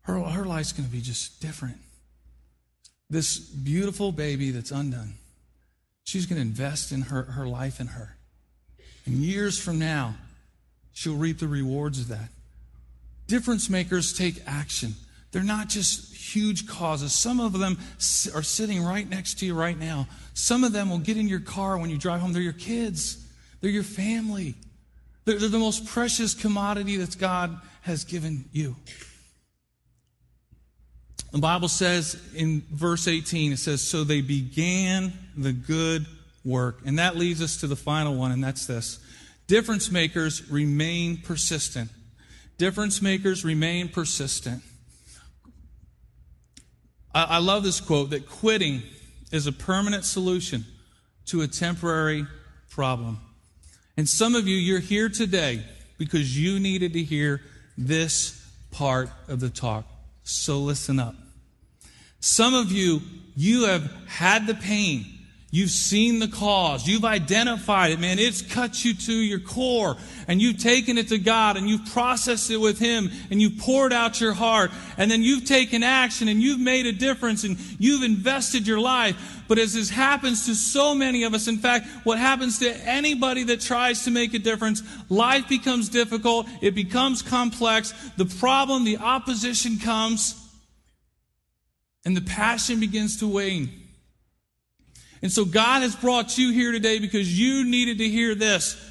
K: Her, her life's going to be just different. This beautiful baby that's undone, she's going to invest in her, her life in her. And years from now, she'll reap the rewards of that. Difference makers take action. They're not just huge causes. Some of them are sitting right next to you right now. Some of them will get in your car when you drive home. They're your kids, they're your family. They're, they're the most precious commodity that God has given you. The Bible says in verse 18, it says, So they began the good work. And that leads us to the final one, and that's this difference makers remain persistent. Difference makers remain persistent. I, I love this quote that quitting is a permanent solution to a temporary problem. And some of you, you're here today because you needed to hear this part of the talk. So listen up. Some of you, you have had the pain You've seen the cause. You've identified it, man. It's cut you to your core. And you've taken it to God and you've processed it with Him and you've poured out your heart. And then you've taken action and you've made a difference and you've invested your life. But as this happens to so many of us, in fact, what happens to anybody that tries to make a difference, life becomes difficult. It becomes complex. The problem, the opposition comes and the passion begins to wane. And so God has brought you here today because you needed to hear this.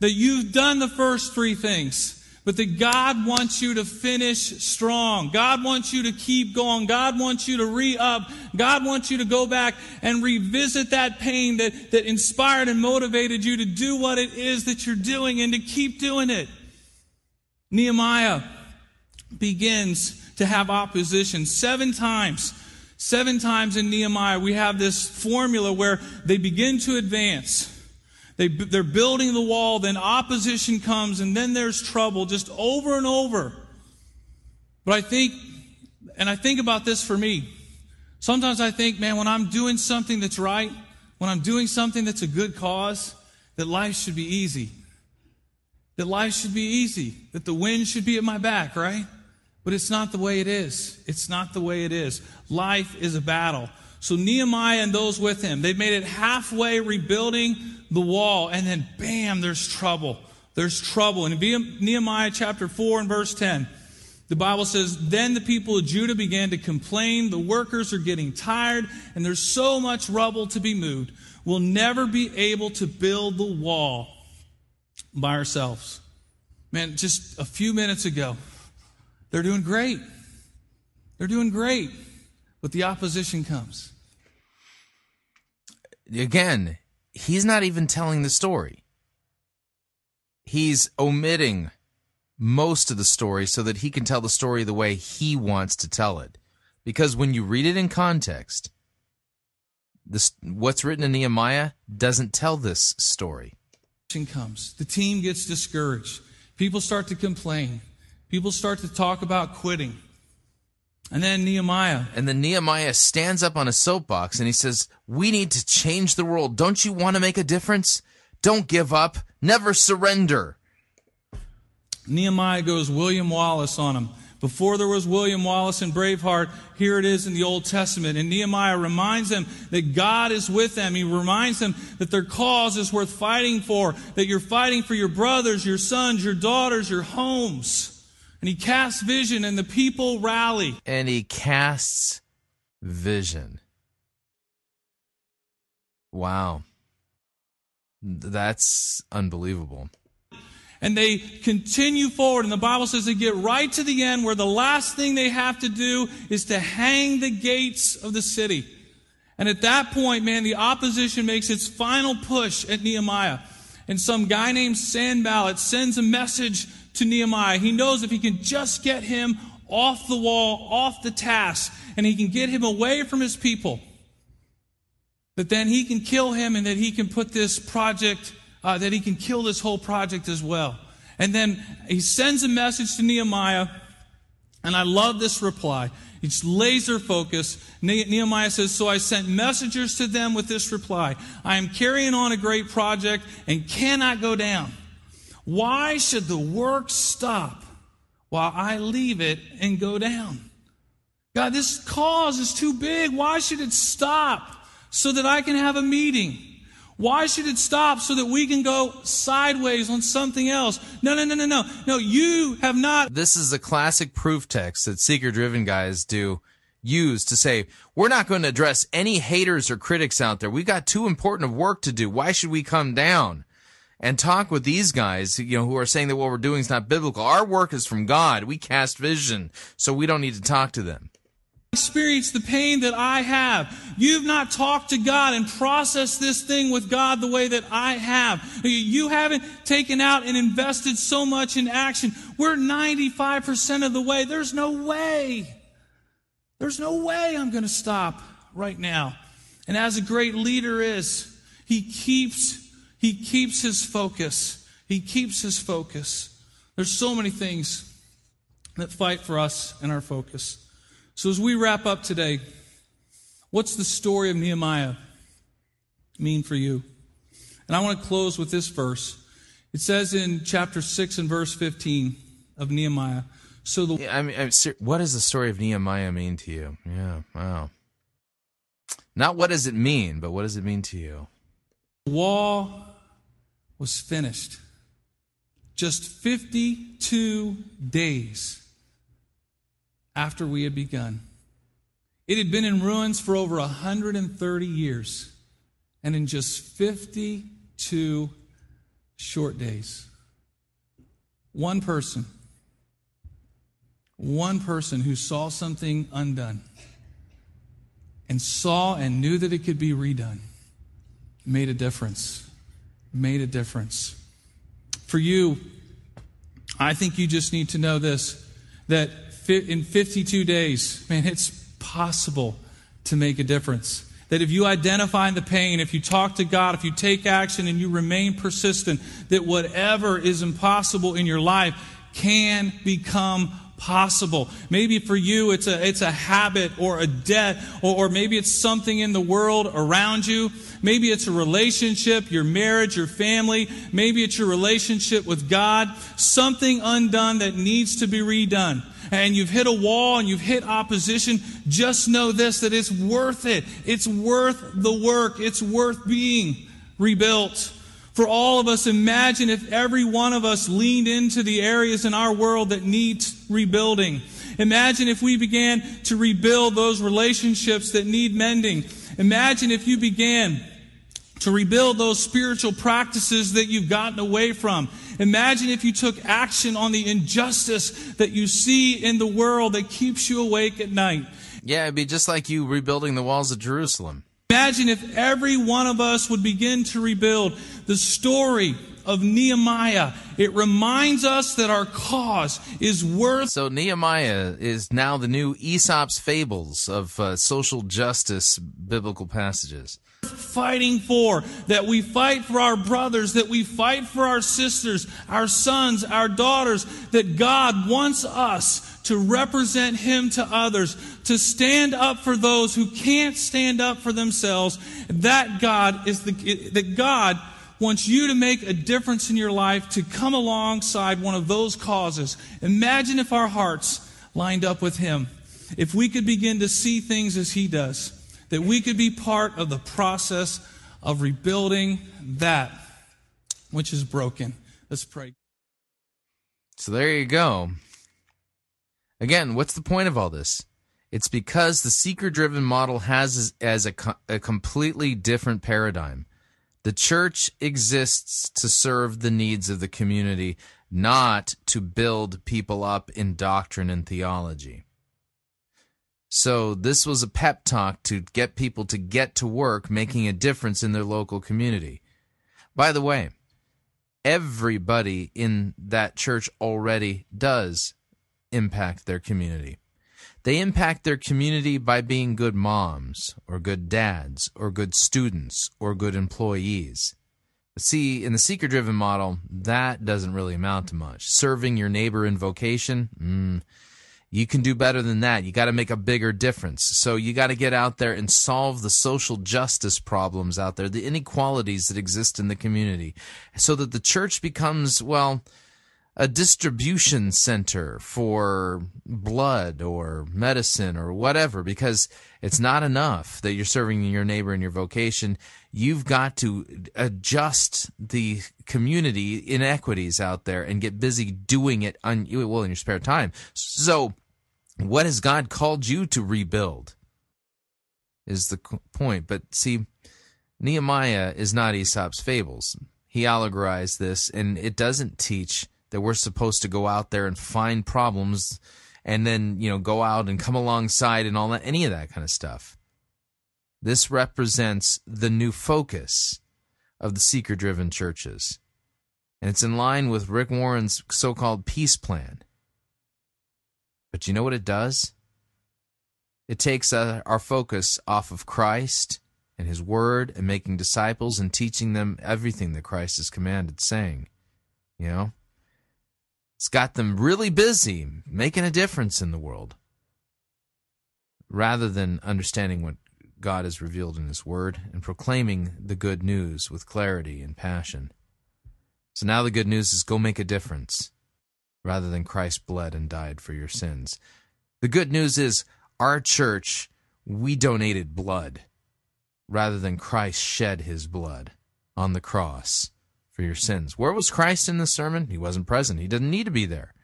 K: That you've done the first three things, but that God wants you to finish strong. God wants you to keep going. God wants you to re-up. God wants you to go back and revisit that pain that, that inspired and motivated you to do what it is that you're doing and to keep doing it. Nehemiah begins to have opposition seven times Seven times in Nehemiah, we have this formula where they begin to advance. They, they're building the wall, then opposition comes, and then there's trouble just over and over. But I think, and I think about this for me. Sometimes I think, man, when I'm doing something that's right, when I'm doing something that's a good cause, that life should be easy. That life should be easy. That the wind should be at my back, right? But it's not the way it is. It's not the way it is. Life is a battle. So Nehemiah and those with him, they've made it halfway rebuilding the wall, and then bam, there's trouble. There's trouble. In Nehemiah chapter 4 and verse 10, the Bible says, Then the people of Judah began to complain. The workers are getting tired, and there's so much rubble to be moved. We'll never be able to build the wall by ourselves. Man, just a few minutes ago, they're doing great. They're doing great. But the opposition comes
A: again, he's not even telling the story. He's omitting most of the story so that he can tell the story the way he wants to tell it. Because when you read it in context, this, what's written in Nehemiah doesn't tell this story.
K: Comes. The team gets discouraged. People start to complain. People start to talk about quitting. And then Nehemiah.
A: And then Nehemiah stands up on a soapbox and he says, We need to change the world. Don't you want to make a difference? Don't give up. Never surrender.
K: Nehemiah goes William Wallace on him. Before there was William Wallace and Braveheart, here it is in the Old Testament. And Nehemiah reminds them that God is with them. He reminds them that their cause is worth fighting for, that you're fighting for your brothers, your sons, your daughters, your homes. And he casts vision, and the people rally.
A: And he casts vision. Wow. That's unbelievable.
K: And they continue forward, and the Bible says they get right to the end where the last thing they have to do is to hang the gates of the city. And at that point, man, the opposition makes its final push at Nehemiah. And some guy named Sanballat sends a message to Nehemiah. He knows if he can just get him off the wall, off the task, and he can get him away from his people, that then he can kill him and that he can put this project, uh, that he can kill this whole project as well. And then he sends a message to Nehemiah, and I love this reply. It's laser focus. Nehemiah says, So I sent messengers to them with this reply I am carrying on a great project and cannot go down. Why should the work stop while I leave it and go down? God, this cause is too big. Why should it stop so that I can have a meeting? Why should it stop so that we can go sideways on something else? No, no, no, no, no. No, you have not.
A: This is a classic proof text that seeker driven guys do use to say, we're not going to address any haters or critics out there. We've got too important of work to do. Why should we come down? And talk with these guys, you know, who are saying that what we're doing is not biblical. Our work is from God. We cast vision, so we don't need to talk to them.
K: Experience the pain that I have. You've not talked to God and processed this thing with God the way that I have. You haven't taken out and invested so much in action. We're 95% of the way. There's no way. There's no way I'm going to stop right now. And as a great leader is, he keeps he keeps his focus. He keeps his focus. There's so many things that fight for us and our focus. So as we wrap up today, what's the story of Nehemiah mean for you? And I want to close with this verse. It says in chapter 6 and verse 15 of Nehemiah. So the
A: yeah, I mean, what does the story of Nehemiah mean to you? Yeah, wow. Not what does it mean, but what does it mean to you?
K: Wall was finished. Just 52 days after we had begun. It had been in ruins for over 130 years. And in just 52 short days, one person, one person who saw something undone and saw and knew that it could be redone made a difference made a difference. For you, I think you just need to know this that in 52 days, man, it's possible to make a difference. That if you identify the pain, if you talk to God, if you take action and you remain persistent, that whatever is impossible in your life can become possible. Maybe for you it's a, it's a habit or a debt, or, or maybe it's something in the world around you Maybe it's a relationship, your marriage, your family. Maybe it's your relationship with God. Something undone that needs to be redone. And you've hit a wall and you've hit opposition. Just know this that it's worth it. It's worth the work. It's worth being rebuilt. For all of us, imagine if every one of us leaned into the areas in our world that need rebuilding. Imagine if we began to rebuild those relationships that need mending. Imagine if you began to rebuild those spiritual practices that you've gotten away from. Imagine if you took action on the injustice that you see in the world that keeps you awake at night.
A: Yeah, it'd be just like you rebuilding the walls of Jerusalem.
K: Imagine if every one of us would begin to rebuild the story of Nehemiah. It reminds us that our cause is worth.
A: So Nehemiah is now the new Aesop's fables of uh, social justice biblical passages.
K: Fighting for, that we fight for our brothers, that we fight for our sisters, our sons, our daughters, that God wants us to represent Him to others, to stand up for those who can't stand up for themselves. That God is the, that God wants you to make a difference in your life, to come alongside one of those causes. Imagine if our hearts lined up with Him, if we could begin to see things as He does, that we could be part of the process of rebuilding that which is broken. Let's pray.
A: So there you go. Again, what's the point of all this? It's because the seeker driven model has as a, a completely different paradigm. The church exists to serve the needs of the community, not to build people up in doctrine and theology. So, this was a pep talk to get people to get to work making a difference in their local community. By the way, everybody in that church already does impact their community. They impact their community by being good moms, or good dads, or good students, or good employees. See, in the seeker driven model, that doesn't really amount to much. Serving your neighbor in vocation, mm, you can do better than that. You got to make a bigger difference. So you got to get out there and solve the social justice problems out there, the inequalities that exist in the community, so that the church becomes, well, a distribution center for blood or medicine or whatever because it's not enough that you're serving your neighbor in your vocation. You've got to adjust the community inequities out there and get busy doing it on well in your spare time. So, what has God called you to rebuild? Is the point. But see, Nehemiah is not Aesop's fables. He allegorized this, and it doesn't teach that we're supposed to go out there and find problems and then, you know, go out and come alongside and all that, any of that kind of stuff. This represents the new focus of the seeker driven churches. And it's in line with Rick Warren's so called peace plan. But you know what it does? It takes uh, our focus off of Christ and His Word and making disciples and teaching them everything that Christ has commanded, saying, you know? It's got them really busy making a difference in the world rather than understanding what God has revealed in His Word and proclaiming the good news with clarity and passion. So now the good news is go make a difference rather than Christ bled and died for your sins. The good news is our church, we donated blood rather than Christ shed his blood on the cross for your sins. Where was Christ in the sermon? He wasn't present. He didn't need to be there.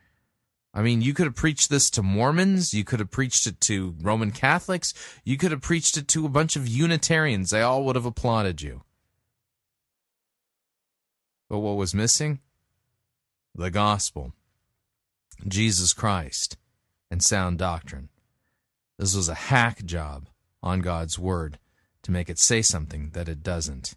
A: I mean, you could have preached this to Mormons. You could have preached it to Roman Catholics. You could have preached it to a bunch of Unitarians. They all would have applauded you. But what was missing? The gospel, Jesus Christ, and sound doctrine. This was a hack job on God's word to make it say something that it doesn't.